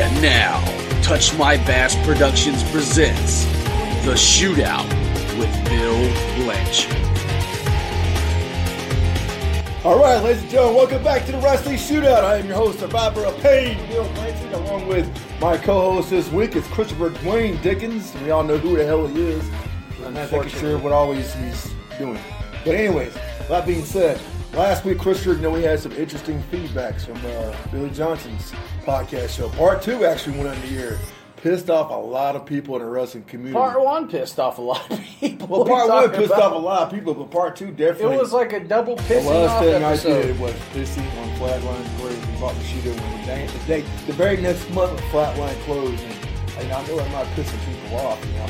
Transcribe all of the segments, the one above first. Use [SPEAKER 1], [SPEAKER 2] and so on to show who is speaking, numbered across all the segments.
[SPEAKER 1] And now, Touch My Bass Productions presents The Shootout with Bill Blanchard.
[SPEAKER 2] All right, ladies and gentlemen, welcome back to the Wrestling Shootout. I am your host, Survivor of Pain, Bill Blanchard, along with my co-host this week is Christopher Dwayne Dickens. We all know who the hell he is. I'm not exactly sure what always he's doing. But anyways, that being said, last week, Christopher, you know, we had some interesting feedbacks from uh, Billy Johnson's podcast show. Part two actually went on the air pissed off a lot of people in the wrestling community.
[SPEAKER 3] Part one pissed off a lot of people.
[SPEAKER 2] Well, part one pissed about? off a lot of people, but part two definitely.
[SPEAKER 3] It was like a double pissing
[SPEAKER 2] The last thing
[SPEAKER 3] episode.
[SPEAKER 2] I did was pissing on Flatline Grave and bought the Bushido when the day, the day, the very next month, Flatline closed. And, and I know I'm not pissing people off. You know,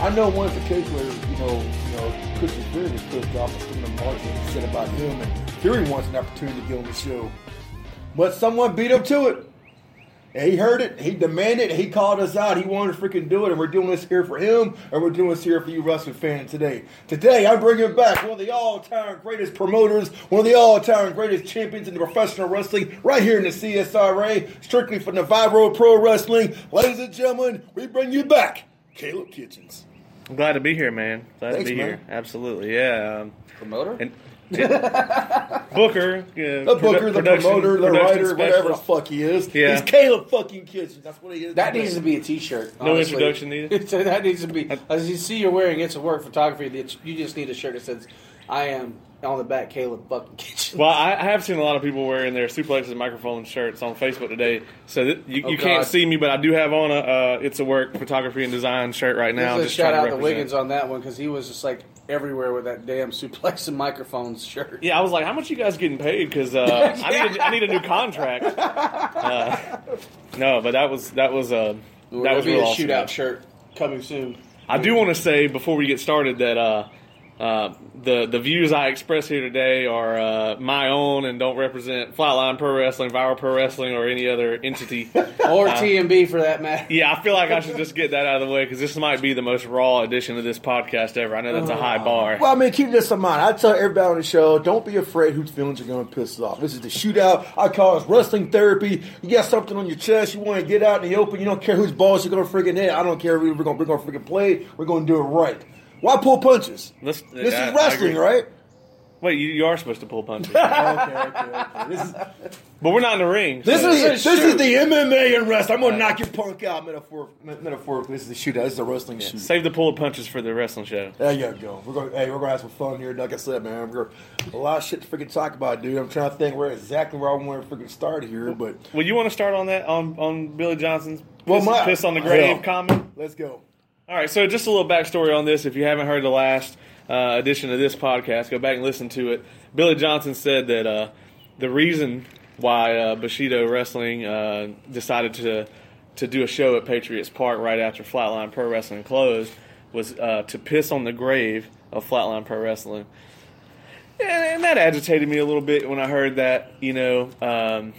[SPEAKER 2] i know one particular, you know, you know, Christian Fury was pissed off at some of the marketing said about him, and Fury wants an opportunity to get on the show, but someone beat him to it. And he heard it. He demanded. He called us out. He wanted to freaking do it. And we're doing this here for him. And we're doing this here for you wrestling fans today. Today, I'm bringing back one of the all-time greatest promoters, one of the all-time greatest champions in the professional wrestling, right here in the CSRA, strictly for Navarro Pro Wrestling. Ladies and gentlemen, we bring you back, Caleb Kitchens.
[SPEAKER 4] I'm glad to be here, man. Glad
[SPEAKER 2] Thanks,
[SPEAKER 4] to be
[SPEAKER 2] man.
[SPEAKER 4] here. Absolutely, yeah. Um,
[SPEAKER 3] Promoter?
[SPEAKER 4] and Booker, yeah,
[SPEAKER 2] The booker, the promoter, the
[SPEAKER 4] production
[SPEAKER 2] writer, whatever the fuck he is.
[SPEAKER 4] Yeah.
[SPEAKER 2] He's Caleb fucking Kitchens. That's what he is.
[SPEAKER 3] that
[SPEAKER 2] today.
[SPEAKER 3] needs to be a T-shirt.
[SPEAKER 4] No
[SPEAKER 3] honestly.
[SPEAKER 4] introduction needed?
[SPEAKER 3] that needs to be. As you see, you're wearing it's a work photography. You just need a shirt that says, "I am on the back, Caleb fucking Kitchen."
[SPEAKER 4] Well, I I have seen a lot of people wearing their suplexes microphone shirts on Facebook today. So that you,
[SPEAKER 3] Oh,
[SPEAKER 4] you can't
[SPEAKER 3] God.
[SPEAKER 4] see me, but I do have on a uh, "It's a Work" photography and design shirt right now.
[SPEAKER 3] This is a
[SPEAKER 4] just
[SPEAKER 3] shout
[SPEAKER 4] trying
[SPEAKER 3] out
[SPEAKER 4] to represent.
[SPEAKER 3] Wiggins on that one because he was just like everywhere with that damn suplex and microphones shirt.
[SPEAKER 4] Yeah, I was like, "How much you guys getting paid?" Because uh, I, need a, I need a new contract. Uh, no, but that was that was uh, that
[SPEAKER 3] That
[SPEAKER 4] was
[SPEAKER 3] be
[SPEAKER 4] real
[SPEAKER 3] a
[SPEAKER 4] awesome.
[SPEAKER 3] shootout shirt coming soon.
[SPEAKER 4] I do want to say before we get started that uh, uh, the the views I express here today are uh, my own and don't represent Flatline Pro Wrestling, Viral Pro Wrestling, or any other entity.
[SPEAKER 3] Or TMB for that matter.
[SPEAKER 4] yeah, I feel like I should just get that out of the way because this might be the most raw edition of this podcast ever. I know that's a high bar.
[SPEAKER 2] Well, I mean, keep this in mind. I tell everybody on the show, don't be afraid whose feelings are going to piss off. This is the shootout. I call it wrestling therapy. You got something on your chest, you want to get out in the open. You don't care whose balls you're going to freaking hit. I don't care. We're going we're going to freaking play. We're going to do it right. Why pull punches?
[SPEAKER 4] Let's-
[SPEAKER 2] this
[SPEAKER 4] I- I
[SPEAKER 2] is wrestling, right?
[SPEAKER 4] Wait, you, you are supposed to pull punches,
[SPEAKER 2] okay, okay, okay. This is
[SPEAKER 4] but we're not in the ring.
[SPEAKER 2] this
[SPEAKER 4] so-
[SPEAKER 2] is
[SPEAKER 3] is
[SPEAKER 2] this
[SPEAKER 3] true.
[SPEAKER 2] is the MMA and wrestling. I'm going to knock your punk out metaphor, metaphorically. This is the shootout. This is a wrestling shoot.
[SPEAKER 4] save the pull of punches for the wrestling show.
[SPEAKER 2] There you go. We're going. Hey, we're gonna have some fun here. Like I said, man, we're a lot of shit to freaking talk about, dude. I'm trying to think where exactly where I want to freaking start here, but
[SPEAKER 4] Well, you want to start on that on on Billy Johnson's
[SPEAKER 2] Well,
[SPEAKER 4] piss,
[SPEAKER 2] my-
[SPEAKER 4] piss on the grave
[SPEAKER 2] Hell.
[SPEAKER 4] comment?
[SPEAKER 2] let's go.
[SPEAKER 4] All right, so just a little backstory on this. If you haven't heard the last uh, edition of this podcast, go back and listen to it. Billy Johnson said that uh, the reason why uh, Bushido Wrestling uh, decided to to do a show at Patriots Park right after Flatline Pro Wrestling closed was uh, to piss on the grave of Flatline Pro Wrestling. And, and that agitated me a little bit when I heard that. You know, um,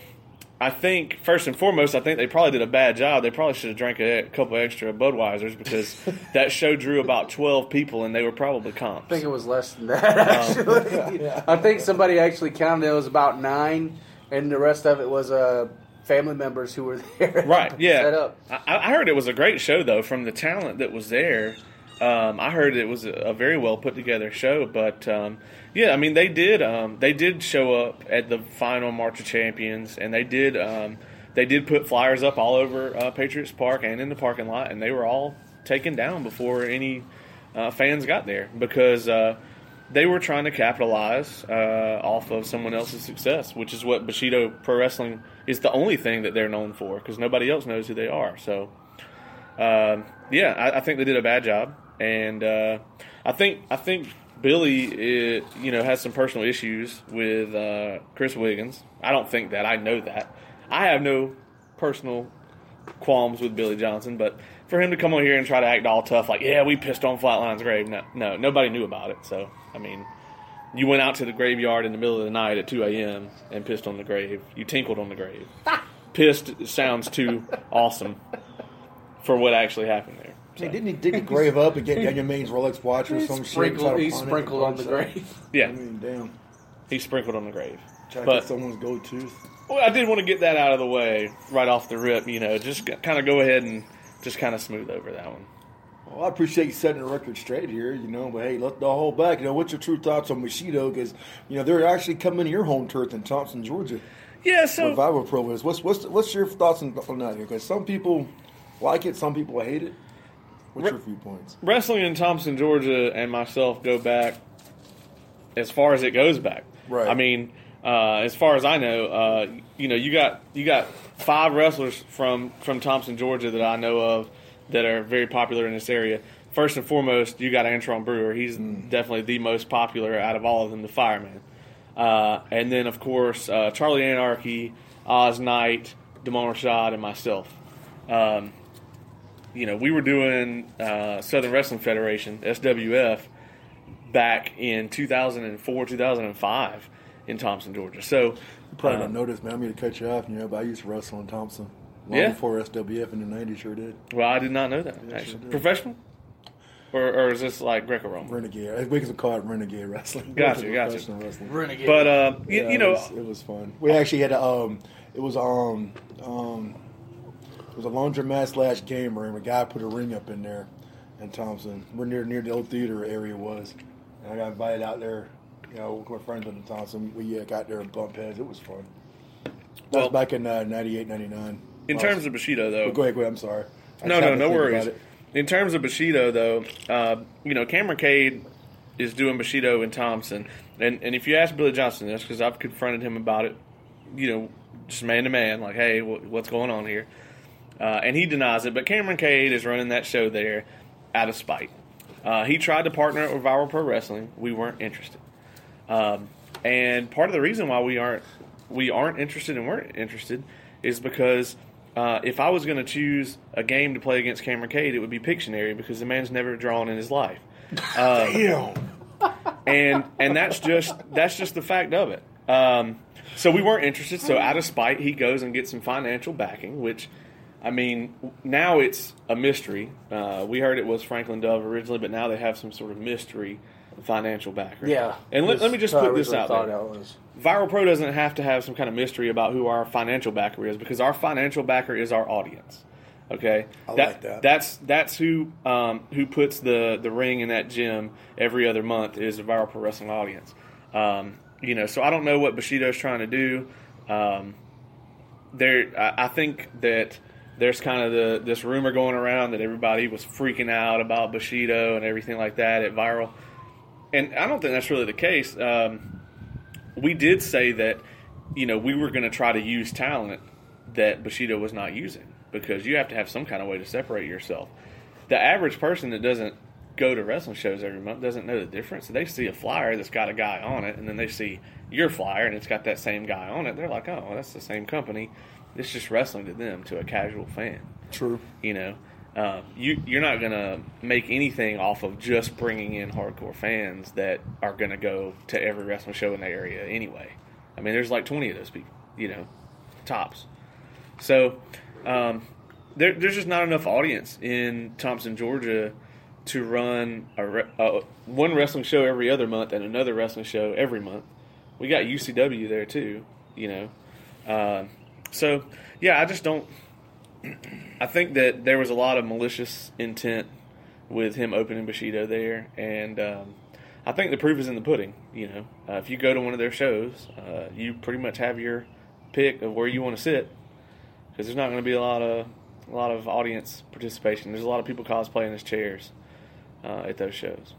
[SPEAKER 4] I think first and foremost, I think they probably did a bad job. They probably should have drank a, couple extra Budweisers because that show drew about twelve people, and they were probably comps.
[SPEAKER 3] I think it was less than that. Actually, I think somebody actually counted it was about nine, and the rest of it was uh, family members who were there.
[SPEAKER 4] right? Yeah.
[SPEAKER 3] set up.
[SPEAKER 4] I, I heard it was a great show though, from the talent that was there. Um, I heard it was a, a very well put together show, but um, yeah, I mean they did um, they did show up at the final March of Champions, and they did um, they did put flyers up all over uh, Patriots Park and in the parking lot, and they were all taken down before any uh, fans got there because uh, they were trying to capitalize uh, off of someone else's success, which is what Bushido Pro Wrestling is the only thing that they're known for because nobody else knows who they are. So, um, yeah, I, I think they did a bad job, and uh, I think I think Billy, you know, has some personal issues with uh, Chris Wiggins. I don't think that. I know that. I have no personal qualms with Billy Johnson, but for him to come on here and try to act all tough, like, yeah, we pissed on Flatline's grave. No, no, nobody knew about it. So, I mean, you went out to the graveyard in the middle of the night at 2 a.m. and pissed on the grave. You tinkled on the grave. pissed sounds too awesome for what actually happened there.
[SPEAKER 2] Hey, didn't he dig a grave up and get Daniel Maine's Rolex watch or
[SPEAKER 3] He
[SPEAKER 2] some shit?
[SPEAKER 3] sprinkled,
[SPEAKER 2] try to
[SPEAKER 3] he sprinkled on the grave.
[SPEAKER 4] Yeah,
[SPEAKER 2] I mean, damn.
[SPEAKER 4] he sprinkled on the grave.
[SPEAKER 2] Try to
[SPEAKER 4] But
[SPEAKER 2] get someone's go-to.
[SPEAKER 4] Well, I did want to get that out of the way right off the rip. You know, just kind of go ahead and just kind of smooth over that one.
[SPEAKER 2] Well, I appreciate you setting the record straight here, you know. But hey, let the hold back. You know, what's your true thoughts on Bushido? Because you know they're actually coming to your home turf in Thompson, Georgia.
[SPEAKER 4] Yeah. So
[SPEAKER 2] with Viral Pro is. What's what's what's your thoughts on, on that? Because some people like it, some people hate it. What's
[SPEAKER 4] Re-
[SPEAKER 2] your viewpoints?
[SPEAKER 4] wrestling in Thompson, Georgia, and myself go back as far as it goes back.
[SPEAKER 2] Right.
[SPEAKER 4] I mean, uh, as far as I know, uh, you know, you got you got five wrestlers from from Thompson, Georgia that I know of that are very popular in this area. First and foremost, you got Antron Brewer. He's definitely the most popular out of all of them, the fireman. Uh, and then, of course, uh, Charlie Anarchy, Oz Knight, Damon Rashad, and myself. Um, you know, we were doing uh, Southern Wrestling Federation (SWF) back in 2004, 2005 in Thompson, Georgia. So,
[SPEAKER 2] You probably
[SPEAKER 4] uh,
[SPEAKER 2] don't notice, man. I'm going to cut you off, you know, but I used to wrestle in Thompson. Long
[SPEAKER 4] Yeah.
[SPEAKER 2] before SWF in the 90s, sure did.
[SPEAKER 4] well, I did not know that
[SPEAKER 2] Yes,
[SPEAKER 4] actually.
[SPEAKER 2] you did.
[SPEAKER 4] Professional, or, or is this like Greco-Roman?
[SPEAKER 2] Renegade. We can call it Renegade Wrestling.
[SPEAKER 4] Gotcha, gotcha.
[SPEAKER 2] professional wrestling.
[SPEAKER 3] Renegade.
[SPEAKER 4] But uh, you,
[SPEAKER 2] Yeah,
[SPEAKER 4] you know,
[SPEAKER 2] it was, it was fun. We actually had a um, it was um um, it was a laundromat slash game room. A guy put a ring up in there in Thompson. We're near near the old theater area was, and I got invited out there. You know, with my friends in Thompson. We uh, got there and bumped heads. It was fun. That
[SPEAKER 4] Well-
[SPEAKER 2] was back in uh, 98, 99.
[SPEAKER 4] in terms of Bushido, though,
[SPEAKER 2] But go ahead, go ahead. I'm sorry. I
[SPEAKER 4] No, no, no worries. In terms of Bushido, though, uh, you know, Cameron Cade is doing Bushido in Thompson, and and if you ask Billy Johnson this, because I've confronted him about it, you know, just man to man, like, hey, wh- what's going on here? Uh, and he denies it, but Cameron Cade is running that show there out of spite. Uh, he tried to partner with Viral Pro Wrestling. We weren't interested. Um, and part of the reason why we aren't we aren't interested and weren't interested is because uh, if I was going to choose a game to play against Cameron Cade, it would be Pictionary because the man's never drawn in his life,
[SPEAKER 2] Damn.
[SPEAKER 4] and and that's just that's just the fact of it. Um, so we weren't interested. So out of spite, he goes and gets some financial backing, which. I mean, now it's a mystery. Uh, we heard it was Franklin Dove originally, but now they have some sort of mystery financial backer.
[SPEAKER 3] yeah.
[SPEAKER 4] And let, let me just put this out there.
[SPEAKER 3] was.
[SPEAKER 4] Viral Pro doesn't have to have some kind of mystery about who our financial backer is because our financial backer is our audience. Okay,
[SPEAKER 2] I like that.
[SPEAKER 4] That's that's who um, who puts the the ring in that gym every other month is the Viral Pro Wrestling audience. Um, you know, so I don't know what Bushido's trying to do. Um, there, I, I think that there's kind of the this rumor going around that everybody was freaking out about Bushido and everything like that at Viral, and I don't think that's really the case. Um, we did say that you know we were going to try to use talent that Bushido was not using because you have to have some kind of way to separate yourself. The average person that doesn't go to wrestling shows every month doesn't know the difference. They see a flyer that's got a guy on it, and then they see your flyer and it's got that same guy on it. They're like, oh, that's the same company. It's just wrestling to them, to a casual fan.
[SPEAKER 2] True.
[SPEAKER 4] You know, uh, you you're not gonna make anything off of just bringing in hardcore fans that are gonna go to every wrestling show in the area anyway. I mean, there's like 20 of those people, you know, tops. So um, there, there's just not enough audience in Thompson, Georgia, to run a, uh, one wrestling show every other month and another wrestling show every month. We got UCW there too, you know. Uh, so yeah, I just don't. I think that there was a lot of malicious intent with him opening Bushido there, and um, I think the proof is in the pudding. You know, uh, if you go to one of their shows, uh, you pretty much have your pick of where you want to sit because there's not going to be a lot of a lot of audience participation. There's a lot of people cosplaying as chairs uh, at those shows.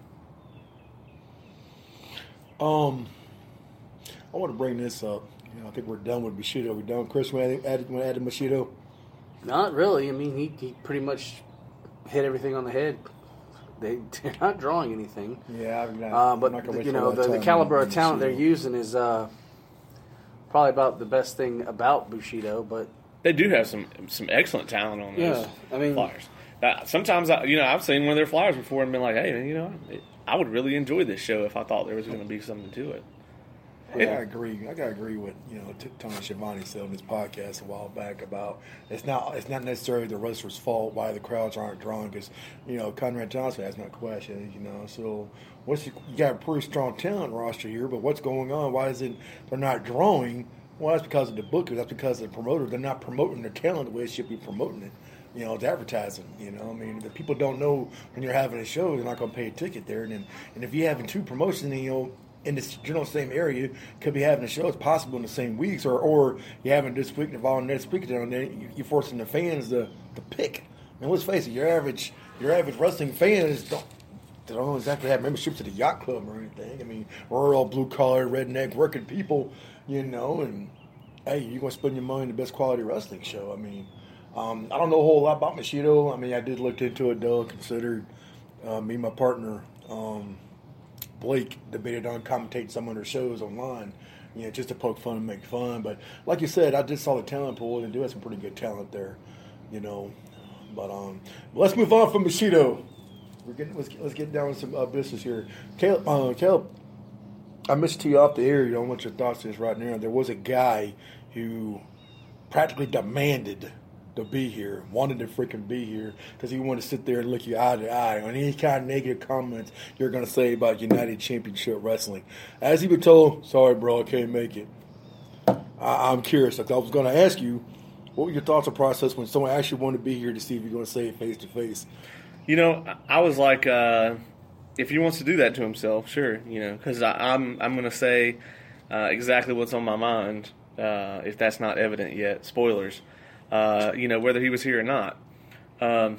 [SPEAKER 2] Um, I want to bring this up. You know, I think we're done with Bushido. We're done. Chris, want to add, want to add to Bushido?
[SPEAKER 3] Not really. I mean, he, he pretty much hit everything on the head. They, they're not drawing anything.
[SPEAKER 2] Yeah, I'm not,
[SPEAKER 3] Uh,
[SPEAKER 2] I'm
[SPEAKER 3] but
[SPEAKER 2] not
[SPEAKER 3] you know the, the caliber of talent they're using is uh, probably about the best thing about Bushido. But
[SPEAKER 4] They do have some some excellent talent on those
[SPEAKER 3] Yeah, I mean-
[SPEAKER 4] flyers. Uh, sometimes I, you know, I've seen one of their flyers before and been like, hey, you know, it, I would really enjoy this show if I thought there was going to be something to it.
[SPEAKER 2] I agree. I gotta agree with you know Tony Schiavone said on his podcast a while back about it's not it's not necessarily the wrestler's fault why the crowds aren't drawn because you know Conrad Johnson has no question. You know, so what's you got a pretty strong talent roster here, but what's going on? Why is it they're not drawing? Well, that's because of the bookers. That's because of the promoter. They're not promoting their talent the way they should be promoting it. You know, it's advertising. You know, I mean, the people don't know when you're having a show, they're not going to pay a ticket there. And then, and if you're having two promotions, then, you know, in the general same area, could be having a show. It's possible in the same weeks, or or you're having this week, the following next week, and then you're forcing the fans to, to pick. I mean, let's face it, your average your average wrestling fans don't they don't exactly have membership to the yacht club or anything. I mean, we're all blue collar, redneck, working people, you know, and hey, you're gonna spend your money on the best quality wrestling show. I mean, um, I don't know a whole lot about Bushido. I mean, I did look into it though, considered uh, me and my partner um, Blake debated on commentating some of their shows online. You know, just to poke fun and make fun. But like you said, I just saw the talent pool and they do have some pretty good talent there. You know, but um, let's move on from Bushido. We're getting let's, let's get down to some uh, business here. Caleb, uh, Caleb, I missed you off the air. You don't want your thoughts this right now. There was a guy who practically demanded to be here, wanted to freaking be here because he wanted to sit there and look you eye to eye on any kind of negative comments you're going to say about United Championship Wrestling. As he was told, sorry, bro, I can't make it. I, am curious. I was going to ask you, what were your thoughts or process when someone actually wanted to be here to see if you're going to say it face to face?
[SPEAKER 4] You know, I was like, uh, if he wants to do that to himself, sure. You know, because I'm I'm going to say uh, exactly what's on my mind. Uh, if that's not evident yet, spoilers. Uh, you know, whether he was here or not. Um,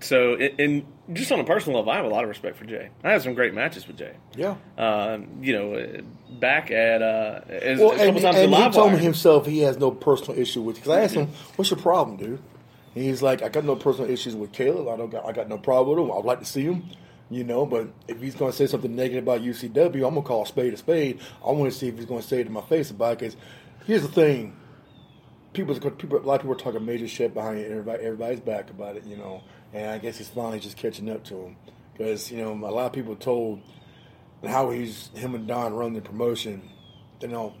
[SPEAKER 4] so, and just on a personal level, I have a lot of respect for Jay. I had some great matches with Jay.
[SPEAKER 2] Yeah.
[SPEAKER 4] Um, you know, back at uh, as,
[SPEAKER 2] well,
[SPEAKER 4] a couple
[SPEAKER 2] and,
[SPEAKER 4] times
[SPEAKER 2] and he told me himself he has no personal issue with. Because I asked him, "What's your problem, dude?" And he's like, "I got no personal issues with Caleb. I don't got. I got no problem with him. I'd like to see him." You know, but if he's going to say something negative about UCW, I'm going to call a spade a spade. I want to see if he's going to say it to my face about it. Because here's the thing: people, people, a lot of people are talking major shit behind everybody, everybody's back about it. You know, and I guess he's finally just catching up to him because you know a lot of people told how he's him and Don run the promotion. You know,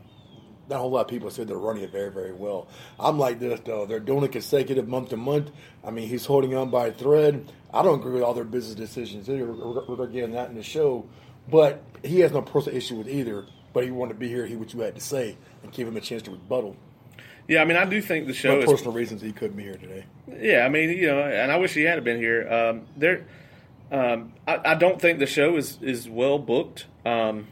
[SPEAKER 2] not a whole lot of people said they're running it very, very well. I'm like this though; they're doing it consecutive month to month. I mean, he's holding on by a thread. I don't agree with all their business decisions. We're, we're, we're getting that in the show, but he has no personal issue with either. But he wanted to be here, hear what you had to say, and give him a chance to rebuttal.
[SPEAKER 4] Yeah, I mean, I do think the show
[SPEAKER 2] For
[SPEAKER 4] is
[SPEAKER 2] personal reasons, he couldn't be here today.
[SPEAKER 4] Yeah, I mean, you know, and I wish he had been here. Um, there, um, I, I don't think the show is is well booked. Um,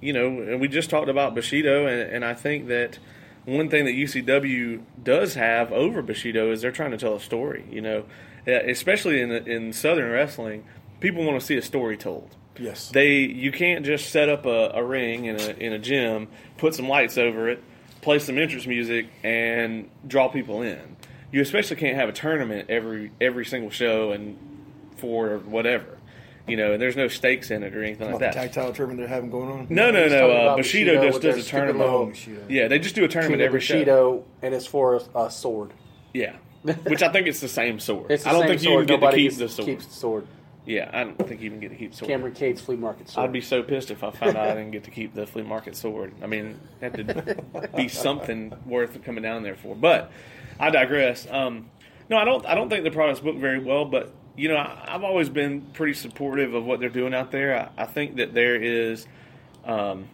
[SPEAKER 4] you know, and we just talked about Bushido, and, and I think that one thing that UCW does have over Bushido is they're trying to tell a story. You know, especially in in Southern wrestling, people want to see a story told.
[SPEAKER 2] Yes.
[SPEAKER 4] They you can't just set up a, a ring in a in a gym, put some lights over it, play some entrance music, and draw people in. You especially can't have a tournament every every single show and for whatever. You know, and there's no stakes in it or anything like
[SPEAKER 2] About the
[SPEAKER 4] that.
[SPEAKER 2] tag title tournament they're having going on.
[SPEAKER 4] No, no, no.
[SPEAKER 3] talking
[SPEAKER 4] Uh, Bushido,
[SPEAKER 3] Bushido
[SPEAKER 4] just does a tournament.
[SPEAKER 3] little-
[SPEAKER 4] Yeah, they just do a tournament
[SPEAKER 3] King of
[SPEAKER 4] every show.
[SPEAKER 3] Bushido, and it's for a, a sword.
[SPEAKER 4] Yeah, which I think it's the same sword.
[SPEAKER 3] It's the
[SPEAKER 4] I don't
[SPEAKER 3] same
[SPEAKER 4] think you
[SPEAKER 3] sword.
[SPEAKER 4] even get to
[SPEAKER 3] Nobody
[SPEAKER 4] keep
[SPEAKER 3] gets-
[SPEAKER 4] the sword.
[SPEAKER 3] keeps the sword.
[SPEAKER 4] Yeah, I don't think you even get to keep sword.
[SPEAKER 3] Cameron Cade's flea market sword.
[SPEAKER 4] I'd be so pissed if I found out I didn't get to keep the flea market sword. I mean, it had to be something worth coming down there for. But I digress. Um, no, I don't. I don't think the product's booked very well. But you know, I, I've always been pretty supportive of what they're doing out there. I, I think that there is, um,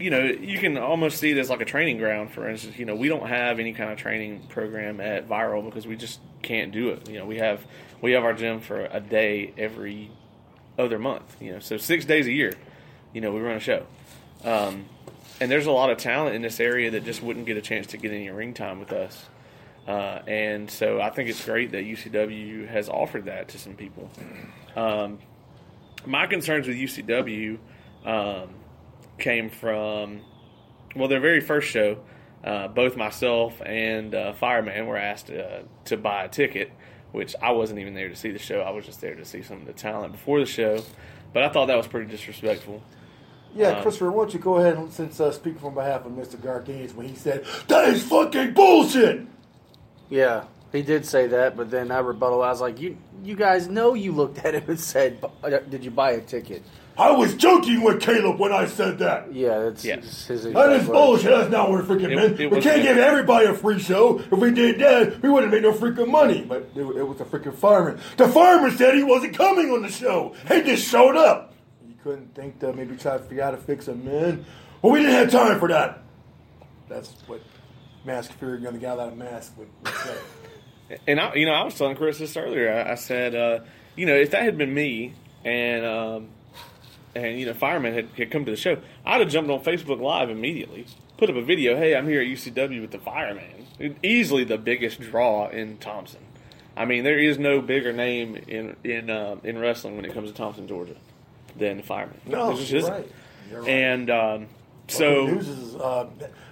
[SPEAKER 4] you know, you can almost see it as like a training ground. For instance, you know, we don't have any kind of training program at Viral because we just can't do it. You know, we have we have our gym for a day every other month. You know, so six days a year, you know, we run a show. Um, and there's a lot of talent in this area that just wouldn't get a chance to get any ring time with us. Uh, and so I think it's great that UCW has offered that to some people. Um, my concerns with UCW um, came from, well, their very first show. Uh, both myself and uh, Fireman were asked uh, to buy a ticket, which I wasn't even there to see the show. I was just there to see some of the talent before the show. But I thought that was pretty disrespectful.
[SPEAKER 2] Yeah,
[SPEAKER 4] Um,
[SPEAKER 2] Christopher, why don't you go ahead and since uh, speak on behalf of Mr. Garganes when he said that is fucking bullshit.
[SPEAKER 3] Yeah, he did say that, but then I rebuttal. I was like, "You, you guys know you looked at him and said, did you buy a ticket?"
[SPEAKER 2] I was joking with Caleb when I said that.
[SPEAKER 3] Yeah, that's
[SPEAKER 4] Yeah.
[SPEAKER 3] his. his
[SPEAKER 2] That
[SPEAKER 3] exact words.
[SPEAKER 2] bullshit. That's not what it freaking
[SPEAKER 4] It- it
[SPEAKER 2] we can't
[SPEAKER 4] good.
[SPEAKER 2] give everybody a free show. If we did that, we wouldn't make no freaking money. But it, it was the freaking fireman. The fireman said he wasn't coming on the show. He just showed up. You couldn't think to maybe try to figure out how to fix him, man. Well, we didn't have time for that. That's what Mask Fury, you know, the guy without a mask would, would say.
[SPEAKER 4] And I, you know, I was telling Chris this earlier. I, I said, uh, you know, if that had been me and um, and you know, fireman had, had come to the show, I'd have jumped on Facebook Live immediately, put up a video. Hey, I'm here at UCW with the fireman. Easily the biggest draw in Thompson. I mean, there is no bigger name in in uh, in wrestling when it comes to Thompson, Georgia, than the fireman.
[SPEAKER 2] No,
[SPEAKER 4] just
[SPEAKER 2] you're right. You're right.
[SPEAKER 4] And um, so
[SPEAKER 2] news is uh,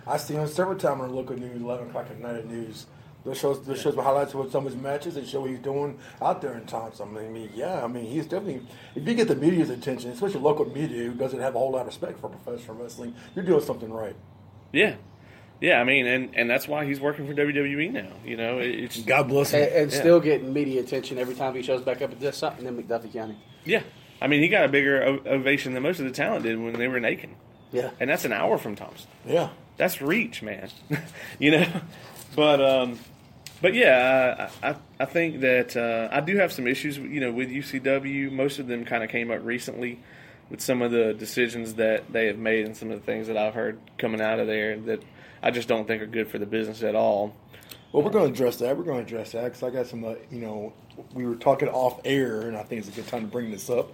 [SPEAKER 2] I see him several times on local news, eleven o'clock at night at news. This shows this shows the highlights of some of his matches. and show what he's doing out there in Thompson. I mean, yeah, I mean he's definitely if you get the media's attention, especially local media who doesn't have a whole lot of respect for professional wrestling, you're doing something right.
[SPEAKER 4] yeah, yeah. I mean, and and that's why he's working for WWE now. You know, it's
[SPEAKER 2] God bless him.
[SPEAKER 3] and
[SPEAKER 4] Yeah.
[SPEAKER 3] still getting media attention every time he shows back up and does something in McDuffie County.
[SPEAKER 4] yeah. I mean, he got a bigger ovation than most of the talent did when they were in Aiken,
[SPEAKER 3] Yeah.
[SPEAKER 4] and that's an hour from Thompson.
[SPEAKER 2] Yeah,
[SPEAKER 4] that's reach, man. you know, but um, but yeah, I I, I think that uh, I do have some issues, you know, with UCW. Most of them kind of came up recently with some of the decisions that they have made and some of the things that I've heard coming out of there that I just don't think are good for the business at all.
[SPEAKER 2] well, we're going to address that. We're going to address that because I got some, uh, you know, we were talking off air, and I think it's a good time to bring this up.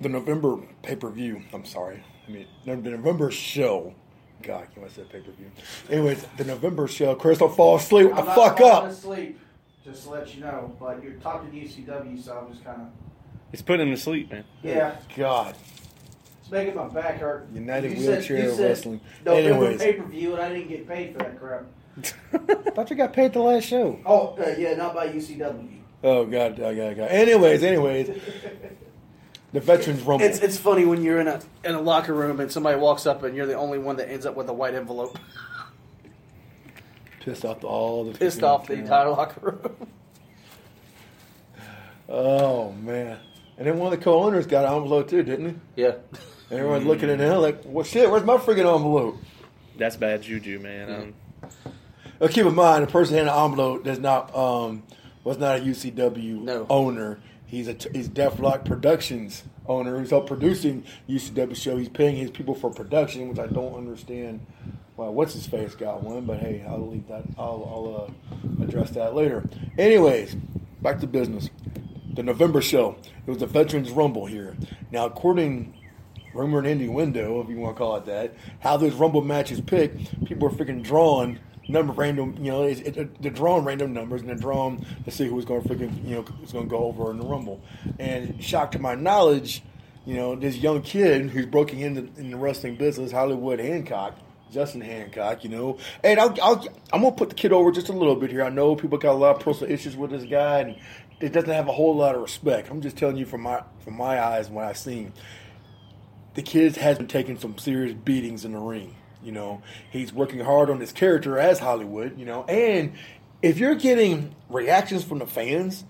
[SPEAKER 2] The November pay per view. I'm sorry. I mean, the November show. God, you want to say pay per view? Anyways, the November show. Chris, don't fall asleep. What the fuck up?
[SPEAKER 3] Asleep, just to let you know. But you're talking UCW, so I'm just kind of
[SPEAKER 4] It's putting him to sleep, man.
[SPEAKER 3] yeah.
[SPEAKER 2] God,
[SPEAKER 3] It's making my back hurt.
[SPEAKER 2] United
[SPEAKER 3] You said-
[SPEAKER 2] Wheelchair
[SPEAKER 3] you said
[SPEAKER 2] Wrestling.
[SPEAKER 3] November
[SPEAKER 2] Anyways.
[SPEAKER 3] pay per view, and I didn't get paid for that crap.
[SPEAKER 2] I thought you got paid the last show.
[SPEAKER 3] Oh uh, yeah, not by UCW.
[SPEAKER 2] Oh God, God, God, God. Anyways, anyways, the Veterans Rumble.
[SPEAKER 3] It's it's funny when you're in a in a locker room and somebody walks up and you're the only one that ends up with a white envelope,
[SPEAKER 2] pissed off all the
[SPEAKER 3] pissed
[SPEAKER 2] people
[SPEAKER 3] off the
[SPEAKER 2] in
[SPEAKER 3] entire locker room.
[SPEAKER 2] Oh man! And then one of the co-owners got an envelope too, didn't he?
[SPEAKER 3] yeah.
[SPEAKER 2] And everyone's looking at him like, "Well, shit, where's my freaking envelope?"
[SPEAKER 4] That's bad juju, man. Um,
[SPEAKER 2] Now, keep in mind, the person in the envelope does not um, was not a UCW
[SPEAKER 3] No.
[SPEAKER 2] owner. He's a he's Def Lock Productions owner. He's helped producing UCW show. He's paying his people for production, which I don't understand. Well, what's his face got one, but hey, I'll leave that. I'll, I'll uh, address that later. Anyways, back to business. The November show. It was the Veterans Rumble here. Now, according rumor and indie window, if you want to call it that, how those Rumble matches picked, people are freaking drawing number random, you know, it's, it, they're drawing random numbers and they're drawing to see who's going to freaking, you know, who's going to go over in the Rumble. And shocked to my knowledge, you know, this young kid who's breaking into in the wrestling business, Hollywood Hancock, Justin Hancock, you know, and I'll, I'll, I'm gonna put the kid over just a little bit here. I know people got a lot of personal issues with this guy, and it doesn't have a whole lot of respect. I'm just telling you from my from my eyes what I've seen the kid has been taking some serious beatings in the ring. You know, he's working hard on his character as Hollywood. You know, and if you're getting reactions from the fans,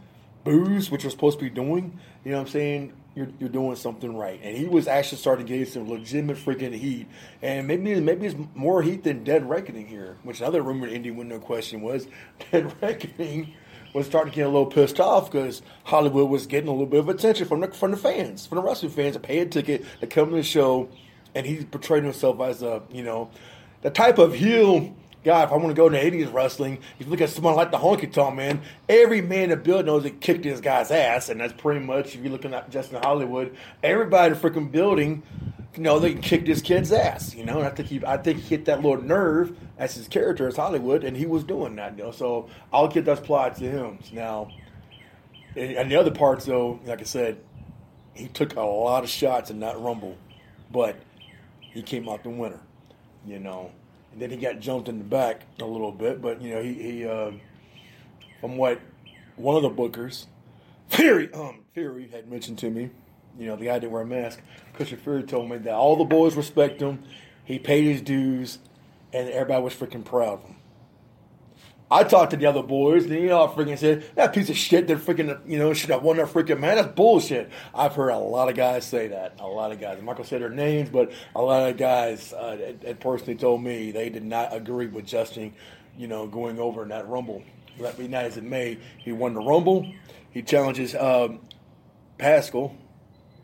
[SPEAKER 2] boos, which you're supposed to be doing, you know what I'm saying? You're, you're doing something right. And he was actually starting to get some legitimate freaking heat. And maybe maybe it's more heat than Dead Reckoning here, which another rumor in Indie window question was Dead Reckoning was starting to get a little pissed off because Hollywood was getting a little bit of attention from the from the fans, from the wrestling fans that pay a ticket to come to the show, and he portrayed himself as a you know the type of heel guy. If I want to go into '80s wrestling, if you look at someone like the Honky Tonk Man, every man in the building knows he kicked this guy's ass, and that's pretty much if you're looking at just in Hollywood, everybody in the freaking building. You know they can kick this kid's ass, you know, and I think he, I think he hit that little nerve as his character as Hollywood, and he was doing that, you know. So I'll get that applied to him. Now, and the other parts, though, like I said, he took a lot of shots in that rumble, but he came out the winner, you know. And then he got jumped in the back a little bit, but you know he, he uh, from what one of the bookers, Fury, um, Fury had mentioned to me, you know, the guy didn't wear a mask. Christian Fury told me that all the boys respect him. He paid his dues, and everybody was freaking proud of him. I talked to the other boys, and they all freaking said, that piece of shit that freaking, you know, should have won that freaking man. That's bullshit. I've heard a lot of guys say that. A lot of guys. I'm not going to say their names, but a lot of guys uh, had, had personally told me they did not agree with Justin, you know, going over in that Rumble. Let me nice as it may, he won the Rumble. He challenges um, Pascal,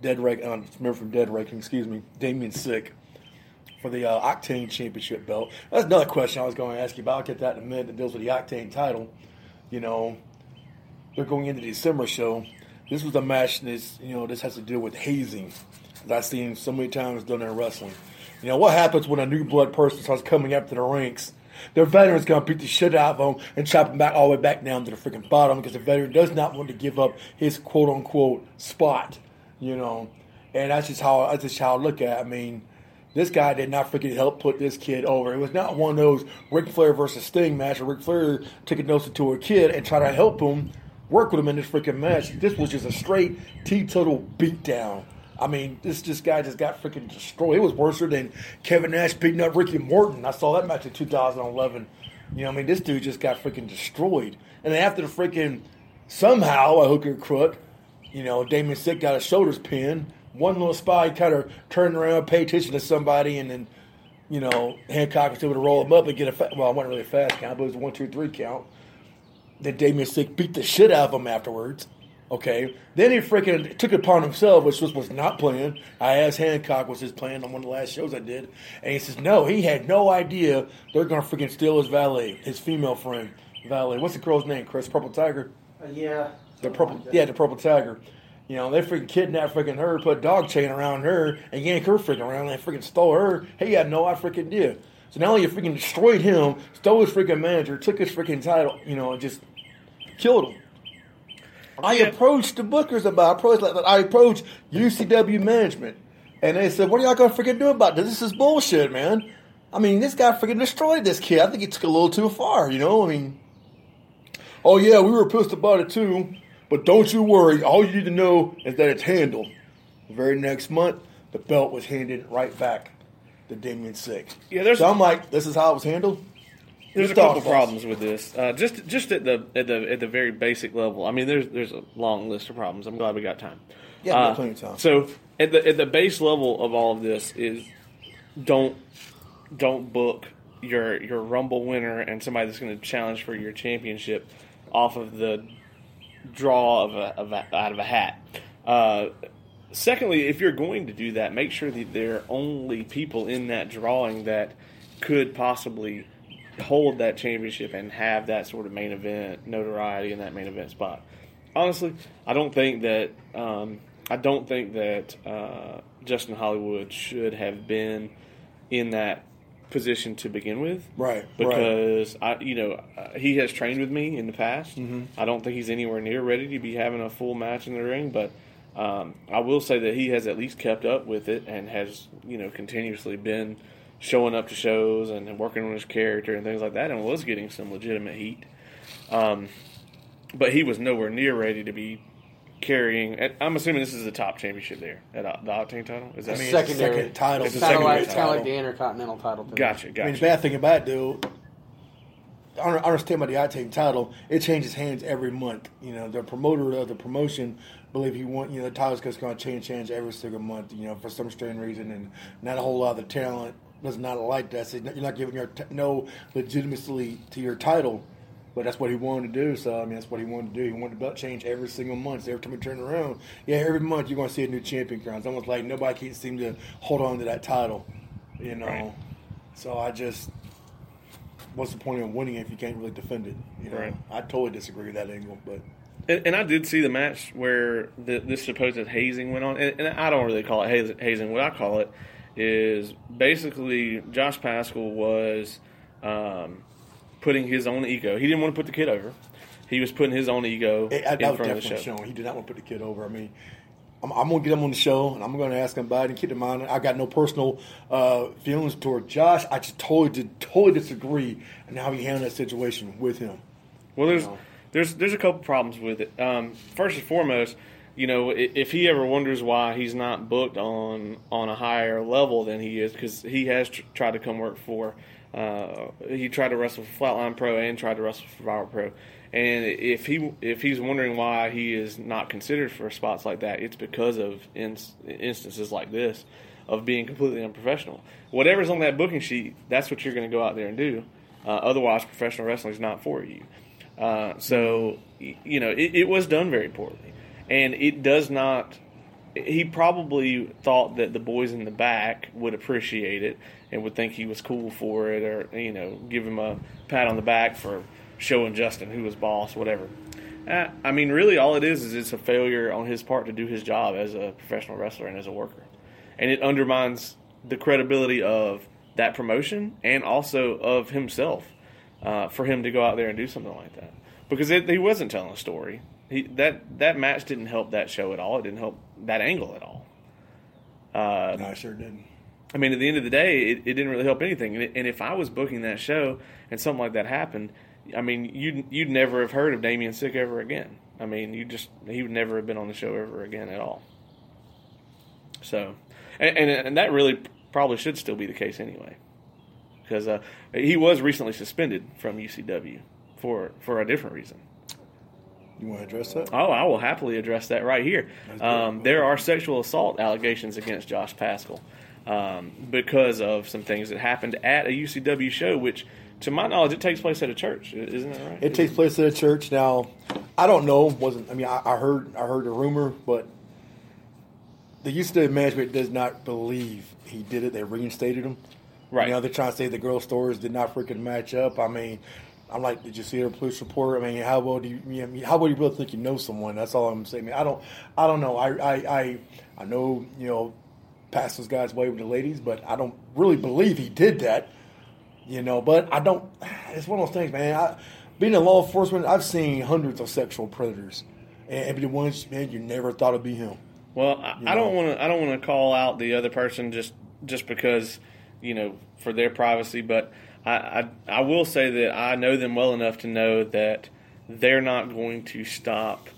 [SPEAKER 2] Dead Rec, um, remember from Dead Reckoning, excuse me, Damien Sick, for the uh, Octane Championship belt. That's another question I was going to ask you about. I'll get that in a minute. That deals with the Octane title. You know, they're going into the December show. This was a match. This you know this has to deal with hazing that I've seen so many times done in wrestling. You know what happens when a new blood person starts coming up to the ranks? Their veteran's gonna beat the shit out of them and chop them back all the way back down to the freaking bottom because the veteran does not want to give up his quote unquote spot. You know, and that's just how that's just how I look at. it. I mean, this guy did not freaking help put this kid over. It was not one of those Ric Flair versus Sting match where Ric Flair took a notice to a kid and tried to help him work with him in this freaking match. This was just a straight teetotal beatdown. I mean, this this guy just got freaking destroyed. It was worse than Kevin Nash beating up Ricky Morton. I saw that match in 2011. You know, I mean, this dude just got freaking destroyed. And then after the freaking somehow a hooker crook, you know, Damien Sick got his shoulders pinned. One little he kind of turned around, paid attention to somebody, and then, you know, Hancock was able to roll him up and get a fa- well, it wasn't really a fast count, but it was a one, two, three count. Then Damien Sick beat the shit out of him afterwards. Okay. Then he freaking took it upon himself, which was, was not planned. I asked Hancock was his plan on one of the last shows I did. And he says, no, he had no idea they're going to freaking steal his valet, his female friend valet. What's the girl's name, Chris? Purple Tiger?
[SPEAKER 3] Uh, yeah.
[SPEAKER 2] The purple, yeah, the purple tiger. You know, they freaking kidnapped freaking her, put a dog chain around her, and yanked her freaking around, and freaking stole her. He had no I freaking idea. So now you freaking destroyed him, stole his freaking manager, took his freaking title, you know, and just killed him. I approached the bookers about. I approached, I approached UCW management, and they said, "What are y'all gonna freaking do about this? This is bullshit, man. I mean, this guy freaking destroyed this kid. I think he took a little too far. You know, I mean." Oh yeah, we were pissed about it too. But don't you worry. All you need to know is that it's handled. The very next month, the belt was handed right back to Damien Sick.
[SPEAKER 4] Yeah, there's-
[SPEAKER 2] so I'm like, this is how it was handled.
[SPEAKER 4] There's a couple problems with this. Uh, just just at the at the at the very basic level. I mean, there's there's a long list of problems. I'm glad we got time.
[SPEAKER 2] Yeah,
[SPEAKER 4] Uh,
[SPEAKER 2] plenty of time.
[SPEAKER 4] So at the at the base level of all of this is don't don't book your your Rumble winner and somebody that's going to challenge for your championship off of the draw of a, of a out of a hat. Uh, secondly, if you're going to do that, make sure that there are only people in that drawing that could possibly hold that championship and have that sort of main event notoriety in that main event spot. Honestly, I don't think that um, I don't think that uh, Justin Hollywood should have been in that position to begin with.
[SPEAKER 2] Right, right.
[SPEAKER 4] Because I, you know, uh, he has trained with me in the past.
[SPEAKER 2] Mm-hmm.
[SPEAKER 4] I don't think he's anywhere near ready to be having a full match in the ring, but um, I will say that he has at least kept up with it and has, you know, continuously been showing up to shows and, and working on his character and things like that, and was getting some legitimate heat. Um, but he was nowhere near ready to be carrying. and I'm assuming this is the top championship there at O- the Octane title. Is that
[SPEAKER 2] I mean,
[SPEAKER 3] Secondary.
[SPEAKER 2] second title.
[SPEAKER 4] It's a
[SPEAKER 3] Kind of
[SPEAKER 4] secondary
[SPEAKER 3] like,
[SPEAKER 4] title.
[SPEAKER 3] like the Intercontinental title. to me.
[SPEAKER 4] Gotcha,
[SPEAKER 2] I mean, the bad thing about it, dude, I don't I understand about the Octane title. It changes hands every month. You know, the promoter of the promotion believe he want you know the title's just going to change hands every single month. You know, for some strange reason, and not a whole lot of the talent does not like that. So you're not giving your t- no legitimacy to your title. But that's what he wanted to do. So I mean, that's what he wanted to do. He wanted the belt change every single month. So every time he turned around, yeah, every month you're going to see a new champion crown. It's almost like nobody can seem to hold on to that title. You know.
[SPEAKER 4] Right.
[SPEAKER 2] So I just, what's the point of winning if you can't really defend it? You know,
[SPEAKER 4] Right.
[SPEAKER 2] I totally disagree with that angle, but
[SPEAKER 4] And, and I did see the match where the, this supposed hazing went on, and, and I don't really call it hazing. What I call it is basically Josh Pascal was um, putting his own ego. He didn't want to put the kid over. He was putting his own ego
[SPEAKER 2] it, that
[SPEAKER 4] in
[SPEAKER 2] was
[SPEAKER 4] front of the
[SPEAKER 2] definitely
[SPEAKER 4] show.
[SPEAKER 2] showing. He did not want to put the kid over. I mean, I'm, I'm going to get him on the show, and I'm going to ask him about it. And keep in mind, I got no personal uh, feelings toward Josh. I just totally, did, totally disagree on how he handled that situation with him.
[SPEAKER 4] Well, there's
[SPEAKER 2] know.
[SPEAKER 4] there's there's a couple problems with it. Um, first and foremost, you know, if he ever wonders why he's not booked on on a higher level than he is, because he has tr- tried to come work for. Uh, he tried to wrestle for Flatline Pro and tried to wrestle for Power Pro. And if he if he's wondering why he is not considered for spots like that, it's because of ins- instances like this of being completely unprofessional. Whatever's on that booking sheet, that's what you're going to go out there and do. Uh, otherwise, professional wrestling is not for you. Uh, so you know it, it was done very poorly, and it does not he probably thought that the boys in the back would appreciate it and would think he was cool for it, or you know, give him a pat on the back for showing Justin who was boss, whatever. I mean, really, all it is is it's a failure on his part to do his job as a professional wrestler and as a worker, and it undermines the credibility of that promotion and also of himself uh, for him to go out there and do something like that because it, he wasn't telling a story. He, that that match didn't help that show at all. It didn't help that angle at all. Uh,
[SPEAKER 2] no, I sure didn't.
[SPEAKER 4] I mean, at the end of the day, it, it didn't really help anything. And, it, and, if I was booking that show and something like that happened, I mean, you'd you'd never have heard of Damien Sick ever again. I mean, you just he would never have been on the show ever again at all. So, and and, and that really probably should still be the case anyway, because uh, he was recently suspended from UCW for for a different reason.
[SPEAKER 2] You want to address that?
[SPEAKER 4] Oh, I will happily address that right here. Um, there are sexual assault allegations against Josh Pascal um, because of some things that happened at a UCW show, which, to my knowledge, it takes place at a church. Isn't that right?
[SPEAKER 2] It takes place at a church. Now, I don't know. wasn't I mean, I, I heard I heard a rumor, but the UCW management does not believe he did it. They reinstated him.
[SPEAKER 4] Right.
[SPEAKER 2] You know, they're trying to say the girl stories did not freaking match up. I mean, I'm like, did you see her police report? I mean, how well do you, how well do you really think you know someone? That's all I'm saying. I, mean, I don't, I don't know. I, I, I, I know, you know, past those guys way with the ladies, but I don't really believe he did that. You know, but I don't. It's one of those things, man. I, being in law enforcement, I've seen hundreds of sexual predators, and, and the ones, man, you never thought it'd be him.
[SPEAKER 4] Well, I, I don't want to. I don't want to call out the other person just just because, you know, for their privacy, but I, I, I will say that I know them well enough to know that they're not going to stop.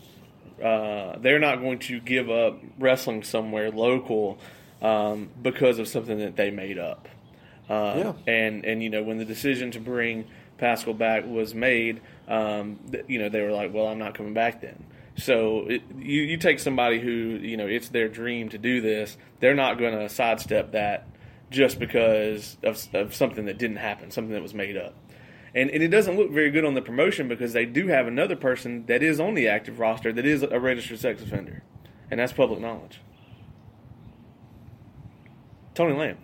[SPEAKER 4] Uh, they're not going to give up wrestling somewhere local um, because of something that they made up. Uh,
[SPEAKER 2] yeah.
[SPEAKER 4] And and you know when the decision to bring Pascal back was made, um, th- you know they were like, well, I'm not coming back then. So it, you you take somebody who you know it's their dream to do this, they're not going to sidestep that just because of, of something that didn't happen, something that was made up. And, and it doesn't look very good on the promotion because they do have another person that is on the active roster that is a registered sex offender. And that's public knowledge. Tony Lamb.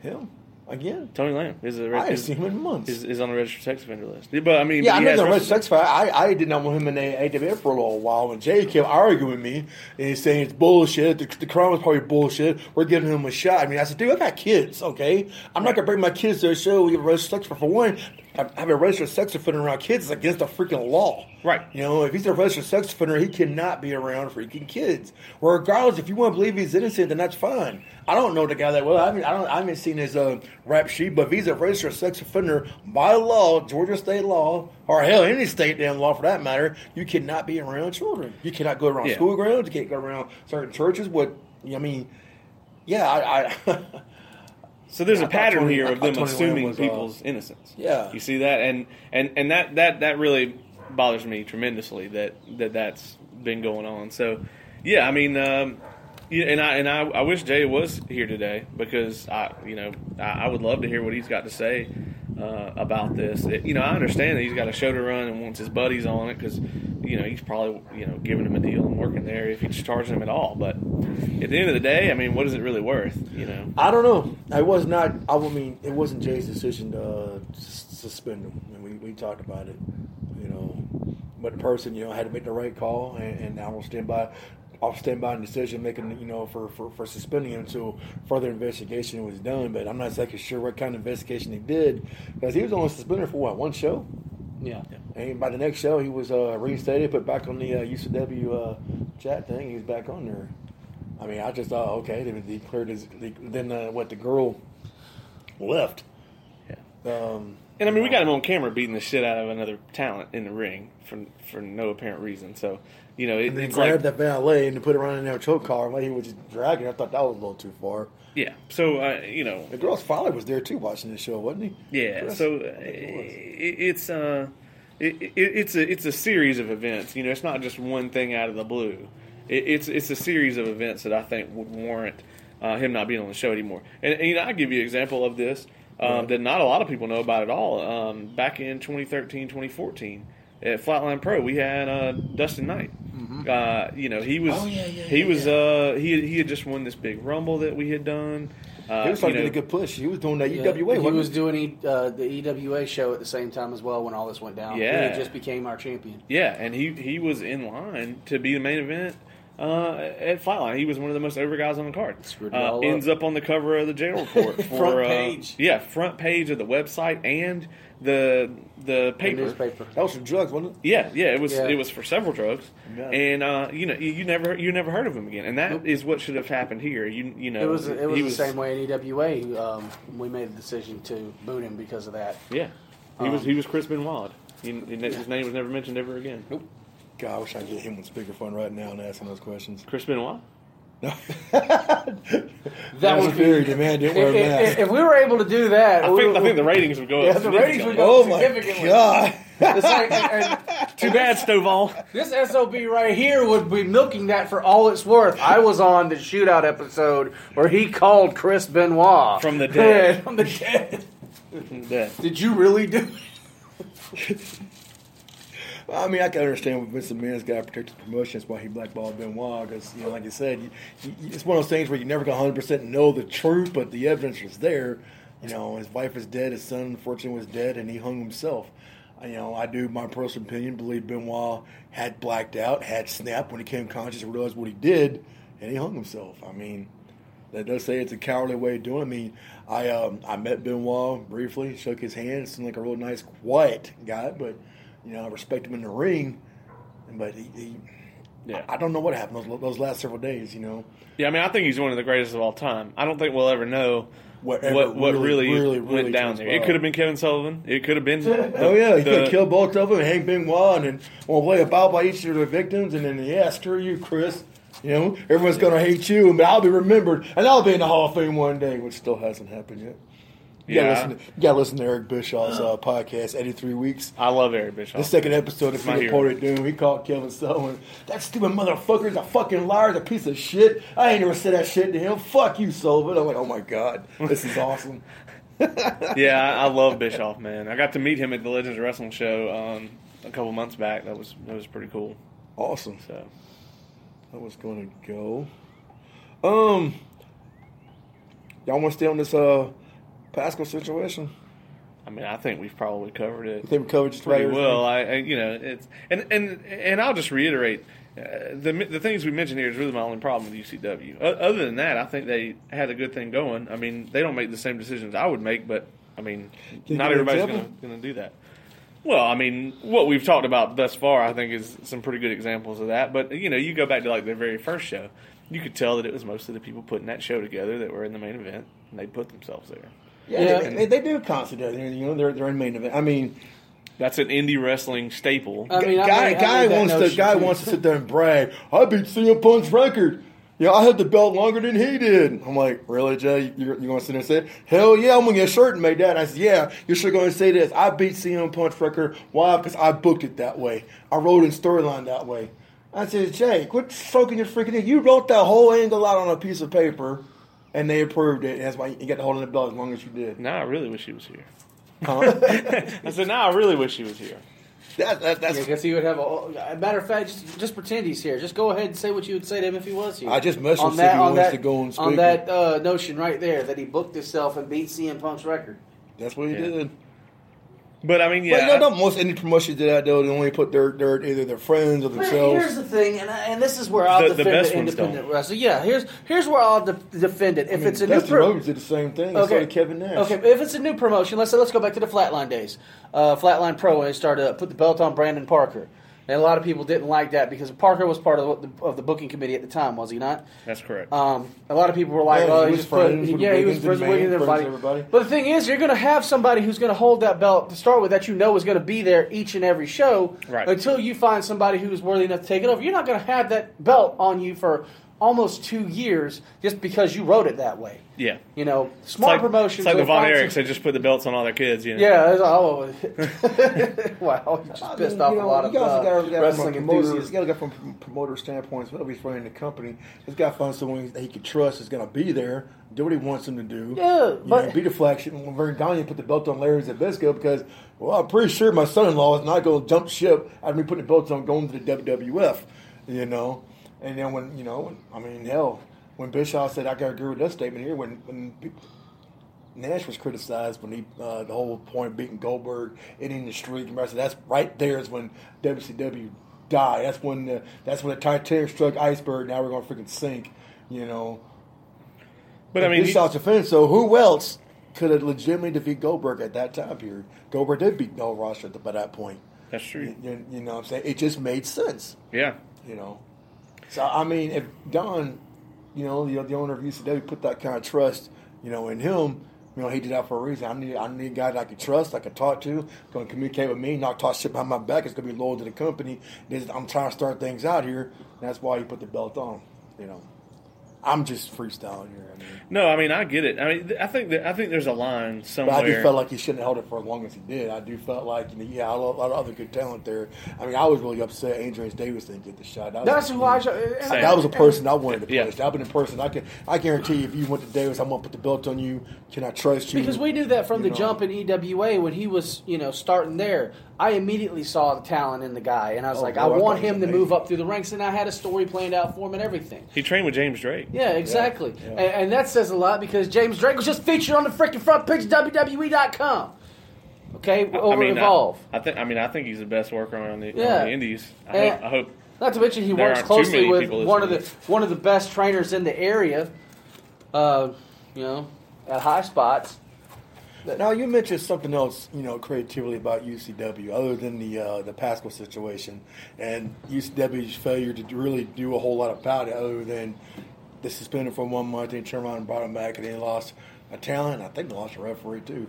[SPEAKER 2] Him again.
[SPEAKER 4] Tony Lamb is a
[SPEAKER 2] I haven't seen him in months.
[SPEAKER 4] Is, is on the registered sex offender list. But I mean,
[SPEAKER 2] Yeah, I know
[SPEAKER 4] has
[SPEAKER 2] the red
[SPEAKER 4] wrestled-
[SPEAKER 2] sex fight. I, I did not want him in the AWF for a little while. And Jay kept arguing with me and he's saying it's bullshit. The, the crime was probably bullshit. We're giving him a shot. I mean, I said, dude, I got kids, okay? I'm not gonna bring my kids to a show. We get registered sex for for one. Having a registered sex offender around kids is against the freaking law.
[SPEAKER 4] Right.
[SPEAKER 2] You know, if he's a registered sex offender, he cannot be around freaking kids. Well, regardless, if you want to believe he's innocent, then that's fine. I don't know the guy that well. I mean, I don't. I haven't seen his uh, rap sheet, but if he's a registered sex offender by law, Georgia state law, or hell, any state damn law for that matter, you cannot be around children. You cannot go around
[SPEAKER 4] Yeah.
[SPEAKER 2] school grounds. You can't go around certain churches. What I mean, yeah, I. I
[SPEAKER 4] So there's
[SPEAKER 2] I
[SPEAKER 4] a pattern
[SPEAKER 2] Tony-
[SPEAKER 4] here of them assuming
[SPEAKER 2] was, uh,
[SPEAKER 4] people's innocence.
[SPEAKER 2] Yeah.
[SPEAKER 4] you see that, and and and that that that really bothers me tremendously that that that's been going on. So, yeah, I mean, um, yeah, and I and I, I wish Jay was here today because I you know I, I would love to hear what he's got to say uh, about this. It- you know, I understand that he's got a show to run and wants his buddies on it because you know he's probably you know giving him a deal and working there if he's charging him at all. But at the end of the day, I mean, what is it really worth? You know.
[SPEAKER 2] I don't know. I was not. I mean, it wasn't Jay's decision to uh, suspend him. I mean, we, we talked about it, you know. But the person, you know, had to make the right call, and, and I will stand by. I'll stand by the decision making, you know, for, for, for suspending him until further investigation was done. But I'm not exactly sure what kind of investigation he did because he was only suspended for what one show,
[SPEAKER 3] Yeah.
[SPEAKER 2] and by the next show he was uh, reinstated, put back on the uh, UCW uh, chat thing. He was back on there. I mean, I just thought, okay, then he cleared his. Then uh, what? The girl left.
[SPEAKER 4] Yeah.
[SPEAKER 2] Um,
[SPEAKER 4] And I mean, we got him on camera beating the shit out of another talent in the ring for for no apparent reason. So, you know, it,
[SPEAKER 2] and then
[SPEAKER 4] it's
[SPEAKER 2] grabbed
[SPEAKER 4] like,
[SPEAKER 2] that valet and put it around in their choke collar like he was just dragging. I thought that was a little too far.
[SPEAKER 4] yeah. So, uh, you know,
[SPEAKER 2] The girl's father was there too, watching the show, wasn't he?
[SPEAKER 4] yeah.
[SPEAKER 2] Chris?
[SPEAKER 4] So uh,
[SPEAKER 2] it
[SPEAKER 4] it's uh, it, it, it's a it's a series of events. You know, it's not just one thing out of the blue. It, it's it's a series of events that I think would warrant uh, him not being on the show anymore. And, and you know, I give you an example of this um,
[SPEAKER 2] Right.
[SPEAKER 4] that not a lot of people know about at all. Um, back in 2013, 2014. at Flatline Pro, we had uh, Dustin Knight. Uh, you know, he was
[SPEAKER 2] Mm-hmm. Oh, yeah, yeah,
[SPEAKER 4] he
[SPEAKER 2] yeah,
[SPEAKER 4] was uh, he he had just won this big Rumble that we had done. Uh,
[SPEAKER 2] He was trying
[SPEAKER 4] you
[SPEAKER 2] to get a good push. He was doing that
[SPEAKER 3] Yeah,
[SPEAKER 2] UWA.
[SPEAKER 3] he
[SPEAKER 2] wasn't
[SPEAKER 3] was doing e, uh, the EWA show at the same time as well when all this went down.
[SPEAKER 4] Yeah.
[SPEAKER 3] he just became our champion.
[SPEAKER 4] Yeah, and he he was in line to be the main event uh, at Flatline. He was one of the most over guys on the card.
[SPEAKER 3] Screwed it
[SPEAKER 4] Uh,
[SPEAKER 3] all up.
[SPEAKER 4] ends up on the cover of the jail report for
[SPEAKER 3] Front
[SPEAKER 4] uh,
[SPEAKER 3] page.
[SPEAKER 4] yeah, front page of the website and the the
[SPEAKER 3] The
[SPEAKER 4] paper.
[SPEAKER 3] newspaper.
[SPEAKER 2] That was some drugs, wasn't it?
[SPEAKER 4] Yeah, yeah, it was
[SPEAKER 3] Yeah.
[SPEAKER 4] it was for several drugs,
[SPEAKER 2] Yeah.
[SPEAKER 4] and uh, you know you, you never you never heard of him again, and that is what should have happened here. You you know
[SPEAKER 3] It was it was
[SPEAKER 4] he
[SPEAKER 3] the same way in EWA. Um, we made the decision to boot him because of that.
[SPEAKER 4] Yeah, he was
[SPEAKER 3] Um,
[SPEAKER 4] he was Chris Benoit. He, he- his name was never mentioned ever again.
[SPEAKER 2] Nope. God, I wish I could get him on speakerphone right now and asking those questions.
[SPEAKER 4] Chris Benoit.
[SPEAKER 2] No.
[SPEAKER 3] That
[SPEAKER 2] That's
[SPEAKER 3] would
[SPEAKER 2] a
[SPEAKER 3] be
[SPEAKER 2] theory. The man didn't wear a
[SPEAKER 3] If, if, if we were able to do that,
[SPEAKER 4] I
[SPEAKER 3] we-
[SPEAKER 4] think I think the ratings would go
[SPEAKER 3] Yeah,
[SPEAKER 4] up.
[SPEAKER 3] the ratings would
[SPEAKER 4] significantly.
[SPEAKER 3] go-
[SPEAKER 2] oh my
[SPEAKER 3] significantly.
[SPEAKER 2] god!
[SPEAKER 3] It's like- and- and
[SPEAKER 4] Too bad, Stovall.
[SPEAKER 3] this SOB right here would be milking that for all it's worth. I was on the shootout episode where he called Chris Benoit
[SPEAKER 4] From the dead.
[SPEAKER 3] from the dead.
[SPEAKER 4] Yeah.
[SPEAKER 3] Did you really do it?
[SPEAKER 2] I mean, I can understand what Vince McMahon's got to protect his promotions why he blackballed Benoit because, you know, like you said, you, you, it's one of those things where you never can 100% know the truth, but the evidence was there. You know, his wife is dead, his son, unfortunately, was dead, and he hung himself. You know, I do, my personal opinion, believe Benoit had blacked out, had snapped when he came conscious realized what he did, and he hung himself. I mean, that does say it's a cowardly way of doing. it. I mean, I um, I met Benoit briefly, shook his hand. Seemed like a real nice, quiet guy, but you know, I respect him in the ring. But he, he
[SPEAKER 4] Yeah.
[SPEAKER 2] I don't know what happened those, those last several days. You know,
[SPEAKER 4] Yeah, I mean, I think he's one of the greatest of all time. I don't think we'll ever know
[SPEAKER 2] Whatever
[SPEAKER 4] what what
[SPEAKER 2] really,
[SPEAKER 4] really,
[SPEAKER 2] really,
[SPEAKER 4] went
[SPEAKER 2] really
[SPEAKER 4] down there. It could have been Kevin Sullivan. It could have been.
[SPEAKER 2] oh yeah, he
[SPEAKER 4] the-
[SPEAKER 2] could kill both of them, hang Benoit, and then we'll play a bow by each of the victims, and then yeah, screw you, Chris. You know, everyone's gonna hate you, but I'll be remembered, and I'll be in the Hall of Fame one day, which still hasn't happened yet. You gotta,
[SPEAKER 4] Yeah.
[SPEAKER 2] listen to, gotta listen to Eric Bischoff's uh, podcast, 83 Weeks.
[SPEAKER 4] I love Eric Bischoff.
[SPEAKER 2] The second episode of
[SPEAKER 4] hero.
[SPEAKER 2] Porter Doom, he called Kevin Sullivan. That stupid motherfucker is a fucking liar, a piece of shit. I ain't never said that shit to him. Fuck you, Sullivan. I'm like, oh my god, this is awesome.
[SPEAKER 4] yeah, I, I love Bischoff, man. I got to meet him at the Legends of Wrestling show um, a couple months back. That was that was pretty cool.
[SPEAKER 2] Awesome.
[SPEAKER 4] So
[SPEAKER 2] I was gonna go. Um, y'all want to stay on this uh Pascal situation?
[SPEAKER 4] I mean, I think we've probably covered it
[SPEAKER 2] I think we covered just about
[SPEAKER 4] pretty well. I, I you know it's and and and I'll just reiterate. Uh, the the things we mentioned here is really my only problem with UCW. O- other than that, I think they had a good thing going. I mean, they don't make the same decisions I would make, but I mean,
[SPEAKER 2] you
[SPEAKER 4] not everybody's going to do that. Well, I mean, what we've talked about thus far, I think, is some pretty good examples of that. But you know, you go back to like their very first show, you could tell that it was mostly the people putting that show together that were in the main event, and they put themselves there.
[SPEAKER 2] Yeah,
[SPEAKER 3] Yeah.
[SPEAKER 2] They, they, they do constantly. You know, they're they're in main event. I mean,
[SPEAKER 4] That's an indie wrestling staple.
[SPEAKER 3] I mean,
[SPEAKER 2] guy
[SPEAKER 3] made- I
[SPEAKER 2] guy
[SPEAKER 3] made that
[SPEAKER 2] wants to guy
[SPEAKER 3] too.
[SPEAKER 2] wants to sit there and brag. I beat CM Punk's record. Yeah, I had the belt longer than he did. I'm like, really, Jay? You're, you're going to sit there and say, it? hell yeah, I'm going to get a shirt and make that. And I said, yeah, you're sure going to say this. I beat CM Punk's record. Why? Because I booked it that way. I wrote in storyline that way. I said, Jay, quit stroking your freaking head. You wrote that whole angle out on a piece of paper, and they approved it. And that's why you got to hold on the belt as long as you did.
[SPEAKER 4] now I really wish he was here.
[SPEAKER 2] Huh?
[SPEAKER 4] I said, now I really wish he was here.
[SPEAKER 2] that, that, that's
[SPEAKER 3] Yeah, because he would have a. a matter of fact, just, just pretend he's here. Just go ahead and say what you would say to him if he was here.
[SPEAKER 2] I just messaged
[SPEAKER 3] on
[SPEAKER 2] him
[SPEAKER 3] that
[SPEAKER 2] he wants
[SPEAKER 3] that
[SPEAKER 2] to go on
[SPEAKER 3] on that uh, notion right there that he booked himself and beat CM Punk's record.
[SPEAKER 2] that's what he
[SPEAKER 4] Yeah.
[SPEAKER 2] did.
[SPEAKER 4] But I mean, yeah,
[SPEAKER 2] But you know, don't most any promotions do that though. They only put their, their either their friends or
[SPEAKER 3] But
[SPEAKER 2] themselves.
[SPEAKER 3] here's the thing, and, I, and this is where I'll
[SPEAKER 4] The- the
[SPEAKER 3] defend
[SPEAKER 4] best
[SPEAKER 3] the
[SPEAKER 4] ones
[SPEAKER 3] independent
[SPEAKER 4] don't.
[SPEAKER 3] wrestler. Yeah, here's here's where I'll de- defend it. If
[SPEAKER 2] I mean,
[SPEAKER 3] it's a new
[SPEAKER 2] Dustin
[SPEAKER 3] pro-
[SPEAKER 2] Rhodes did the same thing. Okay. So did Kevin Nash.
[SPEAKER 3] Okay, if it's a new promotion, let's say let's go back to the Flatline days. Uh, Flatline Pro when they started uh, put the belt on Brandon Parker, and a lot of people didn't like that because Parker was part of the, of the booking committee at the time, was he not?
[SPEAKER 4] that's correct.
[SPEAKER 3] Um, a lot of people were like,
[SPEAKER 2] Yeah,
[SPEAKER 3] "Oh,
[SPEAKER 2] he
[SPEAKER 3] he
[SPEAKER 2] was
[SPEAKER 3] just put,
[SPEAKER 2] friends with
[SPEAKER 3] yeah, he was
[SPEAKER 2] Wiggins
[SPEAKER 3] friends with Wiggins and everybody."
[SPEAKER 2] everybody.
[SPEAKER 3] But the thing is, you're going to have somebody who's going to hold that belt to start with that you know is going to be there each and every show
[SPEAKER 4] Right.
[SPEAKER 3] until you find somebody who's worthy enough to take it over. You're not going to have that belt on you for almost two years just because you wrote it that way.
[SPEAKER 4] Yeah.
[SPEAKER 3] You know,
[SPEAKER 4] It's
[SPEAKER 3] smart
[SPEAKER 4] like,
[SPEAKER 3] promotions.
[SPEAKER 4] It's like the
[SPEAKER 3] will
[SPEAKER 4] Von Erichs.
[SPEAKER 3] some-
[SPEAKER 4] They just put the belts on all their kids. You know?
[SPEAKER 3] Yeah, it's- oh, wow, you just
[SPEAKER 2] I
[SPEAKER 3] pissed
[SPEAKER 2] mean,
[SPEAKER 3] off
[SPEAKER 2] you know,
[SPEAKER 3] a lot of
[SPEAKER 2] you also
[SPEAKER 3] uh,
[SPEAKER 2] gotta look at
[SPEAKER 3] wrestling
[SPEAKER 2] from promoter,
[SPEAKER 3] enthusiasts.
[SPEAKER 2] You got to look at it from promoter standpoint. Whatever he's running the company, he's got to find someone that he can trust is going to be there, do what he wants him to do.
[SPEAKER 3] Yeah,
[SPEAKER 2] you
[SPEAKER 3] but-
[SPEAKER 2] know, be the flagship. When Verne Gagne put the belt on Larry Zbyszko because, well, I'm pretty sure my son-in-law is not going to jump ship after me putting the belts on going to the WWF. You know, and then when you know, I mean, hell, when Bischoff said I got to agree with that statement here, when when. Nash was criticized when he uh, the whole point of beating Goldberg, ending the streak, and rest of that's right there is when WCW died. That's when the, that's when the Titanic struck iceberg. Now we're gonna freaking sink, you know.
[SPEAKER 4] But I mean,
[SPEAKER 2] Bischoff's defense. So who else could have legitimately defeat Goldberg at that time period? Goldberg did beat Noel Roster at by that point.
[SPEAKER 4] that's true.
[SPEAKER 2] You, you- you know what I'm saying? It just made sense
[SPEAKER 4] Yeah.
[SPEAKER 2] you know. So I mean, if Don, you know, the, the owner of UCW put that kind of trust, you know, in him, you know, he did that for a reason. I need I need a guy that I can trust, I can talk to, going to communicate with me, not talk shit behind my back. It's going to be loyal to the company. I'm trying to start things out here. And that's why he put the belt on. You know, I'm just freestyling here. I mean,
[SPEAKER 4] No, I mean I get it. I mean I think that I think there's a line
[SPEAKER 2] but
[SPEAKER 4] somewhere.
[SPEAKER 2] I do felt like he shouldn't have held it for as long as he did. I do felt like you know, yeah, a lot, of other good talent there. I mean, I was really upset Andreas Davis didn't get the shot. That
[SPEAKER 3] That's who I. and-
[SPEAKER 2] that was a person I wanted to
[SPEAKER 4] Yeah.
[SPEAKER 2] place. I've been a person I can. I guarantee you, if you went to Davis, I'm gonna put the belt on you. Can I trust you?
[SPEAKER 3] Because we knew that from
[SPEAKER 2] You
[SPEAKER 3] the
[SPEAKER 2] know.
[SPEAKER 3] jump in EWA when he was, you know, starting there. I immediately saw the talent in the guy, and I was
[SPEAKER 2] Oh,
[SPEAKER 3] like,
[SPEAKER 2] boy,
[SPEAKER 3] I
[SPEAKER 2] I
[SPEAKER 3] want
[SPEAKER 2] thought he was
[SPEAKER 3] him to move up through the ranks, and I had a story planned out for him and everything.
[SPEAKER 4] he trained with James Drake.
[SPEAKER 3] Yeah, exactly.
[SPEAKER 2] yeah.
[SPEAKER 3] And, and that says a lot because James Drake was just featured on the freaking front page of WWE.com. Okay, over
[SPEAKER 4] I mean,
[SPEAKER 3] Evolve.
[SPEAKER 4] I, I think. I mean, I think he's the best worker on the,
[SPEAKER 3] Yeah.
[SPEAKER 4] on the Indies. I
[SPEAKER 3] And-
[SPEAKER 4] hope. I hope
[SPEAKER 3] Not to mention he
[SPEAKER 4] There
[SPEAKER 3] works closely with one of the one of the best trainers in the area. Uh, you know, at high spots.
[SPEAKER 2] Now you mentioned something else, you know, creatively about UCW, other than the uh, the Pascal situation and UCW's failure to really do a whole lot about it, other than they suspended for one month, then turned around and brought him back, and then lost a talent. I think they lost a referee too.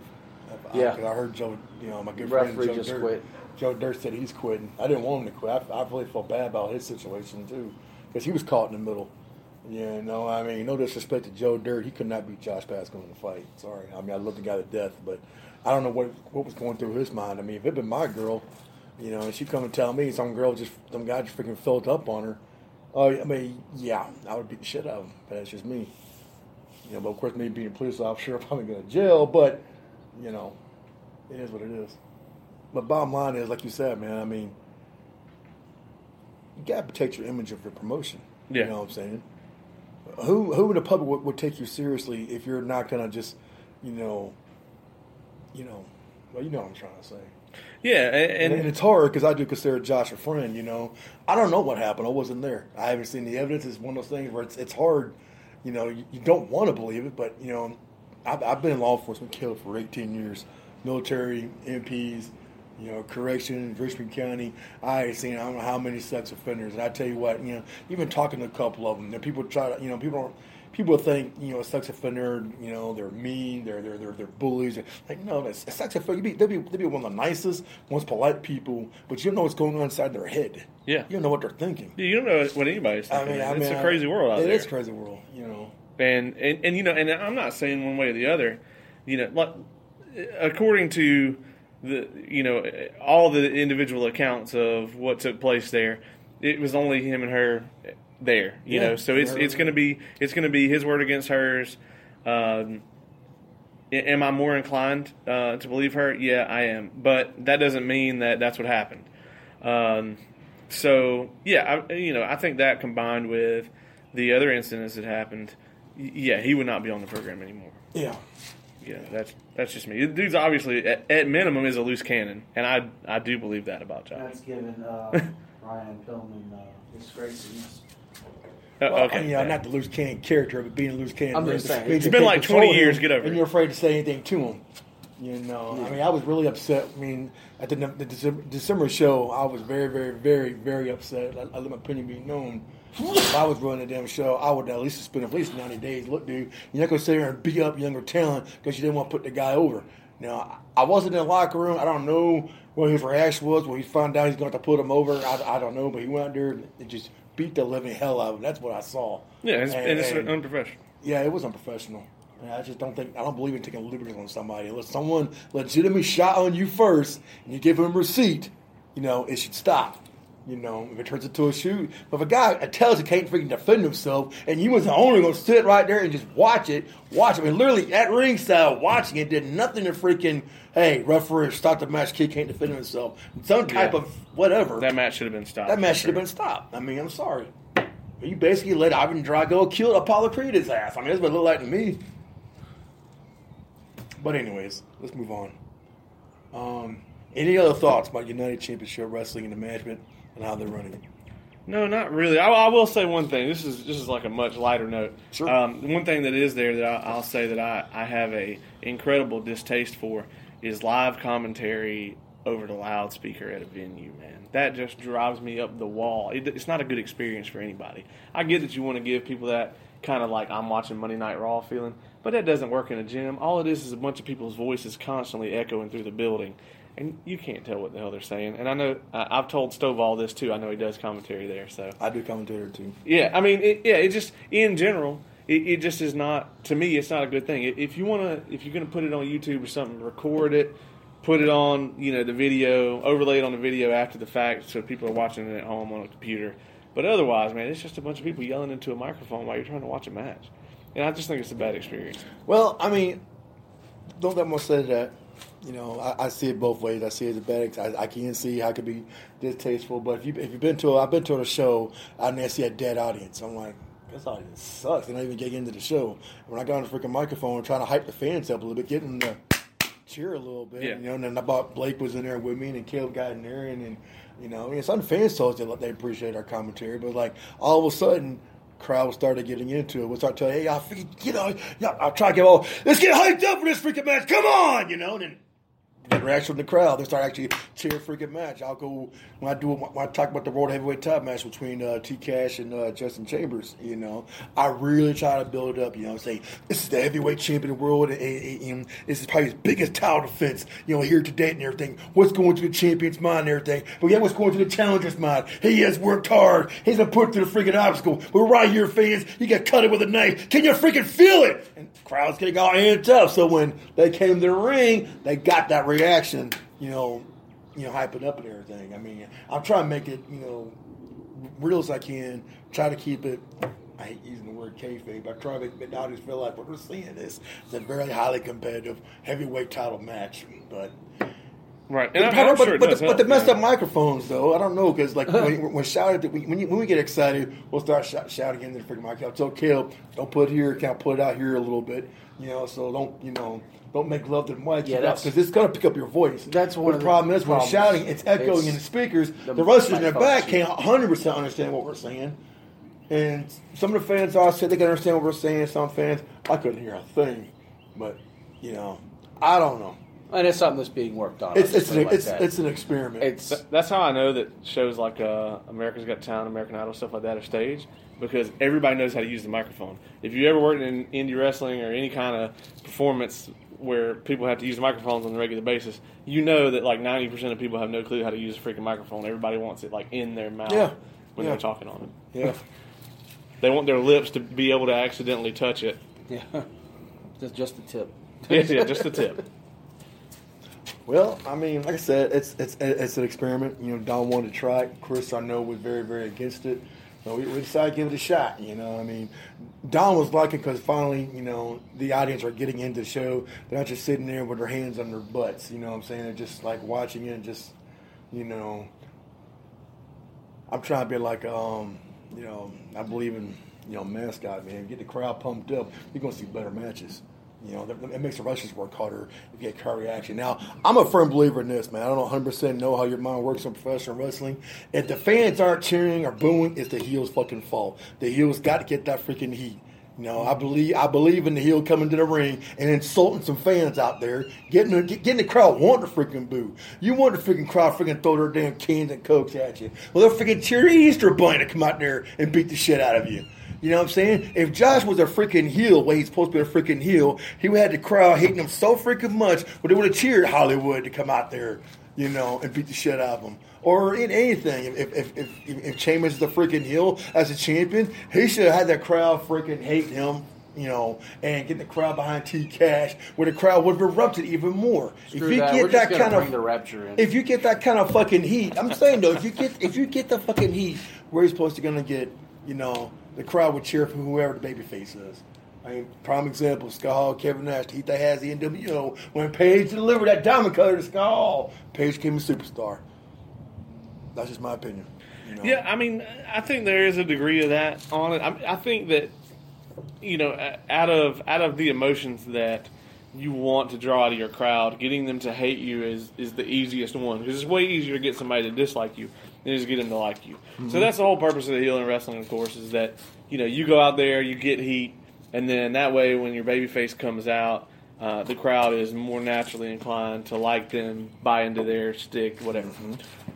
[SPEAKER 2] I-
[SPEAKER 3] Yeah.
[SPEAKER 2] 'cause I heard Joe, you know, my good
[SPEAKER 3] Referee
[SPEAKER 2] friend Joe
[SPEAKER 3] just
[SPEAKER 2] Dirt,
[SPEAKER 3] quit.
[SPEAKER 2] Joe Dirt said he's quitting. I didn't want him to quit. I, I really felt bad about his situation too, because he was caught in the middle. Yeah, no, I mean, no disrespect to Joe Dirt, he could not beat Josh Pascal in the fight. Sorry, I mean, I love the guy to death, but I don't know what what was going through his mind. I mean, if it'd been my girl, you know, and she come and tell me some girl just some guy just freaking filled up on her. Oh, I mean, yeah, I would beat the shit out of him. But that's just me. You know, but of course, me being a police officer, I'm probably going to jail. But you know, it is what it is. But bottom line is, like you said, man. I mean, you got to protect your image of your promotion.
[SPEAKER 4] Yeah.
[SPEAKER 2] You know what I'm saying? Who who in the public would, would take you seriously if you're not going to just, you know, you know, well, you know what I'm trying to say.
[SPEAKER 4] Yeah, and,
[SPEAKER 2] And,
[SPEAKER 4] and
[SPEAKER 2] and it's hard because I do consider Josh a friend. You know, I don't know what happened. I wasn't there. I haven't seen the evidence. It's one of those things where it's it's hard. You know, you, you don't want to believe it, but you know, I've, I've been in law enforcement killed for 18 years, military, MPs, you know, correction, Richmond County. I ain't seen I don't know how many sex offenders, and I tell you what, you know, even talking to a couple of them, know, people try to, you know, people don't. People think, you know, a sex offender, you know, they're mean, they're they're they're, they're bullies. Like, no, that's a sex offender. Be, they'll be they'll be one of the nicest, most polite people, but you don't know what's going on inside their head.
[SPEAKER 4] Yeah.
[SPEAKER 2] you don't know what they're thinking.
[SPEAKER 4] you don't know what anybody's
[SPEAKER 2] I
[SPEAKER 4] thinking.
[SPEAKER 2] mean, I
[SPEAKER 4] it's
[SPEAKER 2] mean,
[SPEAKER 4] a crazy world out
[SPEAKER 2] It
[SPEAKER 4] there.
[SPEAKER 2] is a crazy world, you know.
[SPEAKER 4] and, and and you know, and I'm not saying one way or the other. You know, like according to the you know all the individual accounts of what took place there, it was only him and her there. You
[SPEAKER 2] Yeah.
[SPEAKER 4] know, so it's it's going to be it's going to be his word against hers. Um, am I more inclined uh, to believe her? Yeah, I am. But that doesn't mean that that's what happened. Um, so yeah, I, you know, I think that combined with the other incidents that happened, yeah, he would not be on the program anymore.
[SPEAKER 2] Yeah,
[SPEAKER 4] Yeah, that's that's just me. The Dude's obviously at, at minimum is a loose cannon, and I I do believe that about Josh.
[SPEAKER 3] That's given uh, Brian Pillman uh, disgraces.
[SPEAKER 4] Uh,
[SPEAKER 2] well,
[SPEAKER 4] okay,
[SPEAKER 2] yeah,
[SPEAKER 4] yeah.
[SPEAKER 2] not the loose cannon character, but being a loose cannon.
[SPEAKER 3] I'm just saying.
[SPEAKER 2] means
[SPEAKER 3] It's
[SPEAKER 2] you
[SPEAKER 4] been like 20 years, get over it.
[SPEAKER 2] And you're afraid to say anything to him. You know, I mean, I was really upset. I mean, at the, the December, December show, I was very, very, very, very upset. I, I let my opinion be known. If I was running the damn show, I would at least suspend at least 90 days. Look, dude, you're not going to sit here and beat up younger talent because you didn't want to put the guy over. Now, I wasn't in the locker room. I don't know what his reaction was when he found out he's going to have to put him over. I, I don't know, but he went out there and just beat the living hell out of him. That's what I saw.
[SPEAKER 4] Yeah, it's,
[SPEAKER 2] And-
[SPEAKER 4] and, it's
[SPEAKER 2] and-
[SPEAKER 4] unprofessional.
[SPEAKER 2] yeah, it was unprofessional. I just don't think I don't believe in taking liberties on somebody. Unless someone legitimately shot on you first and you give him a receipt, you know, it should stop. You know, if it turns into a shoot. But if a guy tells you can't freaking defend himself and you was the owner gonna sit right there and just watch it, watch it. I mean literally at ringside watching it did nothing to freaking hey, referee stop the match, kid can't defend himself. Some type
[SPEAKER 4] Yeah.
[SPEAKER 2] of whatever.
[SPEAKER 4] That match should have been stopped.
[SPEAKER 2] That match should have
[SPEAKER 4] sure.
[SPEAKER 2] been stopped. I mean, I'm sorry. You basically let Ivan Drago kill Apollo Creed Creed's ass. I mean, that's what it looked like to me. But anyways, let's move on. Um, any other thoughts about United Championship Wrestling and the management and how they're running it?
[SPEAKER 4] No, not really. I, I will say one thing. This is this is like a much lighter note.
[SPEAKER 2] Sure.
[SPEAKER 4] Um, one thing that is there that I, I'll say that I, I have a incredible distaste for is live commentary over the loudspeaker at a venue. Man, that just drives me up the wall. It, it's not a good experience for anybody. I get that you want to give people that kind of like I'm watching Monday Night Raw feeling, but that doesn't work in a gym. All it is is a bunch of people's voices constantly echoing through the building. And you can't tell what the hell they're saying. And I know I I've told Stovall this too. I know he does commentary there. So
[SPEAKER 2] I do commentary too.
[SPEAKER 4] yeah, I mean, it, yeah, it just in general, it, it just is not to me. It's not a good thing. If you want to, if you're going to put it on YouTube or something, record it, put it on, you know, the video, overlay it on the video after the fact, so people are watching it at home on a computer. But otherwise, man, it's just a bunch of people yelling into a microphone while you're trying to watch a match, and I just think it's a bad experience.
[SPEAKER 2] Well, I mean, don't that much say that. You know, I, I see it both ways. I see it as a bad. I, I can see how it could be distasteful. But if you if you've been to, a, I've been to a show, and I see a dead audience. I'm like, this audience sucks. They're not even get into the show. When I got on the freaking microphone, trying to hype the fans up a little bit, getting the cheer a little bit.
[SPEAKER 4] Yeah.
[SPEAKER 2] You know, and then I bought Blake was in there with me, and then Caleb got in there, and then you know, and some fans told us they appreciate our commentary, but like all of a sudden. Crowd started getting into it. We'll start telling, hey, y'all, freaking, you know, y'all, I'll try to get all, let's get hyped up for this freaking match. Come on, you know, and then get reaction from the crowd. They start actually cheer freaking match. I'll go when I do when I talk about the world heavyweight title match between uh, T Cash and uh, Justin Chambers. You know, I really try to build it up. You know, say this is the heavyweight champion of the world, and, and- and this is probably his biggest title defense. You know, here to date and everything. What's going through the champion's mind and everything? But yeah, what's going through the challenger's mind? He has worked hard. He's been put through the freaking obstacle. We're right here, fans. You got cut it with a knife. Can you freaking feel it? And crowd's getting all amped up. So when they came to the ring, they got that reaction. You know, you know, hyping up and everything. I mean, I'm trying to make it, you know, real as I can. Try to keep it. I hate using the word kayfabe, but I try to make the audience feel like what we're seeing is it's a very highly competitive heavyweight title match. But
[SPEAKER 4] Right, and
[SPEAKER 2] but,
[SPEAKER 4] I, am
[SPEAKER 2] but,
[SPEAKER 4] sure it
[SPEAKER 2] but,
[SPEAKER 4] does
[SPEAKER 2] the, but the messed
[SPEAKER 4] yeah.
[SPEAKER 2] up microphones, though, I don't know because like when, when shouted, when, you, when we get excited, we'll start sh- shouting into the freaking microphone. So, Caleb, don't put it here, can't put it out here a little bit, you know. So don't, you know, don't make love to the mic,
[SPEAKER 3] Yeah,
[SPEAKER 2] because it's gonna pick up your voice.
[SPEAKER 3] That's one
[SPEAKER 2] But
[SPEAKER 3] of
[SPEAKER 2] the
[SPEAKER 3] the
[SPEAKER 2] problem is when
[SPEAKER 3] problems.
[SPEAKER 2] shouting, it's echoing
[SPEAKER 3] It's
[SPEAKER 2] in the speakers.
[SPEAKER 3] the
[SPEAKER 2] The, wrestlers in the
[SPEAKER 3] microphones.
[SPEAKER 2] back can't 100 percent understand what we're saying. And some of the fans all said they can understand what we're saying. Some fans, I couldn't hear a thing. But you know, I don't know.
[SPEAKER 3] And it's something that's being worked on.
[SPEAKER 2] It's it's
[SPEAKER 3] just put it
[SPEAKER 2] an,
[SPEAKER 3] like
[SPEAKER 2] it's it's an experiment.
[SPEAKER 3] It's
[SPEAKER 4] That's how I know that shows like uh, America's Got Talent, American Idol, stuff like that are staged because everybody knows how to use the microphone. If you ever worked in indie wrestling or any kind of performance where people have to use microphones on a regular basis, you know that like ninety percent of people have no clue how to use a freaking microphone. Everybody wants it like in their mouth
[SPEAKER 2] Yeah.
[SPEAKER 4] when
[SPEAKER 2] Yeah.
[SPEAKER 4] they're talking on it.
[SPEAKER 2] yeah.
[SPEAKER 4] They want their lips to be able to accidentally touch it.
[SPEAKER 3] yeah, just just the tip.
[SPEAKER 4] yeah, yeah, just the tip.
[SPEAKER 2] Well, I mean, like I said, it's it's it's an experiment. You know, Don wanted to try it. Chris, I know, was very very against it. So we, we decided to give it a shot. You know, I mean, Don was liking because finally, you know, the audience are getting into the show. They're not just sitting there with their hands on their butts. You know what I'm saying? They're just like watching it. and Just you know, I'm trying to be like, um, you know, I believe in you know mascot man. Get the crowd pumped up. You're gonna see better matches. You know, it makes the rushers work harder if you get crowd reaction. Now, I'm a firm believer in this, man. I don't 100% know how your mind works in professional wrestling. If the fans aren't cheering or booing, it's the heel's fucking fault. The heel's got to get that freaking heat. You know, I believe I believe in the heel coming to the ring and insulting some fans out there, getting the, getting the crowd wanting to freaking boo. You want the freaking crowd freaking throw their damn cans and cokes at you. Well, they'll freaking cheer Easter Bunny to come out there and beat the shit out of you. You know what I'm saying? If Josh was a freaking heel, where he's supposed to be a freaking heel, he would have the crowd hating him so freaking much, but they would have cheered Hollywood to come out there you know, and beat the shit out of him. Or in anything, if if if, if, if Chambers is the freaking heel as a champion, he should have had that crowd freaking hate him. You know, and get the crowd behind T Cash, where the crowd would have erupted even more.
[SPEAKER 3] Screw
[SPEAKER 2] if you
[SPEAKER 3] that.
[SPEAKER 2] get
[SPEAKER 3] We're
[SPEAKER 2] that kind of
[SPEAKER 3] the rapture in.
[SPEAKER 2] if you get that kind of fucking heat, I'm saying though, if you get if you get the fucking heat, where you're supposed to gonna get, you know, the crowd would cheer for whoever the babyface is. I mean, prime example, Scott Hall, Kevin Nash, the heat they has the NWO. When Page delivered that diamond cutter to Scott Hall, Page became a superstar. That's just my opinion. You know?
[SPEAKER 4] Yeah, I mean, I think there is a degree of that on it. I, I think that you know, out of out of the emotions that you want to draw out of your crowd, getting them to hate you is is the easiest one because it's way easier to get somebody to dislike you than just get them to like you. So that's the whole purpose of the heel in wrestling, of course, is that you know you go out there, you get heat, and then that way when your babyface comes out. Uh, the crowd is more naturally inclined to like them, buy into their stick, whatever.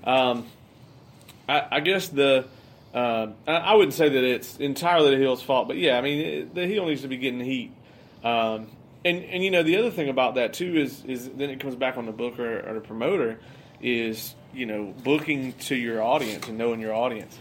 [SPEAKER 4] Um, I, I guess the uh, I, I wouldn't say that it's entirely the heel's fault, but yeah, I mean it, the heel needs to be getting heat. Um, and and you know the other thing about that too is is then it comes back on the booker or the promoter is you know booking to your audience and knowing your audience.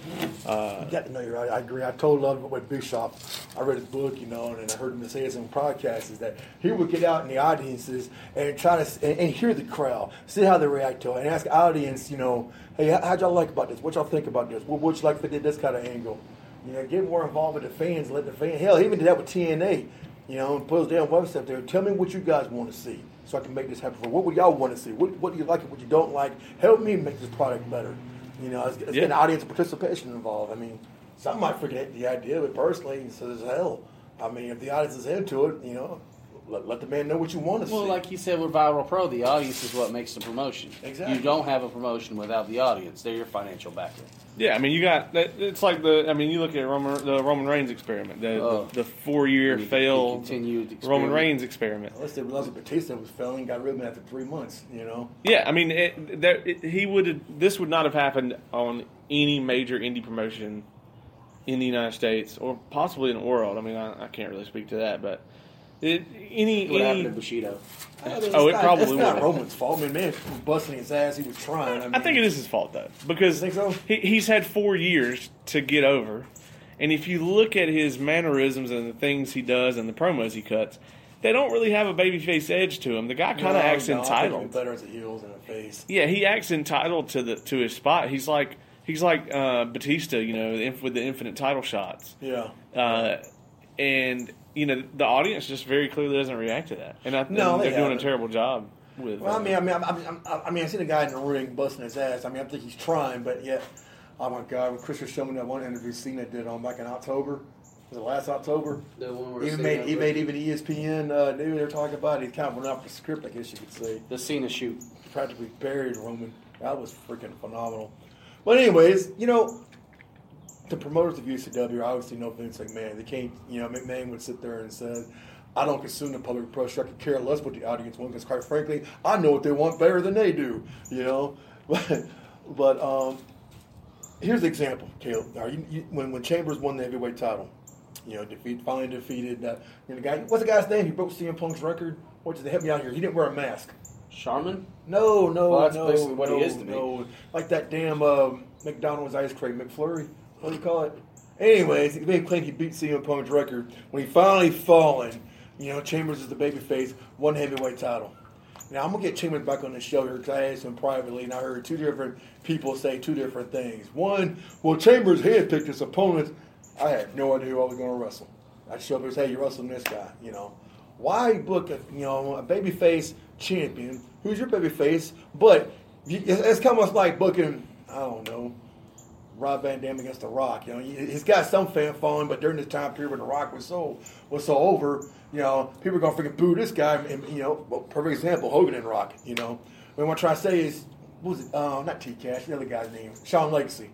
[SPEAKER 4] Uh,
[SPEAKER 2] You got to know you're right. I agree. I told it with Bischoff. I read his book, you know, and I heard him say it in podcasts, is that he would get out in the audiences and try to and, and hear the crowd, see how they react to it, and ask audience, you know, hey, how- how'd y'all like about this? What y'all think about this? What would you like if they did this kind of angle? You know, get more involved with the fans, let the fans. Hell, he even did that with TNA. You know, and put his damn website there. Tell me what you guys want to see, so I can make this happen. For what would y'all want to see? What, what do you like and what you don't like? Help me make this product better. You know, it's, it's
[SPEAKER 4] Yeah.
[SPEAKER 2] getting audience participation involved. I mean, some might forget the idea, but personally, so as hell. I mean, if the audience is into it, you know, let, let the man know what you want to
[SPEAKER 3] Well,
[SPEAKER 2] see.
[SPEAKER 3] Well, like you said with Viral Pro, the audience is what makes the promotion.
[SPEAKER 2] Exactly.
[SPEAKER 3] You don't have a promotion without the audience. They're your financial backer.
[SPEAKER 4] yeah, I mean you got. It's like the I mean you look at Roman, the Roman Reigns experiment, the
[SPEAKER 3] Oh.
[SPEAKER 4] the, the four year
[SPEAKER 3] The- the
[SPEAKER 4] failed
[SPEAKER 3] continued
[SPEAKER 4] Roman. Reigns experiment.
[SPEAKER 2] Unless they realized that Batista was failing, got rid of him after three months. You know,
[SPEAKER 4] Yeah, I mean, it, there, it, he would. have This would not have happened on any major indie promotion in the United States or possibly in the world. I mean, I, I can't really speak to that, but it, any
[SPEAKER 3] What
[SPEAKER 4] any.
[SPEAKER 3] happened to Bushido?
[SPEAKER 2] I mean,
[SPEAKER 4] Oh, it
[SPEAKER 2] not,
[SPEAKER 4] probably
[SPEAKER 2] It's not
[SPEAKER 4] would.
[SPEAKER 2] Roman's fault. I mean, man was busting his ass. He was trying. I, mean,
[SPEAKER 4] I think it is his fault though, because
[SPEAKER 2] think so?
[SPEAKER 4] he, he's had four years to get over, and if you look at his mannerisms and the things he does and the promos he cuts, they don't really have a babyface edge to him. The guy kind of
[SPEAKER 2] No,
[SPEAKER 4] acts
[SPEAKER 2] no, I think
[SPEAKER 4] entitled.
[SPEAKER 2] better as a heels than a face.
[SPEAKER 4] Yeah, he acts entitled to the to his spot. He's like he's like uh, Batista, you know, with the infinite title shots,
[SPEAKER 2] Yeah.
[SPEAKER 4] uh, and you know the audience just very clearly doesn't react to that, and I think
[SPEAKER 2] No, they
[SPEAKER 4] they're doing a terrible job with.
[SPEAKER 2] Well, I
[SPEAKER 4] uh,
[SPEAKER 2] mean, I mean, I mean, I, I mean, I seen a guy in the ring busting his ass. I mean, I think he's trying, but yet, oh my god, when Chris was showing me that one interview Cena did on back in October, was it last October?
[SPEAKER 3] The one where
[SPEAKER 2] Even made, he made even ESPN uh, knew they were talking about. it. He kind of went off the script, I guess you could say.
[SPEAKER 3] the Cena shoot.
[SPEAKER 2] Practically buried Roman. That was freaking phenomenal. But anyways, you know, the promoters of UCW obviously know Vince McMahon. They can't, you know, McMahon would sit there and say, I don't consume the public pressure. I could care less what the audience wants because, quite frankly, I know what they want better than they do, you know? But, but um, here's the example, Caleb. You, you, when, when Chambers won the heavyweight title, you know, defeat, finally defeated uh, you know, the guy. What's the guy's name? He broke CM Punk's record. What did they help me out here? He didn't wear a mask.
[SPEAKER 3] Charmin?
[SPEAKER 2] No, no,
[SPEAKER 3] Well, that's
[SPEAKER 2] no,
[SPEAKER 3] basically what he is to me.
[SPEAKER 2] no. Like that damn uh, McDonald's ice cream, McFlurry. What do you call it? Anyways, they claim he beat CM Punk's record when he finally fallen. You know, Chambers is the babyface, one heavyweight title. Now I'm gonna get Chambers back on the show here because I asked him privately, and I heard two different people say two different things. One, well, Chambers handpicked his opponents. I had no idea who I was gonna wrestle. I showed up and said, "Hey, you're wrestling this guy," you know. Why book a you know a babyface champion who's your babyface, but it's kind of like booking I don't know Rob Van Dam against The Rock. You know, he- he's got some fan following, but during this time period when The Rock was so was so over, you know, people are gonna freaking boo this guy. And, you know, perfect example, Hogan and Rock. You know, what I'm trying to say is, what was it? Uh, not T Cash, the other guy's name, Sean Legacy.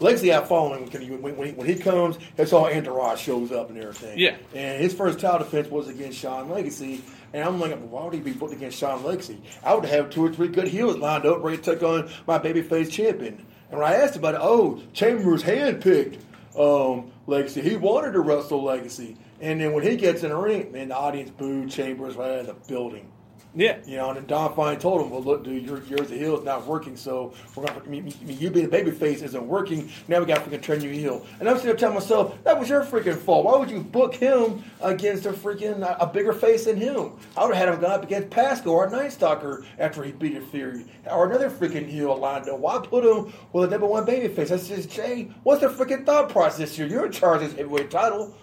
[SPEAKER 2] Legacy had following when he, when, when, he, when he comes, that's all Entourage shows up and everything.
[SPEAKER 4] Yeah.
[SPEAKER 2] And his first title defense was against Sean Legacy. And I'm like, why would he be booked against Sean Legacy? I would have two or three good heels lined up ready to take on my babyface champion. And when I asked about it, oh, Chambers handpicked um, Legacy. He wanted to wrestle Legacy. And then when he gets in the ring, man, the audience booed Chambers right out of the building.
[SPEAKER 4] Yeah.
[SPEAKER 2] You know, and then Don finally told him, "Well, look, dude, your yours the heel is not working, so we're gonna. I mean, you being a baby face isn't working. Now we got to freaking turn you heel." And I'm sitting there telling myself, "That was your freaking fault. Why would you book him against a freaking a bigger face than him? I would have had him go up against Pasco or Night Stalker after he beat a Fury or another freaking heel up. Why put him with a number one baby face? I says, Jay, what's the freaking thought process here? You're in charge of this heavyweight title."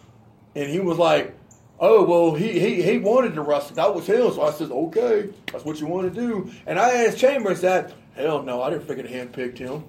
[SPEAKER 2] And he was like, "Oh well, he he, he wanted to wrestle. That was him." So I said, "Okay, that's what you want to do." And I asked Chambers that. Hell no, I didn't freaking handpick him.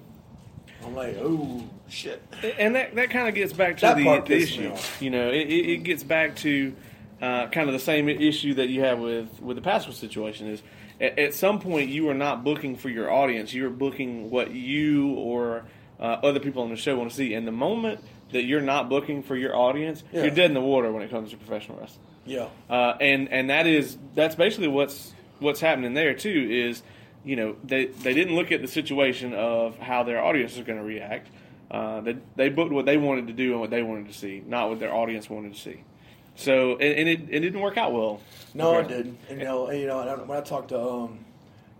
[SPEAKER 2] I'm like, oh shit.
[SPEAKER 4] And that, that kind of gets back to
[SPEAKER 2] That
[SPEAKER 4] the,
[SPEAKER 2] part
[SPEAKER 4] the issue. You know, it, it, it gets back to uh, kind of the same issue that you have with, with the Pascal situation is at, at some point you are not booking for your audience. You are booking what you or uh, other people on the show want to see. And the moment that you're not booking for your audience,
[SPEAKER 2] Yeah.
[SPEAKER 4] you're dead in the water when it comes to professional wrestling.
[SPEAKER 2] Yeah.
[SPEAKER 4] Uh, and and that is that's basically what's what's happening there too is you know they they didn't look at the situation of how their audience is going to react. Uh, they they booked what they wanted to do and what they wanted to see, not what their audience wanted to see. So and, and it, it didn't work out well.
[SPEAKER 2] No,
[SPEAKER 4] it
[SPEAKER 2] didn't. And, you know, and, you know, when I talked to um,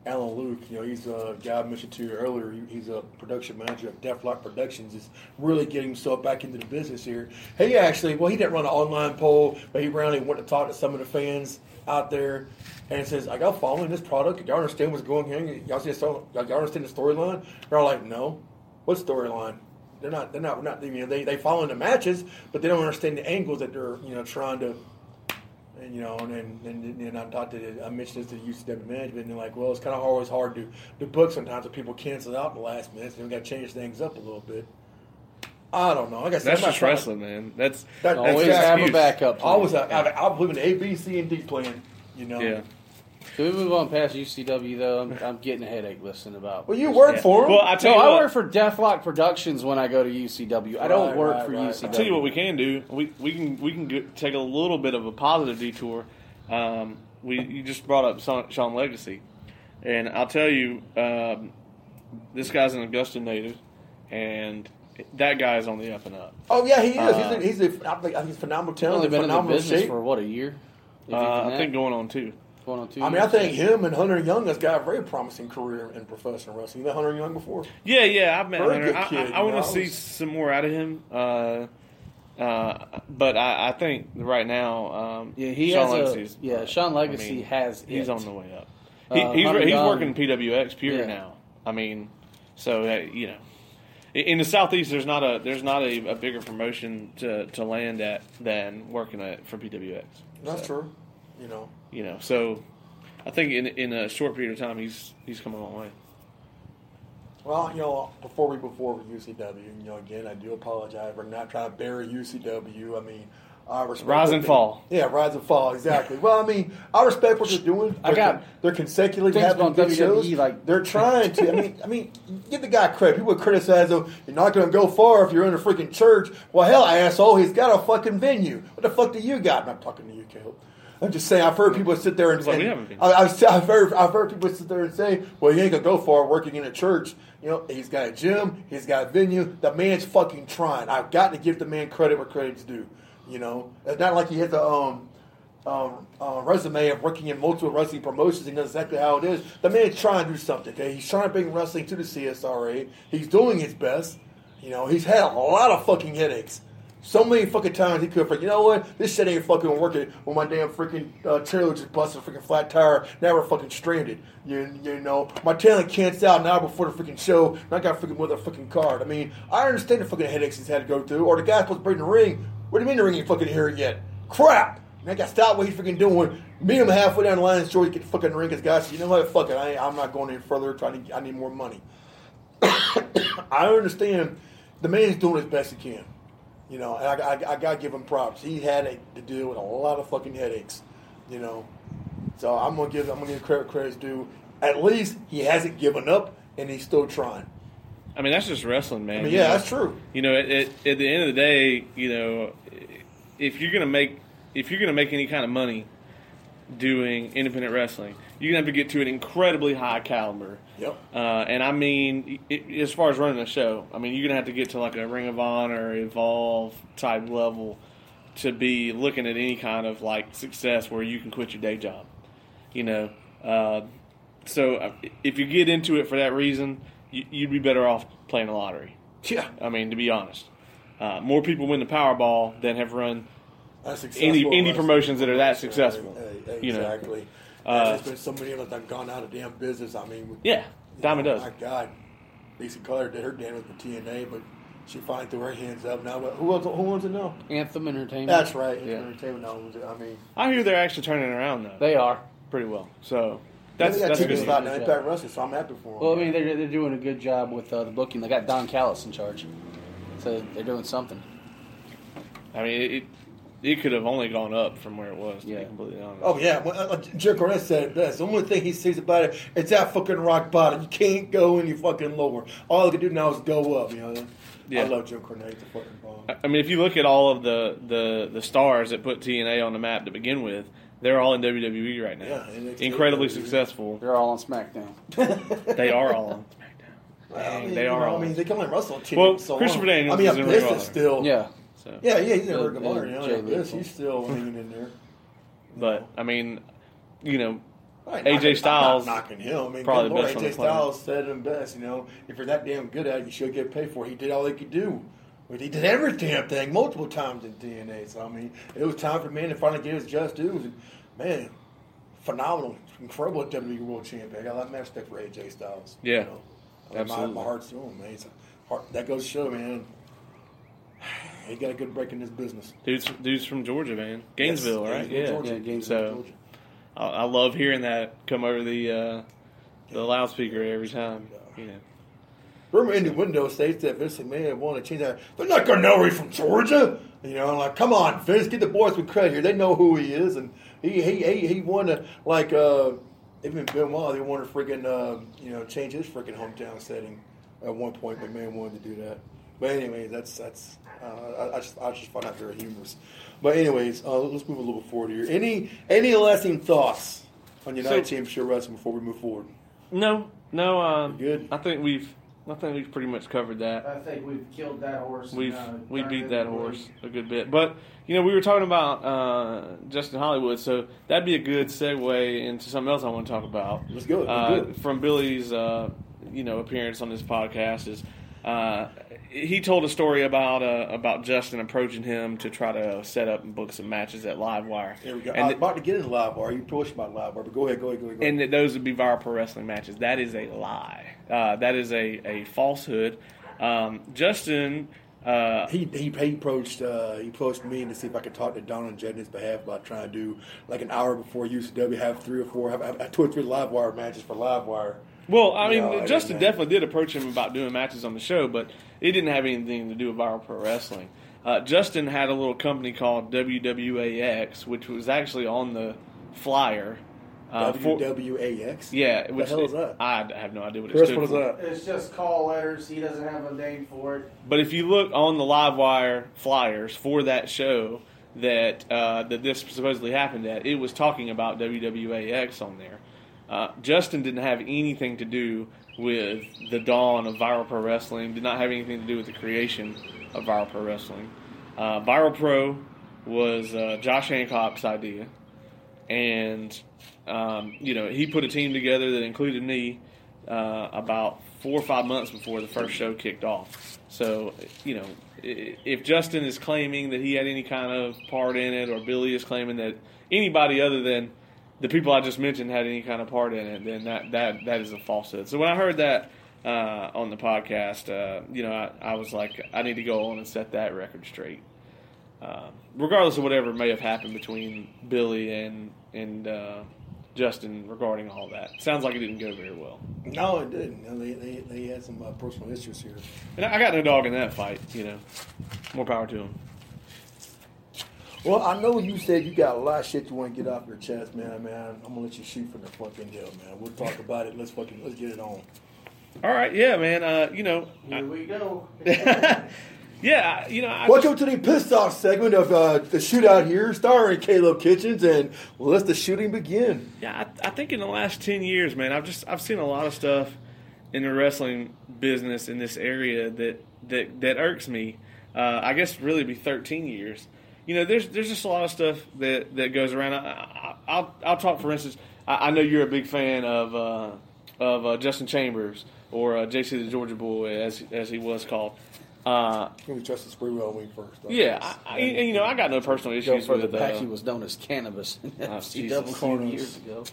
[SPEAKER 2] Alan Luke, you know, he's a guy I mentioned to you earlier. He's a production manager of Deathlock Productions. Is really getting himself back into the business here. He actually, well, he didn't run an online poll, but he randomly went to talk to some of the fans out there, and says, "I got following this product. Y'all understand what's going on? Y'all see, y'all understand the storyline?" They're all like, "No, what storyline?" They're not. They're not. Not. You know, they they following the matches, but they don't understand the angles that they're you know trying to and you know, and then and, then I talked to the, I mentioned this to the UCW management, and they're like, well, it's kind of always hard to to book sometimes if people cancel out in the last minute, and we got to change things up a little bit. I don't know. Like I said,
[SPEAKER 4] That's
[SPEAKER 2] I'm not
[SPEAKER 4] just
[SPEAKER 2] trying-
[SPEAKER 4] wrestling, man. That's
[SPEAKER 2] That, that's
[SPEAKER 3] Always
[SPEAKER 2] exactly-
[SPEAKER 3] have a
[SPEAKER 4] excuse.
[SPEAKER 3] backup. plan.
[SPEAKER 2] Always, I, I, I believe in A, B, C, and D plan. You know.
[SPEAKER 4] yeah.
[SPEAKER 3] Can we move on past UCW though? I'm, I'm getting a headache listening about.
[SPEAKER 2] Well, you work
[SPEAKER 4] Yeah.
[SPEAKER 2] for them.
[SPEAKER 4] Well, I tell
[SPEAKER 3] No,
[SPEAKER 4] you
[SPEAKER 3] I
[SPEAKER 4] what,
[SPEAKER 3] work for Deathlock Productions when I go to UCW. I don't
[SPEAKER 2] Right,
[SPEAKER 3] work
[SPEAKER 2] right,
[SPEAKER 3] for
[SPEAKER 2] right.
[SPEAKER 3] UCW.
[SPEAKER 4] I'll tell you what we can do. We we can we can get, take a little bit of a positive detour. Um, we you just brought up Sean, Sean Legacy, and I'll tell you, um, this guy's an Augusta native, and that guy is on the up and up.
[SPEAKER 2] oh yeah, he is.
[SPEAKER 4] Uh,
[SPEAKER 2] he's a, he's a, I think he's phenomenal
[SPEAKER 3] He's
[SPEAKER 2] talent.
[SPEAKER 3] only been in the
[SPEAKER 2] phenomenal
[SPEAKER 3] business
[SPEAKER 2] shape.
[SPEAKER 3] for what a year. If
[SPEAKER 4] Uh,
[SPEAKER 3] even
[SPEAKER 4] I
[SPEAKER 3] that.
[SPEAKER 4] think going on two.
[SPEAKER 3] Going on two.
[SPEAKER 2] I mean, I think him and Hunter Young has got a very promising career in professional wrestling. You met Hunter Young before?
[SPEAKER 4] Yeah, yeah, I've met
[SPEAKER 2] Very
[SPEAKER 4] Hunter.
[SPEAKER 2] good
[SPEAKER 4] I,
[SPEAKER 2] kid,
[SPEAKER 4] I, I
[SPEAKER 2] you
[SPEAKER 4] want to see some more out of him. Uh, uh, but I, I think right now, um,
[SPEAKER 3] Yeah, he
[SPEAKER 4] Sean
[SPEAKER 3] has a-
[SPEAKER 4] Legacy's-
[SPEAKER 3] yeah, Sean Legacy
[SPEAKER 4] I mean,
[SPEAKER 3] has
[SPEAKER 4] He's
[SPEAKER 3] it.
[SPEAKER 4] on the way up. He,
[SPEAKER 3] Uh,
[SPEAKER 4] he's
[SPEAKER 3] Hunter
[SPEAKER 4] he's
[SPEAKER 3] Young-
[SPEAKER 4] working PWX pure
[SPEAKER 3] Yeah.
[SPEAKER 4] now. I mean, so uh, you know, in- in the southeast, there's not a there's not a, a bigger promotion to, to land at than working at for PWX.
[SPEAKER 2] That's
[SPEAKER 4] So,
[SPEAKER 2] true. You know.
[SPEAKER 4] You know, so I think in in a short period of time, he's he's come a long way.
[SPEAKER 2] Well, you know, before we before forward with UCW, you know, again, I do apologize for not trying to bury UCW. I mean, I respect
[SPEAKER 4] Rise and
[SPEAKER 2] they-
[SPEAKER 4] fall.
[SPEAKER 2] Yeah, rise and fall, exactly. well, I mean, I respect what they're doing.
[SPEAKER 3] I
[SPEAKER 2] They're
[SPEAKER 3] got
[SPEAKER 2] they're consecutively having good
[SPEAKER 3] WWE,
[SPEAKER 2] shows.
[SPEAKER 3] like-
[SPEAKER 2] they're trying to. I mean, I mean, give the guy credit. People criticize him. You're not going to go far if you're in a freaking church. Well, hell, asshole, he's got a fucking venue. What the fuck do you got? I'm not talking to you, Caleb. I'm just saying. I've heard people sit there and
[SPEAKER 4] Well, we
[SPEAKER 2] and-
[SPEAKER 4] have a venue.
[SPEAKER 2] I, I've, I've heard I've heard people sit there and say, "Well, he ain't gonna go far working in a church." You know, he's got a gym, he's got a venue. The man's fucking trying. I've got to give the man credit where credit's due. You know, it's not like he has a um, um, uh, resume of working in multiple wrestling promotions. He knows exactly how it is. The man's trying to do something. Okay, he's trying to bring wrestling to the CSRA. He's doing his best. You know, he's had a lot of fucking headaches. So many fucking times he could have, you know what? This shit ain't fucking working when my damn freaking uh, trailer just busted a freaking flat tire. Now we're fucking stranded. You, you know, my talent cancels out an hour before the freaking show, and I got a freaking card. I mean, I understand the fucking headaches he's had to go through. Or the guy's supposed to bring the ring. What do you mean the ring ain't fucking here yet? Crap! And I got to stop what he's freaking doing. Meet him halfway down the line, so he can fucking ring. His guy So, you know what? Fuck it. I I'm not going any further. Trying to, I need more money. I understand the man's doing his best he can. You know, and I, I, I got to give him props. He had a, to deal with a lot of fucking headaches. You know, so I'm gonna give I'm gonna give credit credit's due. At least he hasn't given up and he's still trying.
[SPEAKER 4] I mean, that's just wrestling, man.
[SPEAKER 2] I mean,
[SPEAKER 4] You
[SPEAKER 2] yeah,
[SPEAKER 4] know?
[SPEAKER 2] that's true.
[SPEAKER 4] You know, at, at, at the end of the day, you know, if you're gonna make if you're gonna make any kind of money doing independent wrestling, you're gonna have to get to an incredibly high caliber.
[SPEAKER 2] Yep.
[SPEAKER 4] Uh, and I mean, it, as far as running a show, I mean, you're gonna have to get to like a Ring of Honor, Evolve type level to be looking at any kind of like success where you can quit your day job. You know, Uh, so uh, if you get into it for that reason, you, you'd be better off playing the lottery.
[SPEAKER 2] Yeah,
[SPEAKER 4] I mean, to be honest, uh, more people win the Powerball than have run
[SPEAKER 2] any
[SPEAKER 4] indie promotions that are that successful,
[SPEAKER 2] hey,
[SPEAKER 4] you know.
[SPEAKER 2] Exactly.
[SPEAKER 4] Uh,
[SPEAKER 2] And there's been so many of them that have gone out of damn business. I mean,
[SPEAKER 4] Yeah, Diamond
[SPEAKER 2] you know,
[SPEAKER 4] does.
[SPEAKER 2] My God, Lisa Cutter did her damage with the TNA, but she finally threw her hands up. Now, what- who owns, who owns it now?
[SPEAKER 3] Anthem Entertainment.
[SPEAKER 2] That's right.
[SPEAKER 3] Yeah.
[SPEAKER 2] Entertainment now owns it. I mean,
[SPEAKER 4] I hear they're actually turning around though,
[SPEAKER 3] They are.
[SPEAKER 4] pretty well. So that's
[SPEAKER 2] they got
[SPEAKER 4] that's a good.
[SPEAKER 2] about Impact Wrestling, so I'm happy for them.
[SPEAKER 3] Well, I mean, they're, they're doing a good job with uh, the booking. They got Don Callis in charge. So they're doing something.
[SPEAKER 4] I mean, it it could have only gone up from where it was. To
[SPEAKER 3] Yeah.
[SPEAKER 4] be completely honest.
[SPEAKER 2] Oh yeah, well, uh, Jerry Cornette said it best. The only thing he sees about it, it's that fucking rock bottom. You can't go any fucking lower. All he can do now is go up. You know.
[SPEAKER 4] Yeah.
[SPEAKER 2] I love Joe Cornette. The fucking bomb.
[SPEAKER 4] I mean, if you look at all of the, the, the stars that put TNA on the map to begin with, they're all in WWE right now.
[SPEAKER 2] Yeah, NXT,
[SPEAKER 4] Incredibly
[SPEAKER 2] WWE.
[SPEAKER 4] successful.
[SPEAKER 3] They're all on SmackDown.
[SPEAKER 4] They are all on SmackDown.
[SPEAKER 2] I mean,
[SPEAKER 4] they
[SPEAKER 2] you
[SPEAKER 4] are
[SPEAKER 2] know,
[SPEAKER 4] all.
[SPEAKER 2] I mean, they can only wrestle on
[SPEAKER 4] Well,
[SPEAKER 2] so
[SPEAKER 4] Christopher
[SPEAKER 2] long.
[SPEAKER 4] Daniels
[SPEAKER 2] I mean,
[SPEAKER 4] is in
[SPEAKER 2] Abyss
[SPEAKER 4] Ring of
[SPEAKER 2] is still.
[SPEAKER 3] Yeah.
[SPEAKER 4] So,
[SPEAKER 2] Yeah, yeah, he's in Ring of Honor.
[SPEAKER 3] uh,
[SPEAKER 2] You know,
[SPEAKER 3] Jay
[SPEAKER 2] Abyss, he's still hanging in there.
[SPEAKER 4] but I mean, you know,
[SPEAKER 2] I ain't
[SPEAKER 4] AJ
[SPEAKER 2] knocking- I'm
[SPEAKER 4] Styles,
[SPEAKER 2] not knocking him. I mean,
[SPEAKER 4] probably the
[SPEAKER 2] Lord,
[SPEAKER 4] best on the
[SPEAKER 2] AJ. Styles said it best. You know, if you're that damn good at it, you should get paid for it. He did all he could do. But he did every damn thing multiple times in TNA. So I mean, it was time for man to finally get his just dues. And man, phenomenal, incredible WWE World Champion. I got a lot of respect for AJ Styles.
[SPEAKER 4] Yeah,
[SPEAKER 2] you know. I mean, my,
[SPEAKER 4] absolutely.
[SPEAKER 2] my heart's to him, man. Heart, that goes to show, man. He got a good break in this business.
[SPEAKER 4] dude's, dude's from Georgia, man. Gainesville,
[SPEAKER 2] Yes,
[SPEAKER 4] right?
[SPEAKER 2] Gainesville,
[SPEAKER 4] yeah.
[SPEAKER 2] Georgia.
[SPEAKER 3] Yeah, Gainesville,
[SPEAKER 4] So
[SPEAKER 2] Georgia.
[SPEAKER 4] I, I love hearing that come over the uh, the loudspeaker every time. You know.
[SPEAKER 2] Rumor in the window states that Vince McMahon wanted to change that. They're not going to know he's from Georgia. You know, like, come on, Vince, get the boys some credit here. They know who he is. And he he he, he wanted, like, uh, even Benoit, they wanted to freaking, uh, you know, change his freaking hometown setting. At one point, McMahon wanted to do that. But anyway, that's, that's, uh, I, I, just, I just find that very humorous. But anyways, uh, let's move a little bit forward here. Any, any lasting thoughts on United
[SPEAKER 4] So-
[SPEAKER 2] Championship Wrestling before we move forward?
[SPEAKER 4] No, no. Um,
[SPEAKER 2] Good.
[SPEAKER 4] I think we've I think we've pretty much covered that.
[SPEAKER 3] I think we've killed that horse.
[SPEAKER 4] We've we beat that horse a good bit, but you know we were talking about uh, Justin Hollywood, so that'd be a good segue into something else I want to talk about.
[SPEAKER 2] Let's go. Let's
[SPEAKER 4] Uh, from Billy's uh, you know appearance on this podcast is uh, he told a story about uh, about Justin approaching him to try to set up and book some matches at Livewire.
[SPEAKER 2] There we go.
[SPEAKER 4] And
[SPEAKER 2] I was about to get into live bar. You pushed about live bar, but go ahead, go ahead, go ahead. Go ahead.
[SPEAKER 4] and that those would be viral pro wrestling matches. That is a lie. Uh, that is a, a falsehood. Um, Justin, uh,
[SPEAKER 2] he, he he approached uh, he approached me to see if I could talk to Don and Jed on his behalf about trying to do like an hour before UCW have three or four have, have two or three live wire matches for live wire.
[SPEAKER 4] Well, I mean,
[SPEAKER 2] No, I
[SPEAKER 4] Justin
[SPEAKER 2] didn't.
[SPEAKER 4] definitely did approach him about doing matches on the show, but it didn't have anything to do with viral pro wrestling. Uh, Justin had a little company called WWAX, which was actually on the flyer. Uh, for-
[SPEAKER 2] WWAX.
[SPEAKER 4] yeah,
[SPEAKER 2] the hell is that?
[SPEAKER 4] I have no idea what it stood
[SPEAKER 2] what is
[SPEAKER 4] for.
[SPEAKER 2] that?
[SPEAKER 3] It's just call letters. He doesn't have a name for it.
[SPEAKER 4] But if you look on the Livewire flyers for that show that uh, that this supposedly happened at, it was talking about WWAX on there. Uh, Justin didn't have anything to do with the dawn of Viral Pro Wrestling. Did not have anything to do with the creation of Viral Pro Wrestling. Uh, Viral Pro was uh, Josh Hancock's idea, and um, you know he put a team together that included me uh, about four or five months before the first show kicked off. So you know if Justin is claiming that he had any kind of part in it, or Billy is claiming that anybody other than the people I just mentioned had any kind of part in it, then that that that is a falsehood. So when I heard that uh, on the podcast, uh, you know, I, I was like, I need to go on and set that record straight. Uh, regardless of whatever may have happened between Billy and and uh, Justin regarding all that, sounds like it didn't go very well.
[SPEAKER 2] No, it didn't. No, They, they, they had some uh, personal issues here.
[SPEAKER 4] And I I got no dog in that fight. You know, more power to him.
[SPEAKER 2] Well, I know you said you got a lot of shit you want to get off your chest, man. Man, I'm gonna let you shoot from the fucking hill, man. We'll talk about it. Let's fucking let's get it on.
[SPEAKER 4] All right, yeah, man. Uh, you know,
[SPEAKER 3] Here we go.
[SPEAKER 4] yeah, you know, I
[SPEAKER 2] Welcome to the pissed off segment of uh, the shootout here, starring Caleb Kitchens, and well, let the shooting begin.
[SPEAKER 4] Yeah, I, I think in the last ten years, man, I've just I've seen a lot of stuff in the wrestling business in this area that that that irks me. Uh, I guess really be thirteen years. You know, there's there's just a lot of stuff that that goes around. I, I, I'll I'll talk for instance. I I, know you're a big fan of uh, of uh, Justin Chambers or uh, JC the Georgia Boy, as as he was called. Uh,
[SPEAKER 2] Give me Justin Sprewell wing first.
[SPEAKER 4] yeah, I, I, you know I got no personal issues with.
[SPEAKER 3] back,
[SPEAKER 4] Uh,
[SPEAKER 3] he was known as cannabis in
[SPEAKER 4] Oh, Jesus.
[SPEAKER 3] years ago.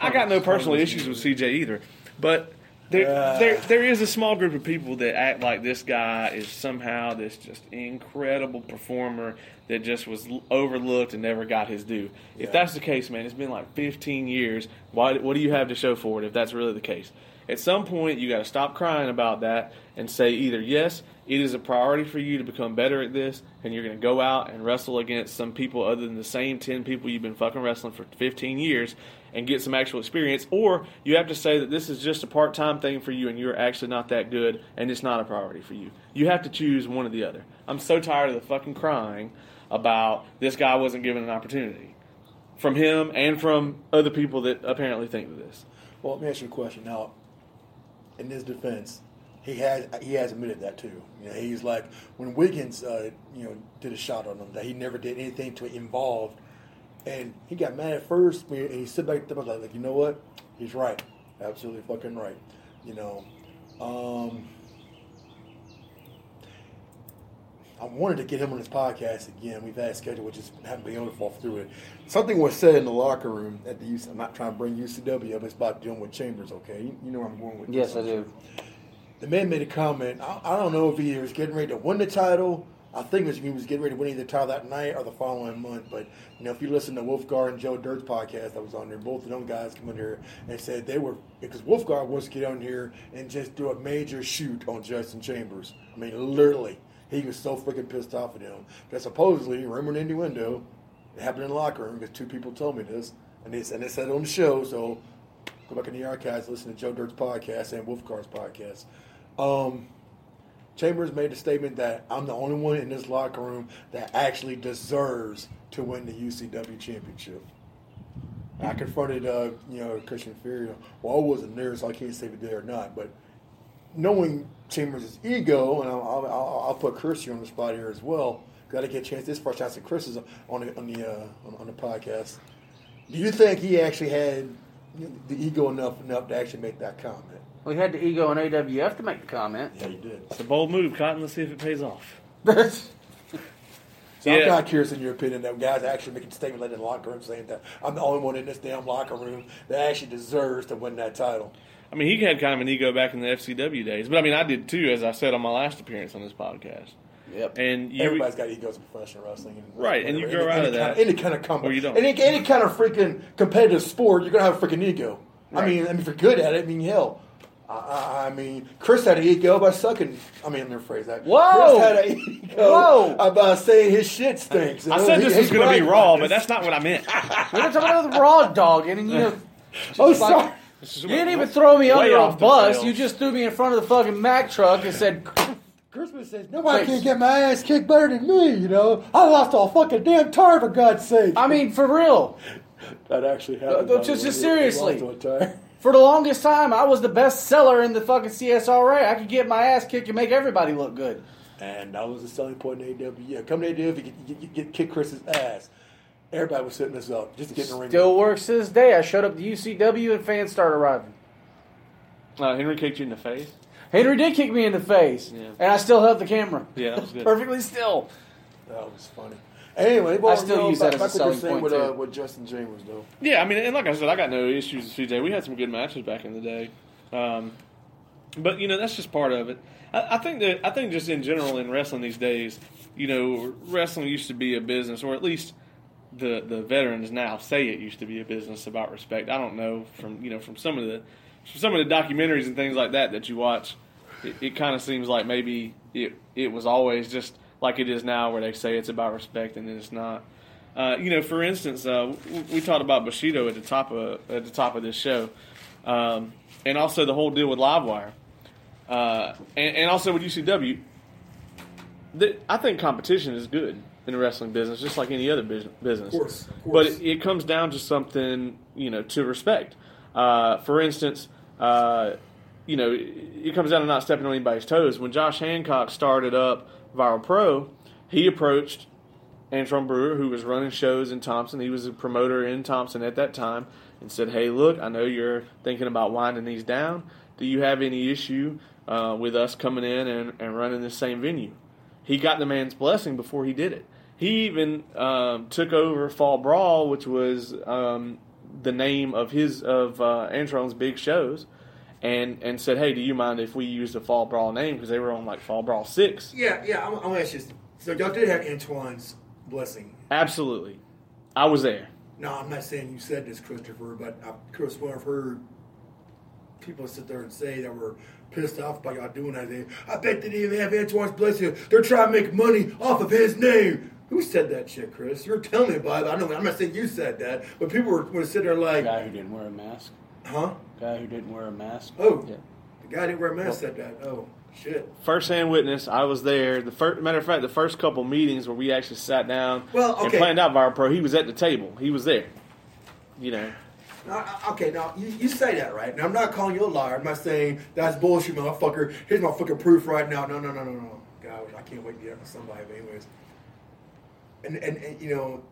[SPEAKER 4] I got no personal issues with CJ either, but there, there, there is a small group of people that act like this guy is somehow this just incredible performer that just was overlooked and never got his due. If that's the case, man, it's been like 15 years. Why, what do you have to show for it if that's really the case? At some point, you got to stop crying about that and say either yes, it is a priority for you to become better at this, and you're going to go out and wrestle against some people other than the same 10 people you've been fucking wrestling for 15 years and get some actual experience, or you have to say that this is just a part time thing for you and you're actually not that good and it's not a priority for you. You have to choose one or the other. I'm so tired of the fucking crying about this guy wasn't given an opportunity from him and from other people that apparently think this.
[SPEAKER 2] Well, let me ask you a question. Now, in his defense, he has he has admitted that too. You know, he's like when Wiggins, uh, you know, did a shot on him that he never did anything to involve, and he got mad at first. And he stood back there like, like, you know what? He's right, absolutely fucking right. You know, um, I wanted to get him on his podcast again. We've had a schedule, we just haven't been able to fall through it. Something was said in the locker room at the UC. I'm not trying to bring UCW up. It's about dealing with Chambers. Okay, you, you know where I'm going with
[SPEAKER 3] Yes,
[SPEAKER 2] this.
[SPEAKER 3] I do.
[SPEAKER 2] The man made a comment. I, I don't know if he was getting ready to win the title. I think he was getting ready to win either the title that night or the following month. But you know, if you listen to Wolfgar and Joe Dirt's podcast that was on there, both of them guys come in here and said they were because Wolfgar wants to get on here and just do a major shoot on Justin Chambers. I mean, literally, he was so freaking pissed off at him that supposedly, rumor and innuendo, it happened in the locker room because two people told me this, and they and they said it on the show. So go back in the archives, listen to Joe Dirt's podcast and Wolfgar's podcast. Um, Chambers made a statement that I'm the only one in this locker room that actually deserves to win the UCW championship. I confronted, uh, you know, Christian Fury. Well, I wasn't there, so I can't say if he did or not. But knowing Chambers' ego, and I'll, I'll, I'll- put Chris here on the spot here as well. Got to get a chance. This first chance Chris is on the on the uh, on, on the podcast. Do you think he actually had the ego enough enough to actually make that comment?
[SPEAKER 3] We had the ego in AWF to make the comment.
[SPEAKER 2] Yeah, he did.
[SPEAKER 4] It's a bold move, Cotton. Let's see if it pays off.
[SPEAKER 2] So I'm
[SPEAKER 4] Yeah.
[SPEAKER 2] kind of curious in your opinion that guys actually making a statement like in the locker room saying that I'm the only one in this damn locker room that actually deserves to win that title.
[SPEAKER 4] I mean, he had kind of an ego back in the FCW days, but I mean, I did too, as I said on my last appearance on this podcast.
[SPEAKER 3] Yep.
[SPEAKER 4] And you,
[SPEAKER 2] Everybody's got egos in professional wrestling, and
[SPEAKER 4] Right, and you grow
[SPEAKER 2] any,
[SPEAKER 4] out of that.
[SPEAKER 2] Kind of, any kind of company,
[SPEAKER 4] Or you don't.
[SPEAKER 2] Any, any kind of freaking competitive sport, you're gonna have a freaking ego. I mean, I mean, if you're good at it, I mean, hell. I, I, I mean, Chris had an ego by sucking. I mean, let me rephrase that.
[SPEAKER 3] Whoa!
[SPEAKER 2] Chris had an ego
[SPEAKER 3] Whoa!
[SPEAKER 2] about saying his shit stinks.
[SPEAKER 4] I
[SPEAKER 2] You know,
[SPEAKER 4] said
[SPEAKER 2] he-
[SPEAKER 4] this was going to be raw, but that's not what I meant.
[SPEAKER 3] We were talking about the raw dog, and you know,
[SPEAKER 2] Oh,
[SPEAKER 3] like-
[SPEAKER 2] sorry.
[SPEAKER 3] you didn't even throw me under a bus.
[SPEAKER 4] rails.
[SPEAKER 3] You just threw me in front of the fucking Mack truck and said,
[SPEAKER 2] Christmas says nobody
[SPEAKER 3] Thanks.
[SPEAKER 2] can get my ass kicked better than me. You know, I lost a fucking damn tire for God's sake.
[SPEAKER 3] I mean, for real.
[SPEAKER 2] that actually happened. By
[SPEAKER 3] just-
[SPEAKER 2] way.
[SPEAKER 3] just
[SPEAKER 2] He- he
[SPEAKER 3] seriously.
[SPEAKER 2] Lost a tire.
[SPEAKER 3] For the longest time, I was the best seller in the fucking CSRA. I could get my ass kicked and make everybody look good.
[SPEAKER 2] And that was the selling point in AW. Yeah, come to AW, you get, you get, get kick Chris's ass. Everybody was setting us up just getting get the ring.
[SPEAKER 3] Still works to this day. I showed up to UCW and fans started arriving.
[SPEAKER 4] Uh, Henry kicked you in the face.
[SPEAKER 3] Henry did kick me in the face,
[SPEAKER 4] Yeah.
[SPEAKER 3] and I still held the camera.
[SPEAKER 4] Yeah, that was good.
[SPEAKER 3] Perfectly still.
[SPEAKER 2] That was funny. Anyway, well,
[SPEAKER 3] I still
[SPEAKER 2] you know,
[SPEAKER 3] use
[SPEAKER 2] back,
[SPEAKER 3] that as a
[SPEAKER 2] back
[SPEAKER 3] selling point,
[SPEAKER 2] with,
[SPEAKER 3] too.
[SPEAKER 2] uh, with Justin Chambers, though.
[SPEAKER 4] Yeah, I mean, and like I said, I got no issues with CJ. We had some good matches back in the day, um, but you know that's just part of it. I, I think that I think just in general in wrestling these days, you know, wrestling used to be a business, or at least the the veterans now say it used to be a business about respect. I don't know from you know from some of the from some of the documentaries and things like that that you watch, it, it kind of seems like maybe it it was always just like it is now, where they say it's about respect and then it's not. Uh, you know, for instance, uh, we, we talked about Bushido at the top of at the top of this show, um, and also the whole deal with Livewire, uh, and, and also with UCW. The, I think competition is good in the wrestling business, just like any other business.
[SPEAKER 2] Of course, of
[SPEAKER 4] But it, it comes down to something, you know, to respect. Uh, for instance, uh, you know, it comes down to not stepping on anybody's toes. When Josh Hancock started up Viral Pro, he approached Antron Brewer, who was running shows in Thompson. He was a promoter in Thompson at that time, and said, "Hey, look, I know you're thinking about winding these down. Do you have any issue uh, with us coming in and, and running the same venue?" He got the man's blessing before he did it. He even um, took over Fall Brawl, which was um, the name of his of uh, Antron's big shows, and and said, "Hey, do you mind if we use the Fall Brawl name because they were on like Fall Brawl six?
[SPEAKER 2] Yeah, yeah. I'm, I'm gonna ask you. So y'all did have Antoine's blessing.
[SPEAKER 4] Absolutely, I was there.
[SPEAKER 2] No, I'm not saying you said this, Christopher, but I, Chris, what I've heard people sit there and say that we're pissed off by y'all doing that. They, I bet they didn't even have Antoine's blessing. They're trying to make money off of his name. Who said that shit, Chris? You're telling me about it. I know. I'm not saying you said that, but people were, were sitting there like,
[SPEAKER 3] guy who didn't wear a mask.
[SPEAKER 2] huh?
[SPEAKER 3] Guy who didn't wear a mask.
[SPEAKER 2] Oh,
[SPEAKER 3] Yeah.
[SPEAKER 2] the guy didn't wear a mask said that. Oh, shit.
[SPEAKER 4] First hand witness, I was there. The first matter of fact, the first couple meetings where we actually sat down
[SPEAKER 2] Well,
[SPEAKER 4] and
[SPEAKER 2] okay.
[SPEAKER 4] planned out Viral Pro, he was at the table. He was there. You know,
[SPEAKER 2] Now, uh, okay, now you, you say that, right? Now I'm not calling you a liar. I'm not saying that's bullshit, motherfucker. Here's my fucking proof right now. No, no, no, no, no. God, I can't wait to get that from somebody. But anyways, and, and and you know,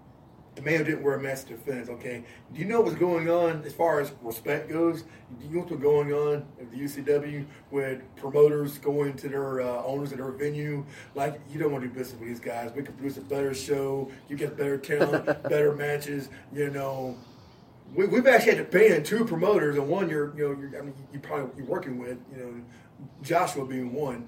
[SPEAKER 2] the man who didn't wear a mask to defense. Okay, do you know what's going on as far as respect goes? Do you know what's going on at the UCW with promoters going to their uh, owners at their venue? Like, you don't want to do business with these guys. We can produce a better show. You get better talent, better matches. You know. We, we've actually had to ban two promoters, and one you're, you know, you're, I mean, you probably you're working with, you know, Joshua being one,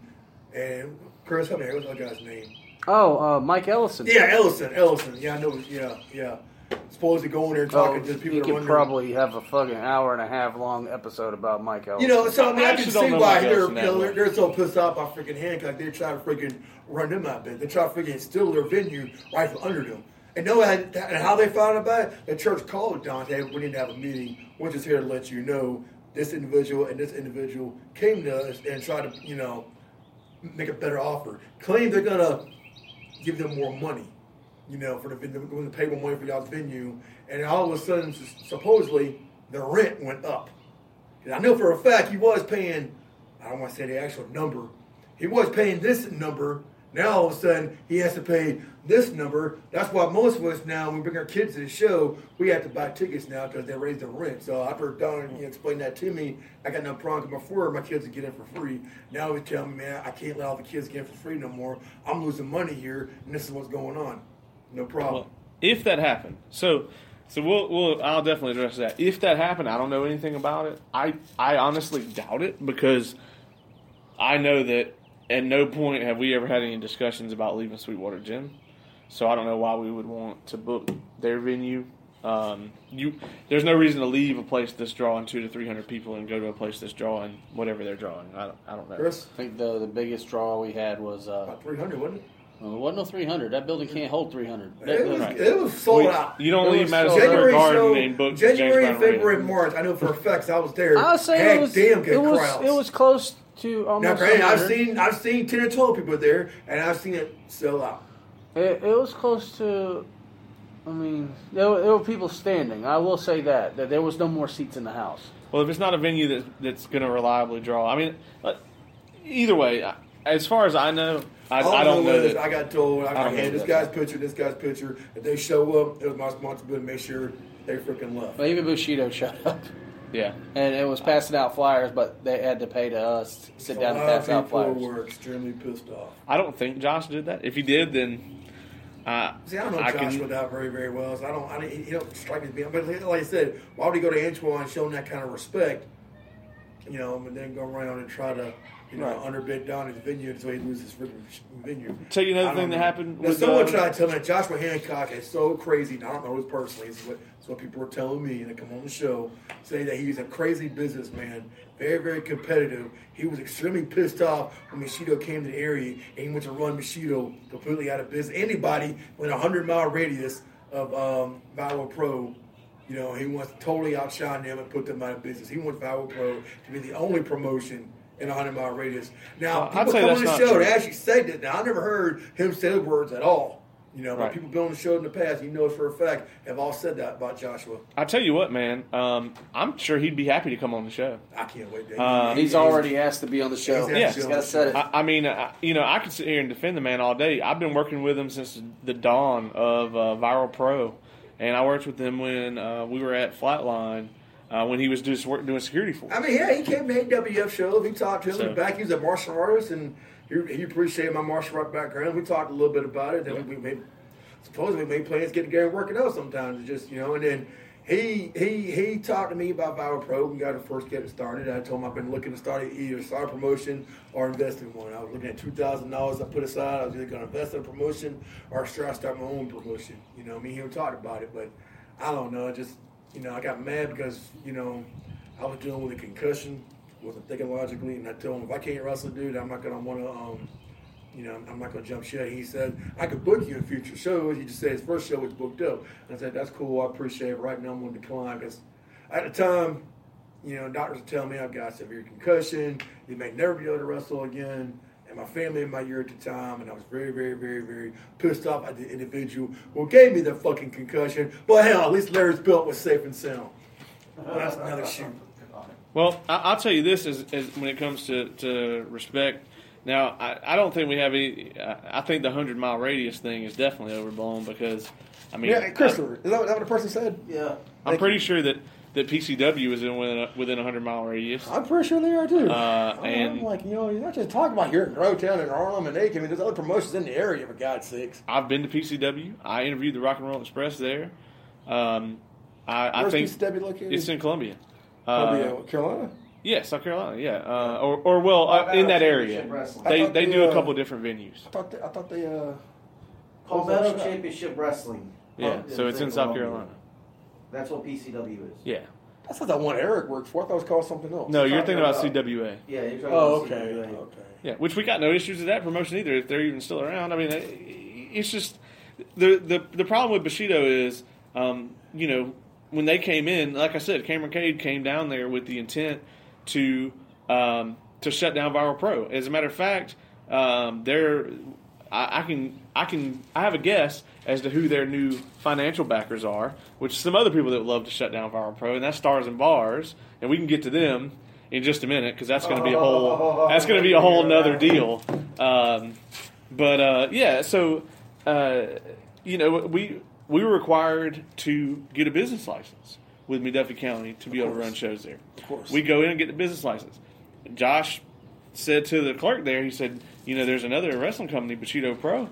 [SPEAKER 2] and Chris, help me, what's that guy's name?
[SPEAKER 3] Oh, uh, Mike Ellison.
[SPEAKER 2] Yeah, Ellison, Ellison. Yeah, I know. Yeah, yeah. Supposed to go in there and
[SPEAKER 3] Oh,
[SPEAKER 2] talking to people
[SPEAKER 3] you could probably have a fucking hour and a half long episode about Mike Ellison.
[SPEAKER 2] You know, so I mean,
[SPEAKER 4] I
[SPEAKER 2] I, can see why they're, you know, they're, they're so pissed off by freaking Hancock. They're trying to freaking run them out there. They try to freaking steal their venue right from under them. And know and how they found about it? The church called Dante. We need to have a meeting. We're just here to let you know this individual and this individual came to us and tried to, you know, make a better offer. Claim they're gonna give them more money, you know, for the going to pay more money for y'all's venue, and all of a sudden, supposedly, the rent went up. And I know for a fact he was paying. I don't want to say the actual number. He was paying this number. Now all of a sudden he has to pay this number. That's why most of us now, when we bring our kids to the show, we have to buy tickets now because they raised the rent. So after Don you know, explained that to me, I got no problem. Before my kids would get in for free. Now he's telling me, man, I can't let all the kids get in for free no more. I'm losing money here, and this is what's going on. No problem.
[SPEAKER 4] well, if that happened, so so we'll we'll I'll definitely address that. If that happened, I don't know anything about it. I I honestly doubt it because I know that at no point have we ever had any discussions about leaving Sweetwater Gym. So I don't know why we would want to book their venue. Um, you, there's no reason to leave a place that's drawing two to three hundred people and go to a place that's drawing whatever they're drawing. I don't, I don't know.
[SPEAKER 2] Chris,
[SPEAKER 3] I think the the biggest draw we had was uh,
[SPEAKER 2] about 300, wasn't it?
[SPEAKER 3] well, it wasn't no 300. That building can't hold 300.
[SPEAKER 2] It was,
[SPEAKER 4] right.
[SPEAKER 2] it was sold
[SPEAKER 4] We-
[SPEAKER 2] out.
[SPEAKER 4] you don't
[SPEAKER 3] It
[SPEAKER 4] leave
[SPEAKER 3] was
[SPEAKER 4] Madison
[SPEAKER 3] so-
[SPEAKER 4] Square
[SPEAKER 2] January
[SPEAKER 4] Garden
[SPEAKER 2] show,
[SPEAKER 4] and book
[SPEAKER 2] January,
[SPEAKER 4] James Brown Arena.
[SPEAKER 2] February, March. I know for a fact I was there.
[SPEAKER 3] I was saying
[SPEAKER 2] Heck,
[SPEAKER 3] it was
[SPEAKER 2] damn good
[SPEAKER 3] it was
[SPEAKER 2] crowds.
[SPEAKER 3] it was close to
[SPEAKER 2] Now,
[SPEAKER 3] almost.
[SPEAKER 2] granted, I've seen I've seen ten or twelve people there, and I've seen it sell out.
[SPEAKER 3] It, it was close to. I mean, there were, there were people standing. I will say that that there was no more seats in the house.
[SPEAKER 4] Well, if it's not a venue that, that's going to reliably draw, I mean, uh, either way, as far as I know, I,
[SPEAKER 2] All
[SPEAKER 4] I don't
[SPEAKER 2] know
[SPEAKER 4] know
[SPEAKER 2] is
[SPEAKER 4] that.
[SPEAKER 2] I got told I,
[SPEAKER 4] I
[SPEAKER 2] I
[SPEAKER 4] don't
[SPEAKER 2] had this guy's picture, this guy's picture. If they show up, it was my responsibility to make sure they freaking left.
[SPEAKER 3] But even Bushido showed up,
[SPEAKER 4] yeah,
[SPEAKER 3] and it was passing out flyers, but they had to pay to us to sit
[SPEAKER 2] a
[SPEAKER 3] down and pass out
[SPEAKER 2] people
[SPEAKER 3] flyers.
[SPEAKER 2] were extremely pissed off.
[SPEAKER 4] I don't think Josh did that. If he did, then uh,
[SPEAKER 2] See, I don't know
[SPEAKER 4] I
[SPEAKER 2] Josh
[SPEAKER 4] can-
[SPEAKER 2] without very, very well. So I don't, I don't, he don't strike me as being. But like I said, why would he go to Antoine showing that kind of respect? You know, and then go around and try to, you know,
[SPEAKER 4] Right.
[SPEAKER 2] underbid down his venue so he loses his venue.
[SPEAKER 4] Tell you another thing
[SPEAKER 2] don't
[SPEAKER 4] that happened
[SPEAKER 2] Now,
[SPEAKER 4] with,
[SPEAKER 2] someone
[SPEAKER 4] uh,
[SPEAKER 2] tried to tell me that Joshua Hancock is so crazy. Now, I don't know this personally. This is what, this is what people were telling me. And they come on the show, say that he's a crazy businessman, very, very competitive. He was extremely pissed off when Machido came to the area and he went to run Machido completely out of business. Anybody within a 100 mile radius of um, Viral Pro, you know, he wants to totally outshine them and put them out of business. He wants Viral Pro to be the only promotion in a 100 mile radius. Now,
[SPEAKER 4] Well,
[SPEAKER 2] people come on the show
[SPEAKER 4] true.
[SPEAKER 2] to actually say that. Now, I never heard him say the words at all.
[SPEAKER 5] You know,
[SPEAKER 4] Right.
[SPEAKER 5] but people been on the show in the past, you know for a fact, have all said that about Joshua.
[SPEAKER 4] I tell you what, man. Um, I'm sure he'd be happy to come on the show.
[SPEAKER 5] I can't wait. To,
[SPEAKER 4] Uh,
[SPEAKER 3] He's already asked to be on the show.
[SPEAKER 5] He's
[SPEAKER 4] Yeah.
[SPEAKER 5] asked to
[SPEAKER 3] He's
[SPEAKER 5] be
[SPEAKER 3] got
[SPEAKER 5] on
[SPEAKER 3] to
[SPEAKER 5] the
[SPEAKER 3] set it.
[SPEAKER 4] I, I mean, I, you know, I could sit here and defend the man all day. I've been working with him since the dawn of uh, Viral Pro, and I worked with him when uh, we were at Flatline uh, when he was just work, doing security for. us.
[SPEAKER 5] I mean, yeah, he came to AWF shows. We talked to him
[SPEAKER 4] So-
[SPEAKER 5] in the back. He was a martial artist, and he, he appreciated my martial art background. We talked a little bit about it. Then we made supposedly we made plans to get together and work it out sometimes. Just you know, and then he he he talked to me about Viral Pro. We got to first get it started. I told him I've been looking to start either start a promotion or invest in one. I was looking at two thousand dollars I put aside. I was either going to invest in a promotion or try to start my own promotion. You know, me and him talked about it, but I don't know. Just you know, I got mad because you know I was dealing with a concussion, wasn't thinking logically, and I told him if I can't wrestle, dude, I'm not gonna want to, um, you know, I'm not gonna jump shit. He said I could book you in future shows. He just said his first show was booked up. I said that's cool. I appreciate it. Right now I'm gonna decline because at the time, you know, doctors telling me I've got severe concussion. You may never be able to wrestle again. And my family in my ear at the time, and I was very, very, very, very pissed off at the individual who gave me the fucking concussion. But hell, at least Larry's belt was safe and sound. Well, that's another shoot.
[SPEAKER 4] Well, I, I'll tell you this: is, is when it comes to, to respect. Now, I, I don't think we have any. I, I think the hundred mile radius thing is definitely overblown because, I mean,
[SPEAKER 2] Yeah, Christopher, is that, what- that what the person said?
[SPEAKER 3] Yeah.
[SPEAKER 4] I, am pretty sure that, that PCW is in within a, within a hundred mile radius.
[SPEAKER 2] I'm pretty sure they are too.
[SPEAKER 4] Uh,
[SPEAKER 2] I'm-
[SPEAKER 4] and-
[SPEAKER 2] I'm like, you know, you're not just talking about here in Grovetown and Harlem and Aiken. I mean, there's other promotions in the area, for God's sakes.
[SPEAKER 4] I've been to PCW. I interviewed the Rock and Roll Express there. Um, I, I
[SPEAKER 2] Where's
[SPEAKER 4] think
[SPEAKER 2] PCW located?
[SPEAKER 4] it's in Columbia. Uh,
[SPEAKER 2] Carolina.
[SPEAKER 4] Yeah, South Carolina. Yeah, uh, or, or well, uh, in that area, they they
[SPEAKER 2] they,
[SPEAKER 4] do a
[SPEAKER 2] uh,
[SPEAKER 4] couple different venues.
[SPEAKER 2] I thought they, I thought they uh.
[SPEAKER 6] Palmetto
[SPEAKER 2] closed that shop.
[SPEAKER 6] Championship Wrestling.
[SPEAKER 4] Yeah,
[SPEAKER 6] is
[SPEAKER 4] so it's in South Carolina.
[SPEAKER 6] That's what PCW is.
[SPEAKER 4] Yeah.
[SPEAKER 2] That's not that one Eric worked for. I thought it was called something else.
[SPEAKER 4] No, you're thinking about
[SPEAKER 6] about-
[SPEAKER 4] CWA.
[SPEAKER 6] Yeah, you're talking
[SPEAKER 2] Oh,
[SPEAKER 6] about
[SPEAKER 2] okay.
[SPEAKER 6] CWA.
[SPEAKER 2] Okay.
[SPEAKER 4] Yeah, which we got no issues with that promotion either if they're even still around. I mean, it's just the the the problem with Bushido is, um, you know, when they came in, like I said, Cameron Cade came down there with the intent to um, to shut down Viral Pro. As a matter of fact, um, they're I, I can I can I have a guess as to who their new financial backers are, which is some other people that would love to shut down Viral Pro, and that's Stars and Bars, and we can get to them in just a minute because that's going to be a whole that's going to be a whole nother deal. Um, but uh, yeah, so uh, you know we we were required to get a business license with McDuffie County to be able to run shows there. Of
[SPEAKER 2] course.
[SPEAKER 4] we go in and get the business license. Josh said to the clerk there, he said, you know, there's another wrestling company, Bushido Pro,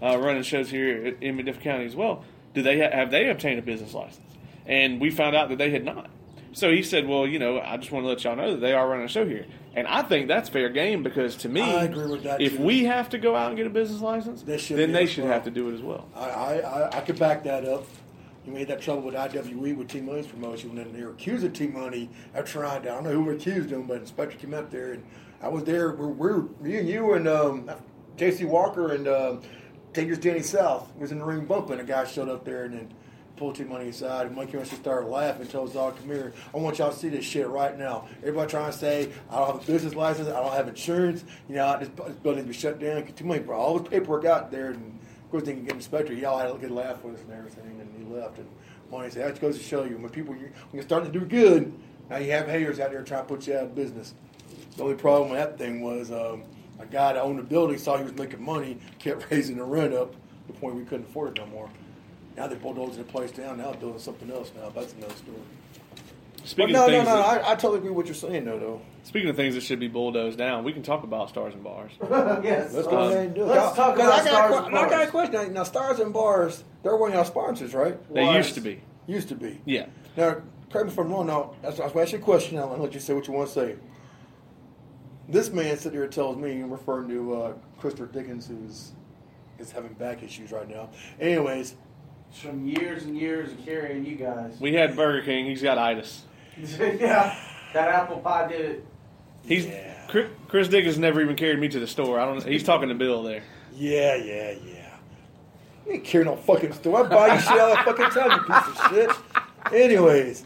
[SPEAKER 4] uh, running shows here in McDuffie County as well. Do they ha- have they obtained a business license? And we found out that they had not. So he said, well, you know, I just want to let y'all know that they are running a show here. And I think that's fair game because to me,
[SPEAKER 2] I agree with that,
[SPEAKER 4] if
[SPEAKER 2] too.
[SPEAKER 4] we have to go out and get a business license, then they should
[SPEAKER 2] well.
[SPEAKER 4] have to do it as well.
[SPEAKER 2] I, I, I, could back that up. You made that trouble with IWE with T Money's promotion, and then they were accusing T Money of trying to. I don't know who accused him, but Inspector came up there, and I was there. We're, we're me and you and um, J.C. Walker and um, Dangerous Danny South was in the ring bumping. A guy showed up there and then pulled T Money aside, and Monkey Wrench started laughing. and Told all, "Come here, I want y'all to see this shit right now." Everybody trying to say, "I don't have a business license. I don't have insurance. You know, this, this building be shut down." T Money brought all his paperwork out there and. Of course, they can get inspector. Y'all had a good laugh with us and everything, and he left. And Money said, "That goes to show you when people when you're starting to do good, now you have haters out there trying to put you out of business." The only problem with that thing was um, a guy that owned the building saw he was making money, kept raising the rent up to the point we couldn't afford it no more. Now they bulldozing the place down. Now they're building something else. Now that's another story.
[SPEAKER 4] Speaking
[SPEAKER 2] But no,
[SPEAKER 4] of
[SPEAKER 2] no,
[SPEAKER 4] things
[SPEAKER 2] no.
[SPEAKER 4] that,
[SPEAKER 2] I, I totally agree with what you're saying, though. Though.
[SPEAKER 4] speaking of things that should be bulldozed down, we can talk about stars and bars.
[SPEAKER 6] yes.
[SPEAKER 2] Let's go
[SPEAKER 4] Um,
[SPEAKER 2] ahead and do it.
[SPEAKER 6] let's
[SPEAKER 2] Now-
[SPEAKER 6] talk
[SPEAKER 2] 'cause
[SPEAKER 6] about
[SPEAKER 2] I got,
[SPEAKER 6] Stars
[SPEAKER 2] a,
[SPEAKER 6] and
[SPEAKER 2] que- I got a question. Now, stars and bars, they're one of your sponsors, right?
[SPEAKER 4] They
[SPEAKER 6] Was.
[SPEAKER 4] used to be.
[SPEAKER 2] Used to be.
[SPEAKER 4] Yeah.
[SPEAKER 2] Now, correct me if I'm wrong. Now, that's, that's why I asked you a question. I'll let you say what you want to say. This man sitting here tells me, I'm referring to uh, Christopher Dickens, who's is having back issues right now. Anyways,
[SPEAKER 6] From years and years of carrying you guys.
[SPEAKER 4] We had Burger King. He's got itis.
[SPEAKER 6] yeah. That apple pie did it.
[SPEAKER 4] He's
[SPEAKER 2] Yeah.
[SPEAKER 4] Chris, Chris Dickens never even carried me to the store. I don't. He's talking to Bill there.
[SPEAKER 2] yeah, yeah, yeah. You ain't carrying no fucking store. I buy you shit all the fucking time, you piece of shit. Anyways,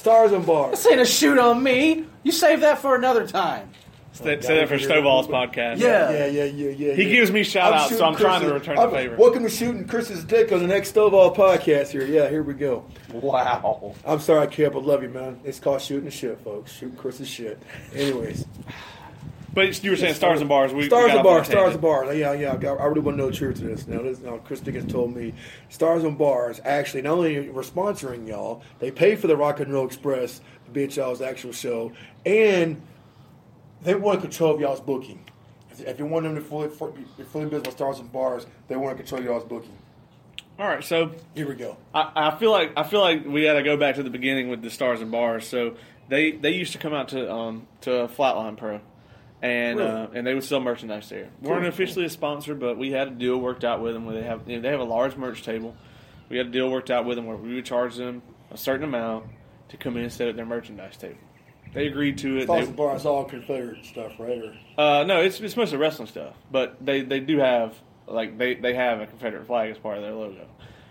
[SPEAKER 2] stars and bars.
[SPEAKER 3] This ain't a shoot on me. You save that for another time.
[SPEAKER 4] Say, say that for Snowball's podcast.
[SPEAKER 3] Yeah.
[SPEAKER 2] Yeah, yeah, yeah, yeah.
[SPEAKER 4] He
[SPEAKER 2] yeah.
[SPEAKER 4] gives me shout outs, so
[SPEAKER 2] shooting
[SPEAKER 4] I'm trying to
[SPEAKER 2] Chris's-
[SPEAKER 4] return the
[SPEAKER 2] I'm-
[SPEAKER 4] favor.
[SPEAKER 2] Welcome to shooting Chris's dick on the next Stovall podcast here. Yeah, here we go.
[SPEAKER 3] Wow.
[SPEAKER 2] I'm sorry, Cap. I love you, man. It's called shooting the shit, folks. Shooting Chris's shit. Anyways,
[SPEAKER 4] But you were saying stars and bars. We, we
[SPEAKER 2] stars
[SPEAKER 4] got
[SPEAKER 2] and
[SPEAKER 4] off on a
[SPEAKER 2] bars, stars and bars. Yeah, yeah. I got- I really want to know the truth to this. Now, this, now Chris Dickens told me stars and bars. Actually, not only we're sponsoring y'all, they pay for the Rock and Roll Express to be at y'all's actual show, and they want control of y'all's booking. If- If you want them to fully, be fully business with stars and bars, they want to control y'all's booking.
[SPEAKER 4] All right, so
[SPEAKER 2] Here we go.
[SPEAKER 4] I, I feel like I feel like we got to go back to the beginning with the stars and bars. So they they used to come out to um to Flatline Pro, and
[SPEAKER 2] Really?
[SPEAKER 4] uh, and they would sell merchandise there. weren't officially a sponsor, but we had a deal worked out with them where they have you know, they have a large merch table. We had a deal worked out with them where we would charge them a certain amount to come in and set at their merchandise table. They agreed to it. They-
[SPEAKER 2] and bars, all Confederate stuff, right? Or,
[SPEAKER 4] uh, no, it's it's mostly wrestling stuff, but they, they do have like they, they have a Confederate flag as part of their logo,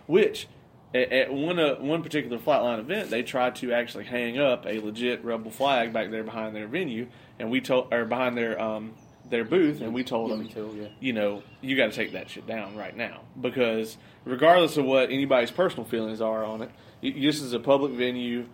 [SPEAKER 4] which at, at one uh, one particular flatline event they tried to actually hang up a legit rebel flag back there behind their venue, and we told or behind their um their booth, and we told
[SPEAKER 3] Yeah,
[SPEAKER 4] them,
[SPEAKER 3] too, yeah.
[SPEAKER 4] you know, you got to take that shit down right now because regardless of what anybody's personal feelings are on it, this is a public venue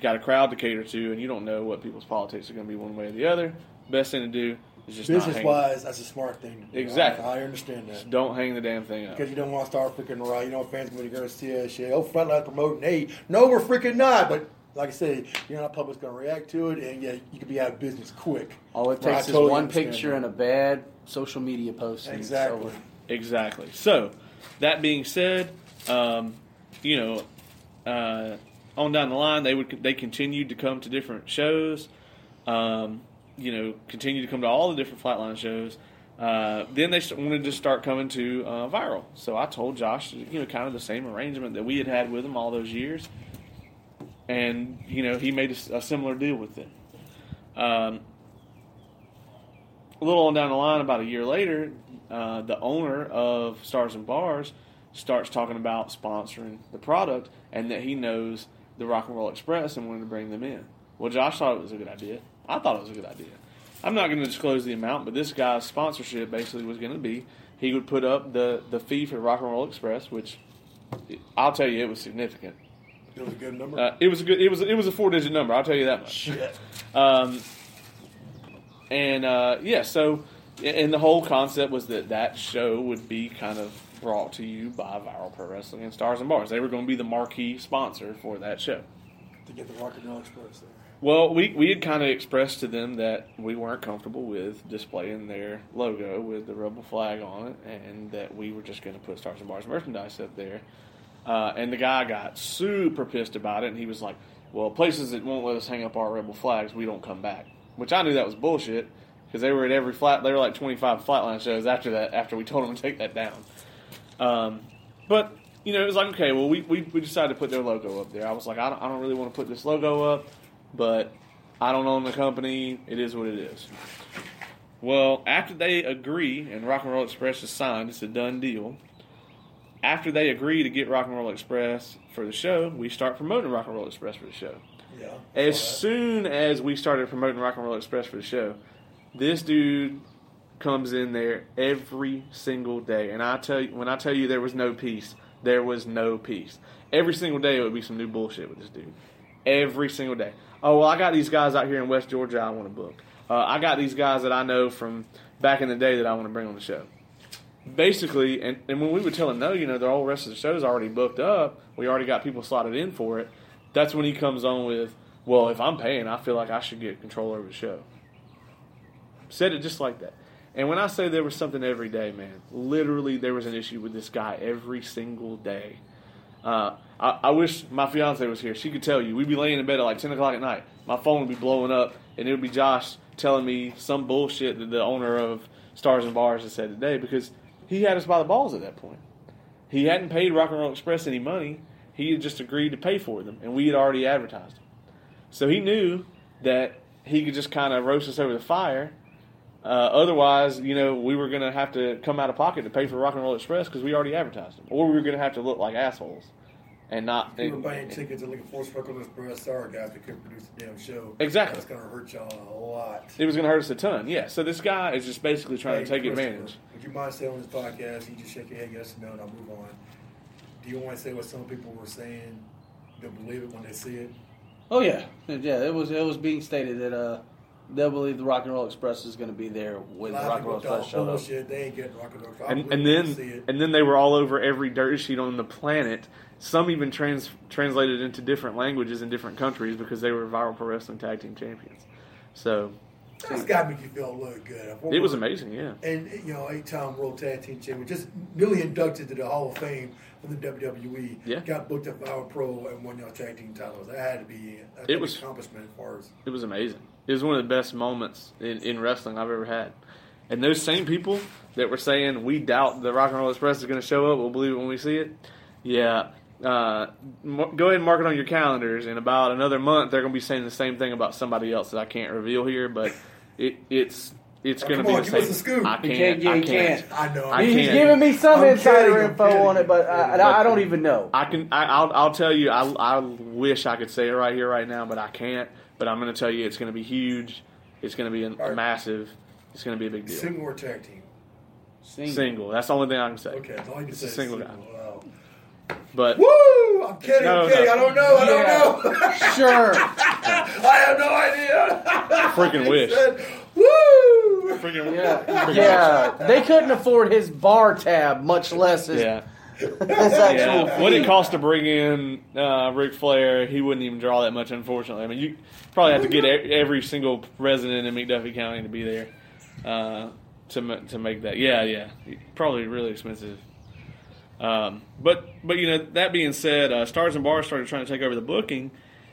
[SPEAKER 4] got a crowd to cater to, and you don't know what people's politics are going to be one way or the other. Best thing to do is just not
[SPEAKER 2] business wise, that's a smart thing. to do.
[SPEAKER 4] Exactly.
[SPEAKER 2] I, I understand that.
[SPEAKER 4] don't hang the damn thing up.
[SPEAKER 2] Because you don't want to start freaking around. You know, fans going to go see that shit. Oh, Frontline's promoting. Hey, no, we're freaking not. But like I say, you know how public's going to react to it, and yeah, you could be out of business quick.
[SPEAKER 3] All it
[SPEAKER 2] Right, I
[SPEAKER 3] takes is
[SPEAKER 2] totally
[SPEAKER 3] one picture
[SPEAKER 2] that.
[SPEAKER 3] and a bad social media post. and it's
[SPEAKER 2] Exactly.
[SPEAKER 4] Exactly. So, that being said, um, you know, uh, on down the line, they would they continued to come to different shows. Um, you know, continue to come to all the different flatline shows. Uh, then they wanted to start coming to uh, viral. So I told Josh, you know, kind of the same arrangement that we had had with him all those years, and you know, he made a similar deal with it. Um, a little on down the line, about a year later, uh, the owner of Stars and Bars starts talking about sponsoring the product and that he knows the Rock and Roll Express and wanted to bring them in. Well, Josh thought it was a good idea. I thought it was a good idea. I'm not going to disclose the amount, but this guy's sponsorship basically was going to be he would put up the, the fee for Rock and Roll Express, which I'll tell you it was significant.
[SPEAKER 2] It was a good number.
[SPEAKER 4] Uh, it was a good. It was it was a four digit number. I'll tell you that much. Um, and uh, yeah, so and the whole concept was that that show would be kind of brought to you by Viral Pro Wrestling and Stars and Bars. They were going to be the marquee sponsor for that show.
[SPEAKER 2] to get the Rock and Roll Express there.
[SPEAKER 4] Well, we, we had kind of expressed to them that we weren't comfortable with displaying their logo with the rebel flag on it, and that we were just going to put Stars and Bars merchandise up there. Uh, and the guy got super pissed about it, and he was like, "Well, places that won't let us hang up our rebel flags, we don't come back." Which I knew that was bullshit because they were at every flat. They were like twenty five flatline shows after that. After we told them to take that down, um, but you know, it was like, okay, well, we, we, we decided to put their logo up there. I was like, I don't, I don't really want to put this logo up, but I don't own the company. It is what it is. Well, after they agree and Rock and Roll Express is signed, it's a done deal. After they agree to get Rock and Roll Express for the show, we start promoting Rock and Roll Express for the show.
[SPEAKER 2] Yeah.
[SPEAKER 4] As soon as we started promoting Rock and Roll Express for the show, this dude comes in there every single day, and I tell you, when I tell you there was no peace, there was no peace. Every single day it would be some new bullshit with this dude. Every single day. Oh well, I got these guys out here in West Georgia I want to book. Uh, I got these guys that I know from back in the day that I want to bring on the show. Basically, and, and when we would tell him no, you know, the whole rest of the show's already booked up. We already got people slotted in for it. That's when he comes on with, "Well, if I'm paying, I feel like I should get control over the show." Said it just like that. And when I say there was something every day, man, literally there was an issue with this guy every single day. Uh, I, I wish my fiance was here. She could tell you. We'd be laying in bed at like 10 o'clock at night. My phone would be blowing up, and it would be Josh telling me some bullshit that the owner of Stars and Bars had said today because he had us by the balls at that point. He hadn't paid Rock and Roll Express any money. He had just agreed to pay for them, and we had already advertised them. So he knew that he could just kind of roast us over the fire. Uh, otherwise, you know, we were going to have to come out of pocket to pay for Rock and Roll Express because we already advertised them, or we were going to have to look like assholes. And not
[SPEAKER 2] People
[SPEAKER 4] and-
[SPEAKER 2] buying tickets and looking for Sparkle Express. Sorry, guys, we couldn't produce the damn show.
[SPEAKER 4] Exactly.
[SPEAKER 2] That's gonna hurt y'all a lot.
[SPEAKER 4] it was going to hurt us a ton. Yeah. So this guy is just basically trying
[SPEAKER 2] Hey,
[SPEAKER 4] to take advantage.
[SPEAKER 2] Would you mind saying on this podcast? You just shake your head yes or no, and I'll move on. Do you want to say what some people were saying? They'll believe it when they see it.
[SPEAKER 3] Oh yeah, yeah. It was it was being stated that uh, they'll believe the Rock and Roll Express is going to be there when
[SPEAKER 2] A
[SPEAKER 3] the Rock and Roll
[SPEAKER 2] people
[SPEAKER 3] Express showed up.
[SPEAKER 2] bullshit. They ain't getting rock and roll. I
[SPEAKER 4] and, and
[SPEAKER 2] it when they see
[SPEAKER 4] then and then they were all over every dirt sheet on the planet. Some even trans translated into different languages in different countries because they were viral pro wrestling tag team champions. So
[SPEAKER 2] That's got to make you feel look good.
[SPEAKER 4] It was amazing, yeah.
[SPEAKER 2] And you know, eight-time World Tag Team Champion, just newly inducted to the Hall of Fame from the WWE.
[SPEAKER 4] Yeah.
[SPEAKER 2] Got booked at Power Pro and won y'all tag team titles. That had to be
[SPEAKER 4] It was-
[SPEAKER 2] an accomplishment as far as
[SPEAKER 4] It was amazing. It was one of the best moments in, in wrestling I've ever had. And those same people that were saying we doubt the Rock and Roll Express is going to show up, we'll believe it when we see it. Yeah, uh, go ahead and mark it on your calendars. In about another month, they're going to be saying the same thing about somebody else that I can't reveal here, but it, it's it's
[SPEAKER 2] Oh,
[SPEAKER 4] going to be
[SPEAKER 2] on,
[SPEAKER 4] the
[SPEAKER 2] give us
[SPEAKER 4] same.
[SPEAKER 2] scoop.
[SPEAKER 4] I can't.
[SPEAKER 3] can't- yeah,
[SPEAKER 4] I can't.
[SPEAKER 3] can't.
[SPEAKER 2] I know.
[SPEAKER 4] I
[SPEAKER 3] He's
[SPEAKER 4] can't.
[SPEAKER 3] giving me some
[SPEAKER 2] I'm
[SPEAKER 3] insider
[SPEAKER 2] kidding,
[SPEAKER 3] info
[SPEAKER 2] kidding.
[SPEAKER 3] on it, but I, I, I don't even know.
[SPEAKER 4] I can. I, I'll. I'll tell you. I. I wish I could say it right here, right now, but I can't. But I'm going to tell you, it's going to be huge. It's going to be a,
[SPEAKER 2] All right.
[SPEAKER 4] massive. It's going to be a big deal.
[SPEAKER 2] Single or tag team?
[SPEAKER 4] Single. That's the only thing I can say.
[SPEAKER 2] Okay, that's all you can
[SPEAKER 4] It's
[SPEAKER 2] say.
[SPEAKER 4] a
[SPEAKER 2] is
[SPEAKER 4] single guy.
[SPEAKER 2] Wow.
[SPEAKER 4] But
[SPEAKER 2] Woo! I'm kidding.
[SPEAKER 4] No,
[SPEAKER 2] I'm kidding.
[SPEAKER 4] no.
[SPEAKER 2] I don't know. I don't know.
[SPEAKER 3] Sure.
[SPEAKER 2] I have no idea.
[SPEAKER 4] freaking wish.
[SPEAKER 2] Said, Woo!
[SPEAKER 4] Freaking
[SPEAKER 3] Yeah, yeah. They couldn't afford his bar tab, much less his,
[SPEAKER 4] Yeah.
[SPEAKER 3] his actual.
[SPEAKER 4] Yeah. What it cost to bring in uh, Ric Flair, he wouldn't even draw that much, unfortunately. I mean, you probably have to get e- every single resident in McDuffie County to be there uh, to to make that. Yeah, yeah, probably really expensive. Um, but but you know that being said, uh, Stars and Bars started trying to take over the booking,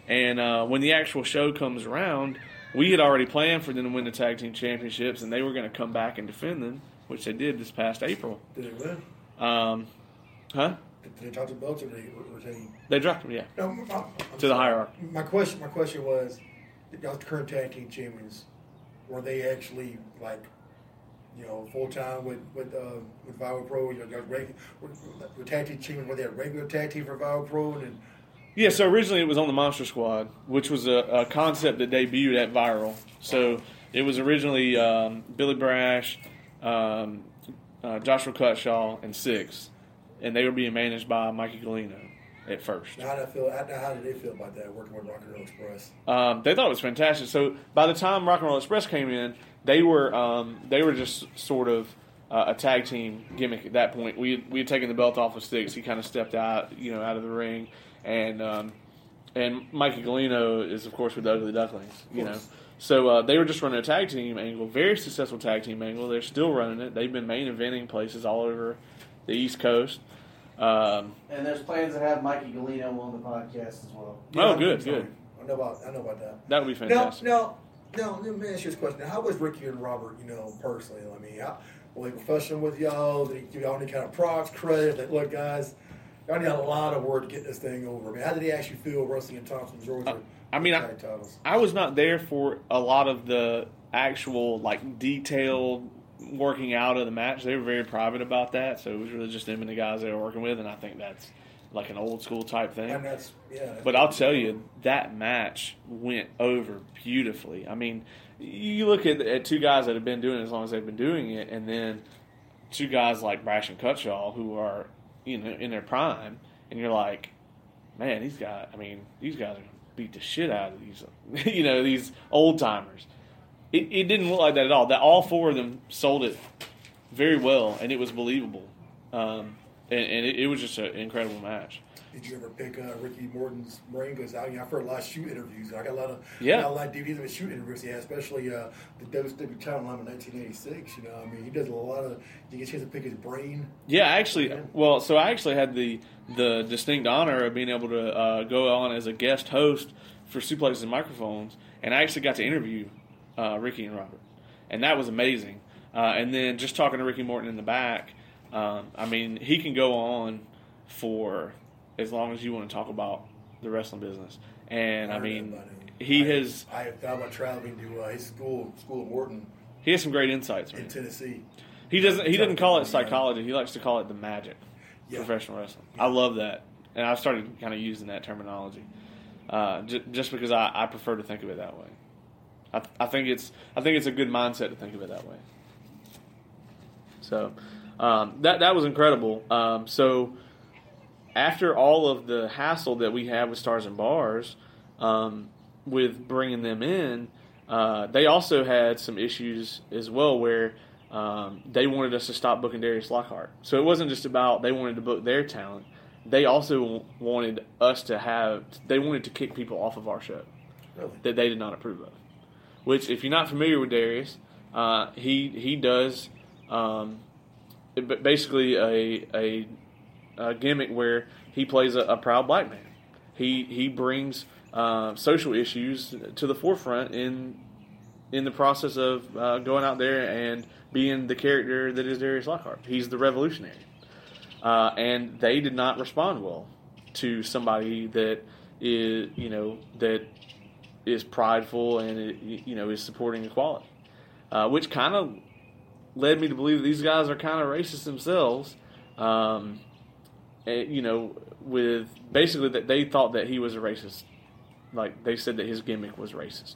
[SPEAKER 4] and uh, when the actual show comes around, we had already planned for them to win the tag team championships, and they were going to come back and defend them, which they did this past April.
[SPEAKER 2] Did they win?
[SPEAKER 4] Um, huh?
[SPEAKER 2] Did they talk to belts or they or they?
[SPEAKER 4] They dropped them, yeah,
[SPEAKER 2] No, I'm- I'm
[SPEAKER 4] to the hierarchy.
[SPEAKER 2] My question, my question was, y'all's current tag team champions, were they actually like, you know, full time with with uh, with Viral Pro? You know, y'all reg- were, were tag team champions? Were they a regular tag team for Viral Pro? And
[SPEAKER 4] Yeah, so originally it was on the Monster Squad, which was a, a concept that debuted at Viral. So it was originally um, Billy Brash, um, uh, Joshua Cutshaw, and Six, and they were being managed by Mikey Galino at first.
[SPEAKER 2] how did I feel? How, how did they feel about that working with Rock and Roll Express?
[SPEAKER 4] Um, they thought it was fantastic. So by the time Rock and Roll Express came in, they were um, they were just sort of uh, a tag team gimmick at that point. We had, we had taken the belt off of Sticks. He kind of stepped out, you know, out of the ring, and um, and Mikey Galino is of course with the Ugly Ducklings, you know. So uh, they were just running a tag team angle, very successful tag team angle. They're still running it. They've been main eventing places all over the East Coast. Um,
[SPEAKER 7] And there's plans to have Mikey Galino on the podcast as well.
[SPEAKER 4] Oh, good, good.
[SPEAKER 2] I know about I know about that.
[SPEAKER 4] that would be
[SPEAKER 2] Now,
[SPEAKER 4] fantastic.
[SPEAKER 2] now, now, let me ask you this question. How was Ricky and Robert, you know, personally? I mean, how, were they professional with y'all? Did he give y'all any kind of props, credit? That, look, guys, y'all got a lot of work to get this thing over. I mean, how did he actually feel wrestling in Thompson, Georgia?
[SPEAKER 4] Uh, I mean, I-
[SPEAKER 2] titles?
[SPEAKER 4] I was not there for a lot of the actual like detailed working out of the match. They were very private about that, so it was really just them and the guys they were working with, and I think that's like an old school type thing.
[SPEAKER 2] and that's yeah.
[SPEAKER 4] But I'll tell you, that match went over beautifully. I mean, you look at, at two guys that have been doing it as long as they've been doing it, and then two guys like Brash and Cutshaw who are, you know, in their prime, and you're like, man, these guys. I mean, these guys are gonna beat the shit out of these, you know, these old timers. It, it didn't look like that at all. That all four of them sold it very well, and it was believable. Um, and, and it, it was just an incredible match.
[SPEAKER 2] Did you ever pick uh, Ricky Morton's brain? Because I I've heard a lot of shoot interviews. I got a lot of
[SPEAKER 4] Yeah.
[SPEAKER 2] Got a lot of DVDs of his shoot interviews. Yeah, especially uh, the WCW title line in 1986. You know, I mean, he does a lot of. You get a chance to pick his brain.
[SPEAKER 4] Yeah, actually, well, so I actually had the the distinct honor of being able to uh, go on as a guest host for Suplexes and Microphones, and I actually got to interview uh, Ricky and Robert, and that was amazing. Uh, and then just talking to Ricky Morton in the back, um, I mean, he can go on for as long as you want to talk about the wrestling business, and I
[SPEAKER 2] heard
[SPEAKER 4] mean,
[SPEAKER 2] that about him.
[SPEAKER 4] he
[SPEAKER 2] I,
[SPEAKER 4] has
[SPEAKER 2] I thought about traveling to uh, his school, School of Morton
[SPEAKER 4] he has some great insights.
[SPEAKER 2] in Tennessee.
[SPEAKER 4] He doesn't. He doesn't call it
[SPEAKER 2] yeah.
[SPEAKER 4] psychology. He likes to call it the magic.
[SPEAKER 2] Yeah.
[SPEAKER 4] Professional wrestling. I love that and I've started kind of using that terminology, uh, j- just because I, I prefer to think of it that way. I, I think it's I think it's a good mindset to think of it that way. So um, that that was incredible. Um, so after all of the hassle that we had with stars and bars, um, with bringing them in, uh, they also had some issues as well where um, they wanted us to stop booking Darius Lockhart. So it wasn't just about they wanted to book their talent; they also wanted us to have. They wanted to kick people off of our show
[SPEAKER 2] Really?
[SPEAKER 4] that they did not approve of. Which, if you're not familiar with Darius, uh, he he does um, basically a, a a gimmick where he plays a, a proud black man. He he brings uh, social issues to the forefront in in the process of uh, going out there and being the character that is Darius Lockhart. He's the revolutionary, uh, and they did not respond well to somebody that is you know that is prideful and you know is supporting equality, uh, which kind of led me to believe that these guys are kind of racist themselves. Um, eh, you know, with basically that they thought that he was a racist. Like they said that his gimmick was racist.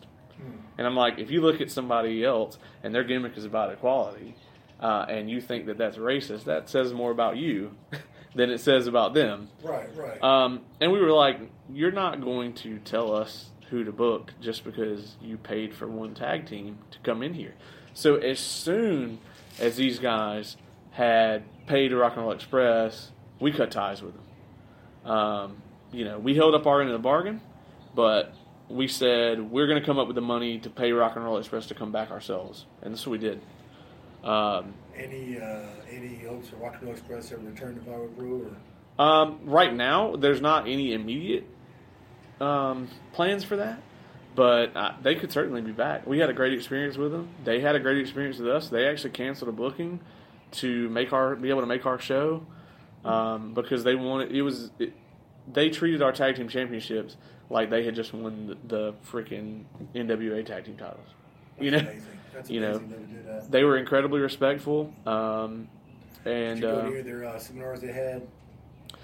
[SPEAKER 4] And I'm like, if you look at somebody else and their gimmick is about equality, uh, and you think that that's racist, that says more about you than it says about them.
[SPEAKER 2] Right, right.
[SPEAKER 4] Um, and we were like, you're not going to tell us who to book just because you paid for one tag team to come in here. So as soon as these guys had paid to Rock and Roll Express, we cut ties with them. Um, you know, we held up our end of the bargain, but we said we're going to come up with the money to pay Rock and Roll Express to come back ourselves, and that's what we did. Um,
[SPEAKER 2] any uh, any hopes for Rock and Roll Express ever return to Viral Pro? Or
[SPEAKER 4] Um, right now, there's not any immediate um, plans for that, but uh, they could certainly be back. We had a great experience with them. They had a great experience with us. They actually canceled a booking to make our be able to make our show um, because they wanted it was it, they treated our tag team championships like they had just won the, the freaking NWA tag team titles. You know,
[SPEAKER 2] amazing. That's
[SPEAKER 4] you know,
[SPEAKER 2] they did that.
[SPEAKER 4] they were incredibly respectful. Um, and
[SPEAKER 2] Did you go
[SPEAKER 4] uh,
[SPEAKER 2] their uh, seminars they had?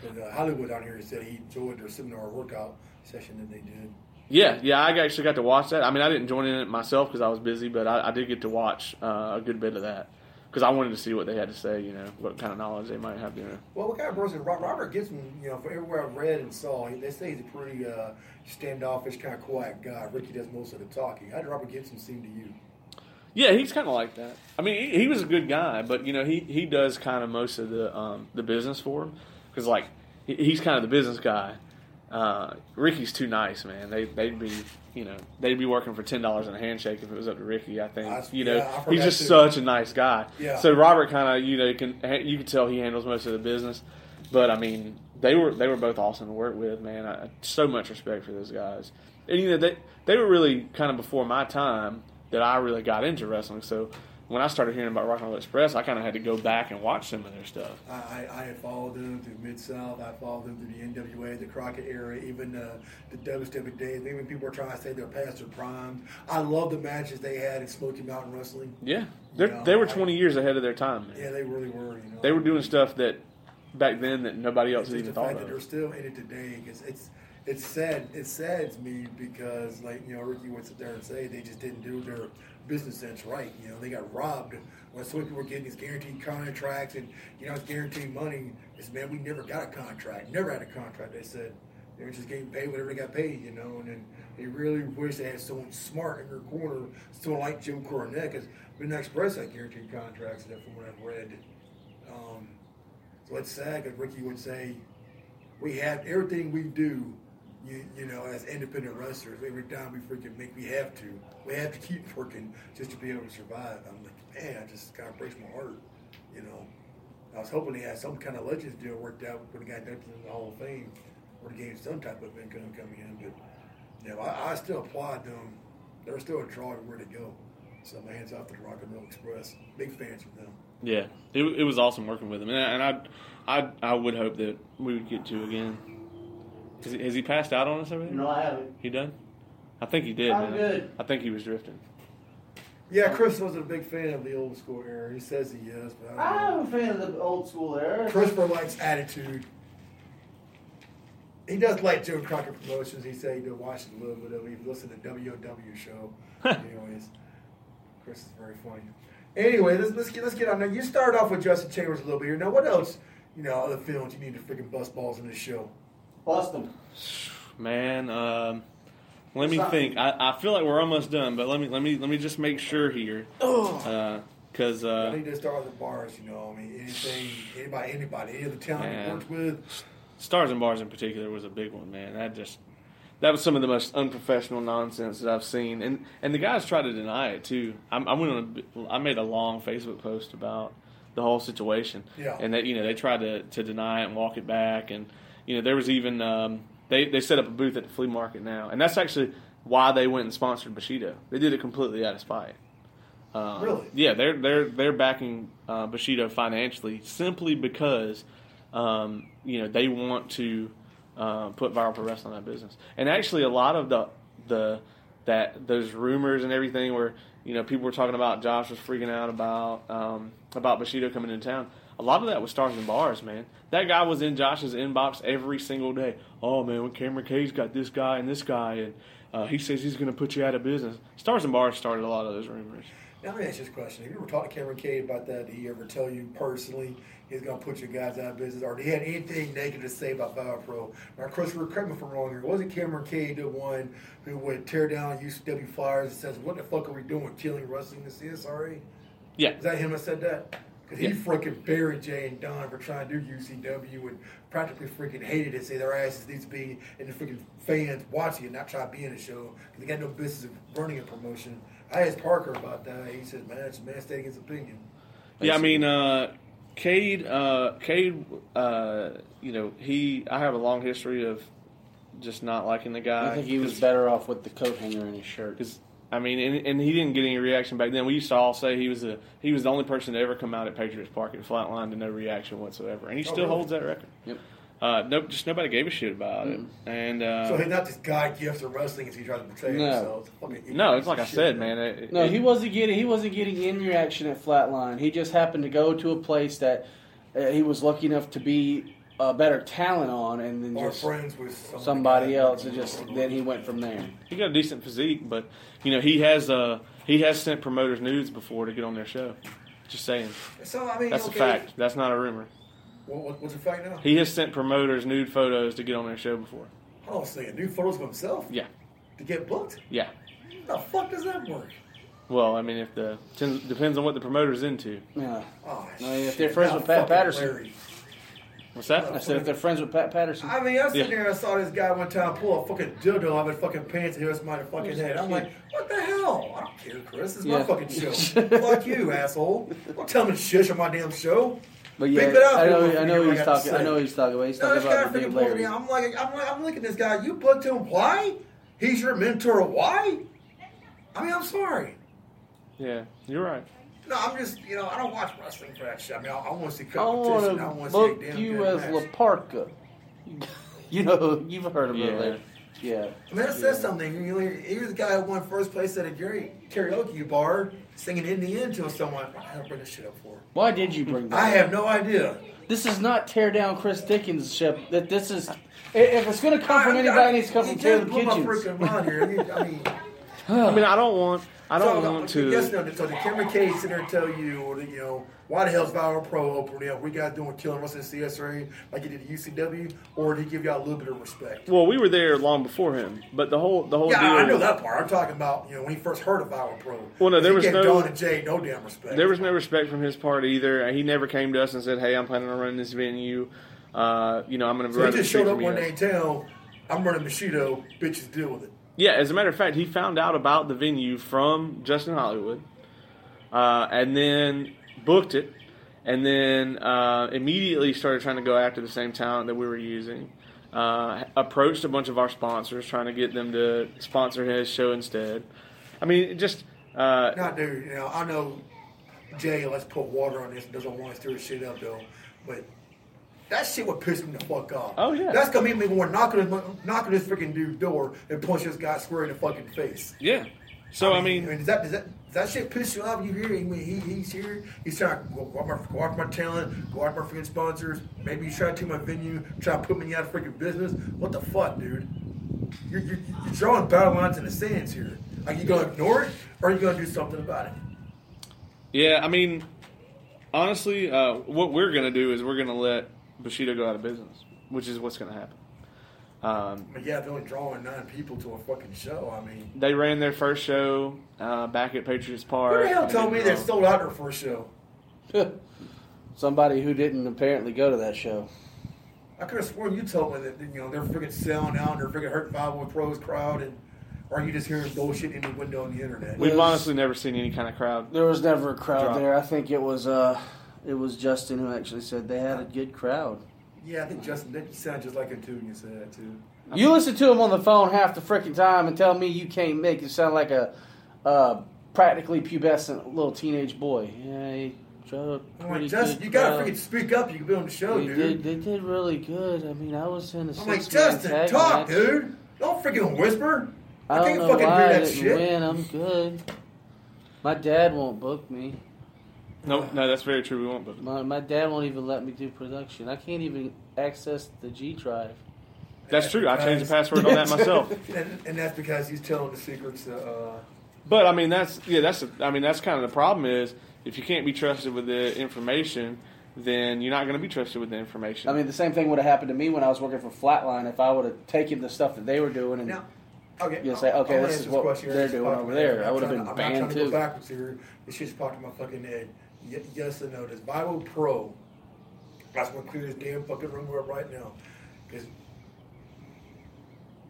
[SPEAKER 2] Uh, Hollywood down here said he enjoyed their seminar workout session that they did.
[SPEAKER 4] Yeah, yeah, I actually got to watch that. I mean, I didn't join in it myself because I was busy, but I, I did get to watch uh, a good bit of that because I wanted to see what they had to say. You know, what kind of knowledge they might have. You know,
[SPEAKER 2] Well, what kind of person? Ro- Robert Gibson, you know, for everywhere I've read and saw, they say he's a pretty uh, standoffish, kind of quiet guy. Ricky does most of the talking. How did Robert Gibson seem to you?
[SPEAKER 4] yeah, he's kind of like that. I mean, he, he was a good guy, but you know, he he does kind of most of the um, the business for him because like he, he's kind of the business guy. Uh, Ricky's too nice, man. They they'd be you know they'd be working for ten dollars in a handshake if it was up to Ricky. I think
[SPEAKER 2] I-
[SPEAKER 4] you know
[SPEAKER 2] yeah,
[SPEAKER 4] he's just
[SPEAKER 2] too.
[SPEAKER 4] such a nice guy.
[SPEAKER 2] Yeah.
[SPEAKER 4] So Robert kind of you know you can you can tell he handles most of the business, but I mean they were they were both awesome to work with, man. I, so much respect for those guys, and you know they they were really kind of before my time that I really got into wrestling. So when I started hearing about Rock and Roll Express, I kind of had to go back and watch some of their stuff.
[SPEAKER 2] I, I, I had followed them through Mid South. I followed them through the NWA, the Crockett era, even uh, the WCW days. Even people are trying to say they're past their prime. I love the matches they had in Smoky Mountain Wrestling.
[SPEAKER 4] Yeah, they
[SPEAKER 2] Yeah,
[SPEAKER 4] they were
[SPEAKER 2] I-
[SPEAKER 4] 20 years ahead of their time. Man.
[SPEAKER 2] Yeah, they really were. You know,
[SPEAKER 4] They were doing stuff that back then that nobody else
[SPEAKER 2] It's
[SPEAKER 4] even thought
[SPEAKER 2] that they're still in it today because it's it's sad. It saddens me because like you know Ricky would sit there and say they just didn't do their business sense right. You know they got robbed when so many people were getting these guaranteed contracts and you know it's guaranteed money. It's man we never got a contract. Never had a contract. They said they were just getting paid whatever they got paid. You know and then they really wish they had someone smart in their corner, someone like Jim Cornette because Midnight Express had guaranteed contracts. That from what I've read. Um, it's sad because Ricky would say, we have everything we do, you, you know, as independent wrestlers. Every time we freaking make, we have to. We have to keep working just to be able to survive. I'm like, man, it just kind of breaks my heart, you know. I was hoping they had some kind of legends deal worked out when they got dumped in the Hall of Fame or to gain some type of income coming in. But, you know, I, I still applaud them. They're still a draw where to go. So my hands off to the Rock and Roll Express. Big fans of them.
[SPEAKER 4] Yeah, it, it was awesome working with him, and, I, and I, I, I would hope that we would get to again. Has he, has he passed out on us over there?
[SPEAKER 3] No, I haven't.
[SPEAKER 4] He done? I think he did.
[SPEAKER 3] I'm
[SPEAKER 4] man.
[SPEAKER 3] good.
[SPEAKER 4] I think he was drifting.
[SPEAKER 2] Yeah, Chris wasn't a big fan of the old school era. He says he is, but I don't
[SPEAKER 3] I'm a fan of the old school era.
[SPEAKER 2] Christopher likes attitude. he does like Joe Crockett promotions. He said he did watch a little bit of it. He listened to the WOW show. Anyways, Chris is very funny. Anyway, let's, let's get let's get on there. You started off with Justin Chambers a little bit here. Now, what else? You know, other films you need to freaking bust balls in this show.
[SPEAKER 3] Bust them.
[SPEAKER 4] Man, um, let me
[SPEAKER 3] Sorry.
[SPEAKER 4] think. I, I feel like we're almost done, but let me let me let me just make sure here, because
[SPEAKER 2] I
[SPEAKER 4] uh,
[SPEAKER 2] need to start with the bars. You know, I mean, anything, anybody, anybody, any of the talent
[SPEAKER 4] Man.
[SPEAKER 2] you worked with.
[SPEAKER 4] stars and bars in particular was a big one, man. That just that was some of the most unprofessional nonsense that I've seen, and and the guys try to deny it too. I, I went on, a, I made a long Facebook post about the whole situation,
[SPEAKER 2] Yeah.
[SPEAKER 4] and that you know they tried to to deny it and walk it back, and you know there was even um, they they set up a booth at the flea market now, and that's actually why they went and sponsored Bushido. They did it completely out of spite. Um,
[SPEAKER 2] Really?
[SPEAKER 4] Yeah, they're they're they're backing uh, Bushido financially simply because um, you know they want to uh, put viral pro wrestling of business. And actually, a lot of the the that those rumors and everything where you know people were talking about Josh was freaking out about um, about Bushido coming into town. A lot of that was stars and bars, man. That guy was in Josh's inbox every single day. Oh man, when Cameron K's got this guy and this guy, and uh, he says he's going to put you out of business. Stars and bars started a lot of those rumors.
[SPEAKER 2] Now, let me ask you this question. Have you ever talked to Cameron Cage about that? Did he ever tell you personally he's going to put your guys out of business? Or did he have anything negative to say about Viral Pro? Now, Christopher, correct me if I'm wrong here. Wasn't Cameron Cade the one who would tear down UCW Flyers and says, what the fuck are we doing, killing wrestling the CSRA?
[SPEAKER 4] Yeah,
[SPEAKER 2] Is that him that said that? Because he
[SPEAKER 4] Yeah.
[SPEAKER 2] freaking buried Jay and Don for trying to do UCW and practically freaking hated it. Say their asses needs to be in the freaking fans watching it, not try to be in the show. 'Cause they got no business of running a promotion. I asked Parker about that. He said, "Man, it's a man stating his opinion."
[SPEAKER 4] Yeah, I mean, uh, Cade, uh, Cade, uh, you know, he. I have a long history of just not liking the guy.
[SPEAKER 3] I think he was better off with the coat hanger in his shirt.
[SPEAKER 4] because I mean, and, and he didn't get any reaction back then. We used to all say he was a he was the only person to ever come out at Patriots Park and flatline to no reaction whatsoever, and he
[SPEAKER 2] Oh,
[SPEAKER 4] still
[SPEAKER 2] really?
[SPEAKER 4] holds that record.
[SPEAKER 3] Yep.
[SPEAKER 4] Uh, nope, just nobody gave a shit about it, and uh,
[SPEAKER 2] So he's not this guy gift of wrestling as he tries to portray
[SPEAKER 3] No.
[SPEAKER 2] himself. Fucking
[SPEAKER 4] no, it's like I
[SPEAKER 2] shit,
[SPEAKER 4] said,
[SPEAKER 2] man.
[SPEAKER 4] man. It,
[SPEAKER 3] No,
[SPEAKER 4] it-
[SPEAKER 3] he wasn't getting he wasn't getting any reaction at Flatline. He just happened to go to a place that uh, he was lucky enough to be a better talent on, and then
[SPEAKER 2] Or
[SPEAKER 3] just
[SPEAKER 2] friends with some of the
[SPEAKER 3] somebody else, and just then he went from there.
[SPEAKER 4] he got a decent physique, but you know he has uh he has sent promoters nudes before to get on their show. Just saying,
[SPEAKER 2] So I mean,
[SPEAKER 4] that's
[SPEAKER 2] okay,
[SPEAKER 4] a fact. That's not a rumor.
[SPEAKER 2] What, what, what's the fact now?
[SPEAKER 4] He has sent promoters nude photos to get on their show before.
[SPEAKER 2] Oh, I don't say new photos of himself
[SPEAKER 4] Yeah,
[SPEAKER 2] to get booked.
[SPEAKER 4] yeah.
[SPEAKER 2] How the fuck does that work?
[SPEAKER 4] Well, I mean, if the depends on what the promoter's into.
[SPEAKER 3] Yeah.
[SPEAKER 2] Oh,
[SPEAKER 3] No, if
[SPEAKER 2] shit,
[SPEAKER 3] they're friends with Pat
[SPEAKER 2] fucking
[SPEAKER 3] Patterson.
[SPEAKER 2] Larry.
[SPEAKER 4] What's that?
[SPEAKER 3] I said if they're friends with Pat Patterson,
[SPEAKER 2] I mean, I was sitting
[SPEAKER 4] Yeah.
[SPEAKER 2] there and I saw this guy one time pull a fucking dildo out of his fucking pants and hit my fucking head. I'm like, what the hell? I don't care, Chris. This is my
[SPEAKER 3] Yeah.
[SPEAKER 2] fucking show. Fuck you, asshole. Don't tell me to shush on my damn show.
[SPEAKER 3] But yeah,
[SPEAKER 2] Pick it up,
[SPEAKER 3] I know
[SPEAKER 2] you
[SPEAKER 3] I
[SPEAKER 2] know,
[SPEAKER 3] know
[SPEAKER 2] you
[SPEAKER 3] he's
[SPEAKER 2] got to
[SPEAKER 3] talking. I
[SPEAKER 2] say.
[SPEAKER 3] know he's talking about. He's
[SPEAKER 2] No,
[SPEAKER 3] talking
[SPEAKER 2] this guy
[SPEAKER 3] about the
[SPEAKER 2] freaking
[SPEAKER 3] dude
[SPEAKER 2] pulled me. I'm like, I'm, like, I'm looking at this guy. You booked him. Why? He's your mentor. Why? I mean, I'm sorry.
[SPEAKER 4] Yeah, you're right.
[SPEAKER 2] No, I'm just, you know, I don't watch wrestling for that shit. I mean, I, I want to see competition. I
[SPEAKER 3] want
[SPEAKER 2] want
[SPEAKER 3] to
[SPEAKER 2] to see a
[SPEAKER 3] book
[SPEAKER 2] damn
[SPEAKER 3] you
[SPEAKER 2] good
[SPEAKER 3] as
[SPEAKER 2] match.
[SPEAKER 3] La Parca. you know, you've heard of
[SPEAKER 4] Yeah.
[SPEAKER 3] it, Larry. Yeah.
[SPEAKER 2] I mean, that says something. You know, you're the guy who won first place at a Gary karaoke bar singing Indian the end to someone. What the hell bring this shit up for?
[SPEAKER 3] Why did you bring that?
[SPEAKER 2] I
[SPEAKER 3] up?
[SPEAKER 2] have no idea.
[SPEAKER 3] This is not tear down Chris Dickens' ship. That this is. If it's going to come from anybody,
[SPEAKER 2] I-
[SPEAKER 3] it needs to come from
[SPEAKER 2] just
[SPEAKER 3] Caleb
[SPEAKER 2] blew my freaking mind here. I mean, I mean
[SPEAKER 4] I don't want. I don't
[SPEAKER 2] so,
[SPEAKER 4] want
[SPEAKER 2] Yes,
[SPEAKER 4] to.
[SPEAKER 2] no. So did Cameron Cade sit there and tell you, or, you know, why the hell's Viral Pro opening up? we guys doing killing us in CSRA like he did at UCW, or did he give y'all a little bit of respect?
[SPEAKER 4] Well, we were there long before him, but the whole the whole
[SPEAKER 2] Yeah,
[SPEAKER 4] deal.
[SPEAKER 2] I know that part. I'm talking about you know when he first heard of Viral Pro.
[SPEAKER 4] Well, no, there
[SPEAKER 2] He
[SPEAKER 4] was no-
[SPEAKER 2] Don and Jay no damn respect.
[SPEAKER 4] There was no respect from his part either. He never came to us and said, "Hey, I'm planning on running this venue. Uh, you know, I'm going to
[SPEAKER 2] So
[SPEAKER 4] run
[SPEAKER 2] he just showed up one day
[SPEAKER 4] guys."
[SPEAKER 2] in town. I'm running Bushido. Bitches deal with it.
[SPEAKER 4] Yeah, as a matter of fact, he found out about the venue from Justin Hollywood, uh, and then booked it, and then uh, immediately started trying to go after the same talent that we were using. Uh, approached a bunch of our sponsors, trying to get them to sponsor his show instead. I mean, just uh,
[SPEAKER 2] Not dude. You know, I know Jay. Let's put water on this. Doesn't want to stir shit up though, but. That shit would piss me the fuck off.
[SPEAKER 4] Oh, yeah.
[SPEAKER 2] That's gonna make me want to knock on his, knock on this freaking dude's door and punch this guy square in the fucking face.
[SPEAKER 4] yeah. So I mean,
[SPEAKER 2] does that does that Does that shit piss you off? You hear him? He, he's here. He's trying to go, off my, go off my talent, go off my freaking sponsors. Maybe he's trying to take my venue, try to put me out of freaking business. What the fuck, dude? You're, you're, you're drawing battle lines in the sands here. Are you going to ignore it or are you going to do something about it?
[SPEAKER 4] Yeah, I mean, honestly, uh, what we're going to do is we're going to let Bushido go out of business, which is what's going to happen. Um,
[SPEAKER 2] But yeah, they're only drawing nine people to a fucking show. I mean,
[SPEAKER 4] they ran their first show uh, back at Patriots Park.
[SPEAKER 2] who the hell told me they
[SPEAKER 4] draw.
[SPEAKER 2] sold out their first show?
[SPEAKER 3] Somebody who didn't apparently go to that show.
[SPEAKER 2] I could have sworn you told me that you know they're freaking selling out and they're freaking hurting Viral Pro's crowd and or are you just hearing bullshit in the window on the internet?
[SPEAKER 4] We've
[SPEAKER 3] Yes.
[SPEAKER 4] honestly never seen any kind of crowd.
[SPEAKER 3] There was never a crowd
[SPEAKER 4] Drop.
[SPEAKER 3] there. I think it was uh, it was Justin who actually said they had a good crowd.
[SPEAKER 2] Yeah, I think Justin did sound just like him too when you said that too.
[SPEAKER 3] You listen to him on the phone half the freaking time and tell me you can't make it sound like a uh, practically pubescent little teenage boy. Yeah, he pretty
[SPEAKER 2] like, Justin,
[SPEAKER 3] good
[SPEAKER 2] you gotta
[SPEAKER 3] crowd.
[SPEAKER 2] freaking speak up. You can be on the show,
[SPEAKER 3] They
[SPEAKER 2] dude.
[SPEAKER 3] did, they did really good. I mean, I was in a
[SPEAKER 2] I'm like,
[SPEAKER 3] six-man
[SPEAKER 2] Justin,
[SPEAKER 3] tag
[SPEAKER 2] talk,
[SPEAKER 3] match.
[SPEAKER 2] dude. Don't freaking whisper.
[SPEAKER 3] I
[SPEAKER 2] I,
[SPEAKER 3] don't
[SPEAKER 2] can't
[SPEAKER 3] know
[SPEAKER 2] fucking
[SPEAKER 3] why
[SPEAKER 2] hear
[SPEAKER 3] I
[SPEAKER 2] that
[SPEAKER 3] didn't
[SPEAKER 2] shit.
[SPEAKER 3] win. I'm good. My dad won't book me.
[SPEAKER 4] No, no, that's very true. We won't. But
[SPEAKER 3] My, my dad won't even let me do production. I can't even access the G drive.
[SPEAKER 4] that's true. I changed the password on that myself.
[SPEAKER 2] And, and that's because he's telling the secrets. Uh,
[SPEAKER 4] But I mean, that's yeah, that's I mean, that's kind of the problem is if you can't be trusted with the information, then you're not going to be trusted with the information.
[SPEAKER 3] I mean, the same thing would have happened to me when I was working for Flatline. If I would have taken the stuff that they were doing and
[SPEAKER 2] now, okay,
[SPEAKER 3] You'll say, okay,
[SPEAKER 2] I'm gonna
[SPEAKER 3] this is what they're doing over there. I would've
[SPEAKER 2] trying
[SPEAKER 3] been
[SPEAKER 2] to- I'm
[SPEAKER 3] banned
[SPEAKER 2] not trying to
[SPEAKER 3] too.
[SPEAKER 2] go backwards here. This shit's popped in my fucking head. Y- yes or no? Does Viral Pro? That's gonna clear this damn fucking room up right now. Because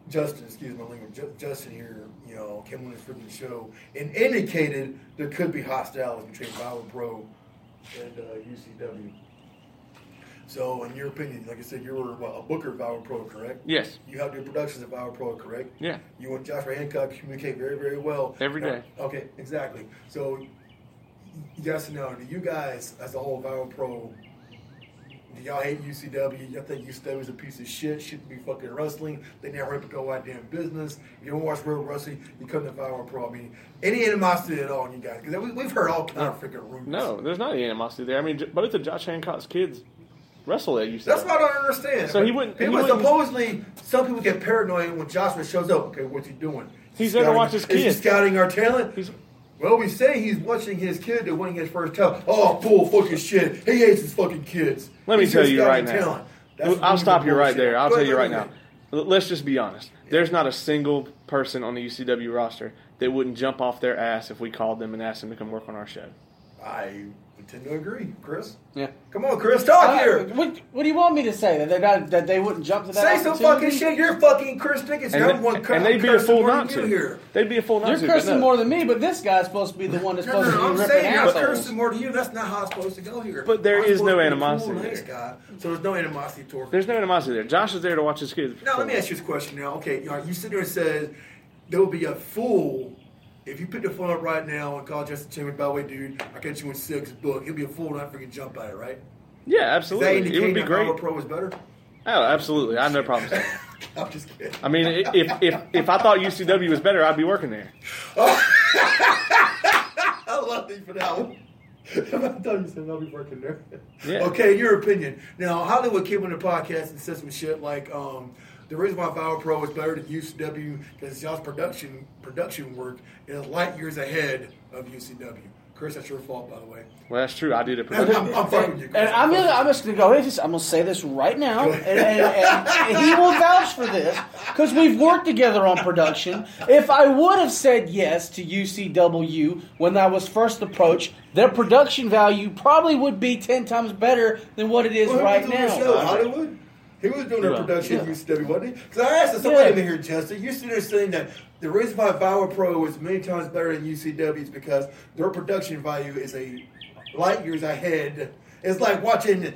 [SPEAKER 2] Justin, excuse my language, Ju- Justin here, you know, came on this freaking show and indicated there could be hostility between Viral Pro and uh, UCW. So, in your opinion, like I said, you were what, a booker of Viral Pro, correct?
[SPEAKER 4] yes,
[SPEAKER 2] You helped do productions of Viral Pro, correct?
[SPEAKER 4] yeah,
[SPEAKER 2] You and Joshua Hancock communicate very, very well.
[SPEAKER 4] Every
[SPEAKER 2] Now-
[SPEAKER 4] day.
[SPEAKER 2] Okay, exactly. So, yes and no. Do you guys, as a whole Viral Pro, do y'all hate UCW? Y'all think UCW is a piece of shit? Shouldn't be fucking wrestling. They never have to go out damn business. If you don't watch real wrestling, you come to Viral Pro. I mean, any animosity at all, you guys? Because we, we've heard all kind of freaking rumors.
[SPEAKER 4] no, there's not any animosity there. I mean, but it's a Josh Hancock's kids wrestle at UCW.
[SPEAKER 2] That's what I don't understand.
[SPEAKER 4] So he wouldn't- he wouldn't-
[SPEAKER 2] supposedly some people get paranoid when Joshua shows up. Okay, what's he doing?
[SPEAKER 4] He's there to watch his kids.
[SPEAKER 2] scouting our talent?
[SPEAKER 4] He's-
[SPEAKER 2] well, we say he's watching his kid to winning his first title. Oh, bull fucking shit. He hates his fucking kids.
[SPEAKER 4] Let me
[SPEAKER 2] He's
[SPEAKER 4] tell you right now. I'll stop you right there. I'll
[SPEAKER 2] Go
[SPEAKER 4] tell
[SPEAKER 2] ahead,
[SPEAKER 4] you right now. L- Let's just be honest. There's not a single person on the UCW roster that wouldn't jump off their ass if we called them and asked them to come work on our show.
[SPEAKER 2] I tend to agree, Chris.
[SPEAKER 3] yeah.
[SPEAKER 2] Come on, Chris, talk
[SPEAKER 3] Uh,
[SPEAKER 2] here.
[SPEAKER 3] what, what do you want me to say? That they not, that they wouldn't jump to that?
[SPEAKER 2] Say some fucking shit. You're fucking Chris Dickens.
[SPEAKER 4] And,
[SPEAKER 2] You're
[SPEAKER 4] they-
[SPEAKER 2] one
[SPEAKER 4] and they'd be a fool not to.
[SPEAKER 2] Here.
[SPEAKER 4] They'd be a fool not
[SPEAKER 3] You're
[SPEAKER 4] to. but
[SPEAKER 3] cursing
[SPEAKER 4] no.
[SPEAKER 3] more than me, but this guy's supposed to be the one that's
[SPEAKER 2] No, no,
[SPEAKER 3] supposed
[SPEAKER 2] no, I'm
[SPEAKER 3] to be
[SPEAKER 2] saying
[SPEAKER 3] ripping
[SPEAKER 2] I'm cursing more to you. That's not how it's supposed to go here.
[SPEAKER 4] But there
[SPEAKER 2] I'm
[SPEAKER 4] is no animosity
[SPEAKER 2] cool, nice guy. So there's no animosity toward.
[SPEAKER 4] There's no animosity there. Josh is there to watch his kids.
[SPEAKER 2] Now let me ask you this question. Now, okay, you, you sit there and says there will be a fool if you pick the phone up right now and call Justin Chambers. By the way, dude, I catch you in six book. He'll be a fool not freaking jump at it, right?
[SPEAKER 4] Yeah, absolutely. It would be great.
[SPEAKER 2] Pro is better?
[SPEAKER 4] Oh, absolutely. I have no problem saying.
[SPEAKER 2] I'm just kidding.
[SPEAKER 4] I mean, if if if I thought UCW was better, I'd be working there.
[SPEAKER 2] I love you for that one. I thought you said I'll be working there.
[SPEAKER 4] Yeah.
[SPEAKER 2] Okay, your opinion. Now, Hollywood came on the podcast and said some shit like, um, the reason why Viral Pro is better than UCW because y'all's production production work is light years ahead of UCW. Chris, that's your fault, by the way.
[SPEAKER 4] Well, that's true. I did it.
[SPEAKER 2] I'm, I'm, I'm fucking you, Chris.
[SPEAKER 3] And I'm gonna, I'm just gonna go ahead. and just- I'm gonna say this right now, and, and, and he will vouch for this because we've worked together on production. If I would have said yes to UCW when I was first approached, their production value probably would be ten times better than what it is
[SPEAKER 2] Well,
[SPEAKER 3] right
[SPEAKER 2] was doing the
[SPEAKER 3] now.
[SPEAKER 2] show? Hollywood? He was doing their
[SPEAKER 4] Yeah.
[SPEAKER 2] production at
[SPEAKER 3] Yeah.
[SPEAKER 2] UCW, wasn't he? Because I asked him, so wait
[SPEAKER 3] Yeah.
[SPEAKER 2] a minute here, Justin. You sitting there saying that the reason why Viral Pro is many times better than UCW is because their production value is a light years ahead. It's like watching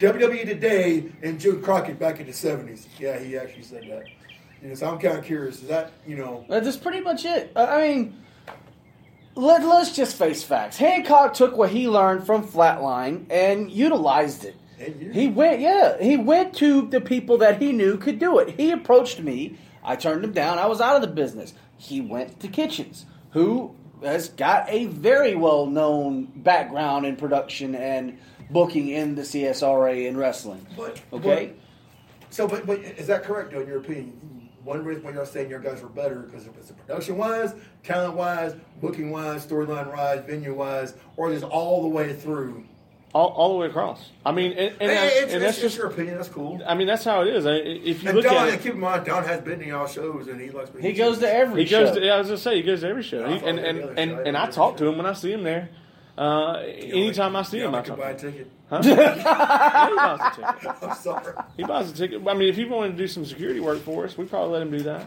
[SPEAKER 2] WWE today and Jim Crockett back in the 70s. Yeah, he actually said that. You know, so I'm kind of curious. Is that, you know,
[SPEAKER 3] That's pretty much it. Uh, I mean, let, let's just face facts. Hancock took what he learned from Flatline and utilized it.
[SPEAKER 2] And
[SPEAKER 3] He went, yeah, he went to the people that he knew could do it. He approached me. I turned him down. I was out of the business. He went to Kitchens, who has got a very well known background in production and booking in the CSRA in wrestling.
[SPEAKER 2] But
[SPEAKER 3] Okay?
[SPEAKER 2] But, so, but, but is that correct, though, in your opinion? One reason why you're saying your guys were better because if it's production wise, talent wise, booking wise, storyline wise, venue wise, or just all the way through.
[SPEAKER 4] All, all the way across. I mean, and, and,
[SPEAKER 2] Hey,
[SPEAKER 4] that's,
[SPEAKER 2] it's,
[SPEAKER 4] and that's
[SPEAKER 2] it's,
[SPEAKER 4] just.
[SPEAKER 2] your opinion. That's cool.
[SPEAKER 4] I mean, that's how it is. I- If you
[SPEAKER 2] And
[SPEAKER 4] look
[SPEAKER 2] Don,
[SPEAKER 4] at it,
[SPEAKER 2] keep in mind, Don has been to y'all shows, and he likes.
[SPEAKER 3] He goes to every
[SPEAKER 4] he goes. To, yeah, I was gonna say he goes to every show,
[SPEAKER 2] I
[SPEAKER 4] He- and and
[SPEAKER 2] did the other
[SPEAKER 4] and,
[SPEAKER 2] show.
[SPEAKER 4] and
[SPEAKER 2] I
[SPEAKER 4] I talk
[SPEAKER 2] the
[SPEAKER 4] to him when I see him there. Uh, anytime I see him, I
[SPEAKER 2] I
[SPEAKER 4] talk.
[SPEAKER 2] buy a ticket.
[SPEAKER 4] Huh? yeah, he buys a ticket.
[SPEAKER 2] I'm sorry.
[SPEAKER 4] He buys a ticket. I mean, if he wanted to do some security work for us, we probably let him do that.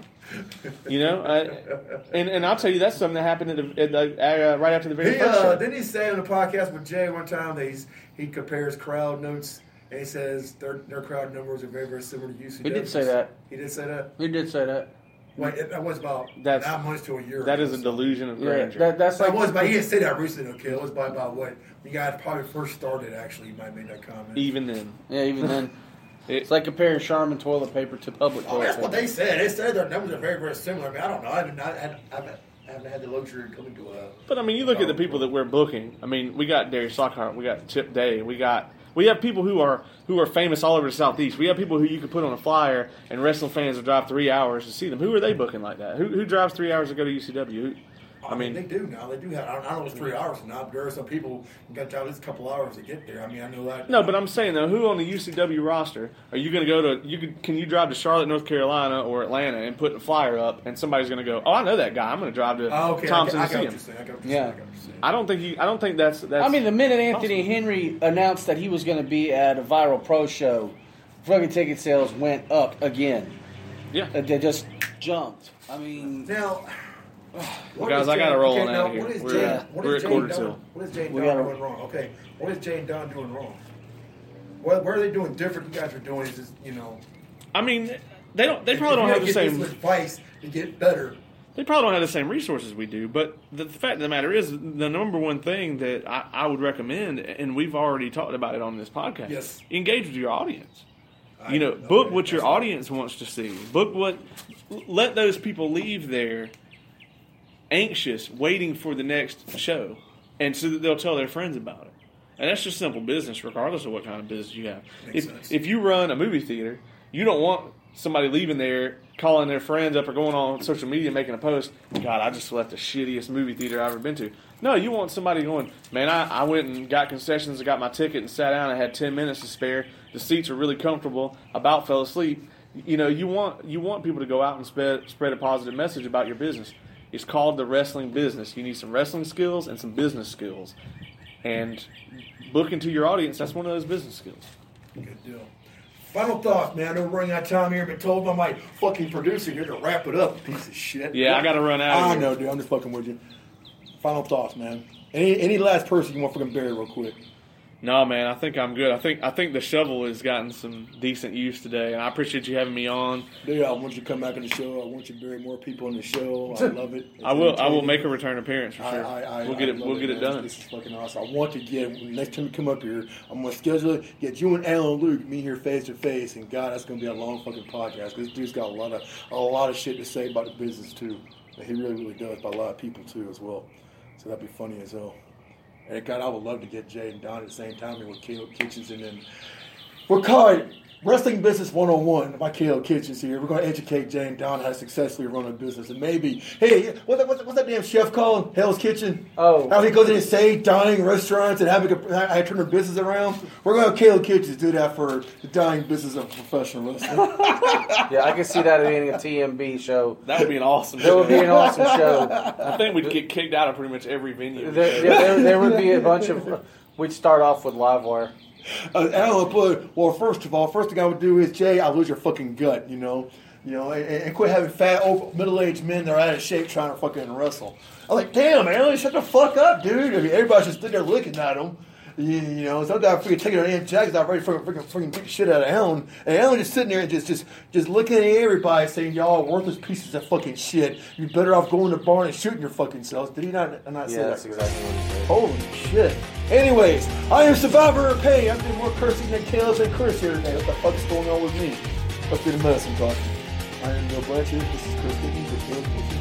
[SPEAKER 4] You know, uh, and and I'll tell you that's something that happened at the, at the uh, right after the very
[SPEAKER 2] He,
[SPEAKER 4] first
[SPEAKER 2] uh,
[SPEAKER 4] show.
[SPEAKER 2] didn't he say on the podcast with Jay one time that he's, he compares crowd notes and he says their, their crowd numbers are very, very similar to UCW.
[SPEAKER 3] He did say that.
[SPEAKER 2] He did say that?
[SPEAKER 3] He did say that.
[SPEAKER 2] Wait, it, that was about
[SPEAKER 4] That's-
[SPEAKER 2] nine months to a year
[SPEAKER 4] That
[SPEAKER 2] ago,
[SPEAKER 4] is a
[SPEAKER 2] so-
[SPEAKER 4] delusion of
[SPEAKER 3] Yeah,
[SPEAKER 4] grandeur.
[SPEAKER 3] that, that's
[SPEAKER 2] That
[SPEAKER 3] like
[SPEAKER 2] was, but he didn't say that recently, okay? It was by about what? You guys probably first started, actually. You might have made that comment.
[SPEAKER 4] Even then,
[SPEAKER 3] yeah. Even then, it's like comparing Charmin toilet paper to public
[SPEAKER 2] Oh,
[SPEAKER 3] toilet
[SPEAKER 2] that's
[SPEAKER 3] paper.
[SPEAKER 2] what they said. They said their numbers are very, very similar. I mean, I don't know. I haven't, I I haven't, I haven't had the luxury of coming to a.
[SPEAKER 4] But I mean, you look at the oh. people that we're booking. I mean, we got Darius Lockhart, we got Chip Day, we got we have people who are who are famous all over the southeast. We have people who you could put on a flyer, and wrestling fans will drive three hours to see them. Who are they booking like that? Who, who drives three hours to go to UCW? Who, I mean,
[SPEAKER 2] they do now. They do have. I don't, know it's three hours or not. There are some people who got to at least a couple hours to get there. I mean, I know that.
[SPEAKER 4] no, but I'm saying though, who on the UCW roster are you going to go to? You could, can you drive to Charlotte, North Carolina, or Atlanta and put a flyer up, and somebody's going to go, oh, I know that guy. I'm going to drive to
[SPEAKER 2] Oh, okay.
[SPEAKER 4] Thompson
[SPEAKER 2] I,
[SPEAKER 4] to
[SPEAKER 2] got
[SPEAKER 4] see him.
[SPEAKER 2] you're saying. I got what you're
[SPEAKER 3] Yeah.
[SPEAKER 2] I got what you're saying.
[SPEAKER 4] I don't think you. I don't think that's. that's
[SPEAKER 3] I mean, the minute Anthony Henry announced that he was going to be at a viral pro show, fucking ticket sales went up again.
[SPEAKER 4] yeah.
[SPEAKER 3] Uh, They just jumped. I mean,
[SPEAKER 2] Now, what
[SPEAKER 4] guys,
[SPEAKER 2] is
[SPEAKER 4] I gotta
[SPEAKER 2] Jane-
[SPEAKER 4] roll
[SPEAKER 2] okay,
[SPEAKER 4] on
[SPEAKER 2] now,
[SPEAKER 4] out here.
[SPEAKER 2] What is
[SPEAKER 4] We're-
[SPEAKER 2] Jane, what
[SPEAKER 4] we're
[SPEAKER 2] is
[SPEAKER 4] at
[SPEAKER 2] Jane
[SPEAKER 4] quarter
[SPEAKER 2] Dunn-
[SPEAKER 4] till.
[SPEAKER 2] What is Jane
[SPEAKER 3] We
[SPEAKER 2] Dunn
[SPEAKER 3] gotta-
[SPEAKER 2] doing wrong? Okay, what is Jay and Don doing wrong? What, what are they doing different? You guys are doing is just you know.
[SPEAKER 4] I mean, they don't. They probably don't have the same.
[SPEAKER 2] advice to get better.
[SPEAKER 4] They probably don't have the same resources we do, but the, the fact of the matter is, the number one thing that I, I would recommend, and we've already talked about it on this podcast,
[SPEAKER 2] Yes.
[SPEAKER 4] engage with your audience.
[SPEAKER 2] I-
[SPEAKER 4] You know,
[SPEAKER 2] okay,
[SPEAKER 4] book what your audience wants to see. Book what. Let those people leave there anxious, waiting for the next show, and so that they'll tell their friends about it. And that's just simple business, regardless of what kind of business you have.
[SPEAKER 2] Makes
[SPEAKER 4] If,
[SPEAKER 2] sense.
[SPEAKER 4] if you run a movie theater, you don't want somebody leaving there calling their friends up or going on social media making a post. God, I just left the shittiest movie theater I've ever been to. No, you want somebody going, man, I, I went and got concessions, I got my ticket and sat down. I had ten minutes to spare. The seats are really comfortable. About fell asleep. You know, you want you want people to go out and spread spread a positive message about your business. It's called the wrestling business. You need some wrestling skills and some business skills. And booking to your audience, that's one of those business skills.
[SPEAKER 2] Good deal. Final thoughts, man. I know we're running out of time here. Been told by my fucking producer here to wrap it up. Piece of shit.
[SPEAKER 4] Yeah, I gotta run out of
[SPEAKER 2] I know, dude. I'm just fucking with you. Final thoughts, man. Any any last person you want to fucking bury real quick?
[SPEAKER 4] No, man, I think I'm good. I think I think the shovel has gotten some decent use today, and I appreciate you having me on.
[SPEAKER 2] Dude, I want you to come back on the show. I want you to bury more people on the show. I love it. It's
[SPEAKER 4] I will I will make a return appearance for sure.
[SPEAKER 2] I, I,
[SPEAKER 4] we'll get
[SPEAKER 2] I
[SPEAKER 4] it we'll get it
[SPEAKER 2] man.
[SPEAKER 4] done.
[SPEAKER 2] This is fucking awesome. I want to get next time you come up here. I'm gonna schedule it. Get you and Alan Luke me here face to face, and God, that's gonna be a long fucking podcast. This dude's got a lot of a lot of shit to say about the business too. He really really does by a lot of people too as well. So that'd be funny as hell. And God, I would love to get Jay and Don at the same time here with Caleb Kitchens and then we're calling Wrestling Business 101 by Caleb Kitchens here. We're going to educate Jay and Don how to successfully run a business. And maybe, hey, what's that, what's that, damn chef called? Hell's Kitchen?
[SPEAKER 3] Oh.
[SPEAKER 2] How he goes in and say dying restaurants and having a, how to turn their business around? We're going to have Caleb Kitchens do that for the dying business of professional wrestling.
[SPEAKER 3] yeah, I can see that being a TMB show.
[SPEAKER 4] That would be an awesome. Show.
[SPEAKER 3] That would be an awesome show.
[SPEAKER 4] I think we'd get kicked out of pretty much every venue.
[SPEAKER 3] There, yeah, there, there would be a bunch of. We'd start off with Livewire.
[SPEAKER 2] Uh, Alan put, well, first of all, first thing I would do is, Jay, I'll lose your fucking gut, you know? You know, and, and quit having fat, middle-aged men that are out of shape trying to fucking wrestle. I'm like, damn, Alan, shut the fuck up, dude. I mean, everybody's just sitting there looking at him. You, you know, sometimes freaking taking their Aunt Jack's out ready for freaking freaking beat the shit out of Alan, and Alan just sitting there and just just just looking at everybody saying, "Y'all are worthless pieces of fucking shit. You're better off going to the barn and shooting your fucking selves." Did he not not say
[SPEAKER 3] Yeah,
[SPEAKER 2] that?
[SPEAKER 3] that's exactly what he said.
[SPEAKER 2] Holy shit. Anyways, I am Survivor of Pain. I'm doing more cursing than Caleb and Chris here today. What the fuck's going on with me? Let's do the medicine talk. I am Bill Blanchard. This is Chris Dickens with.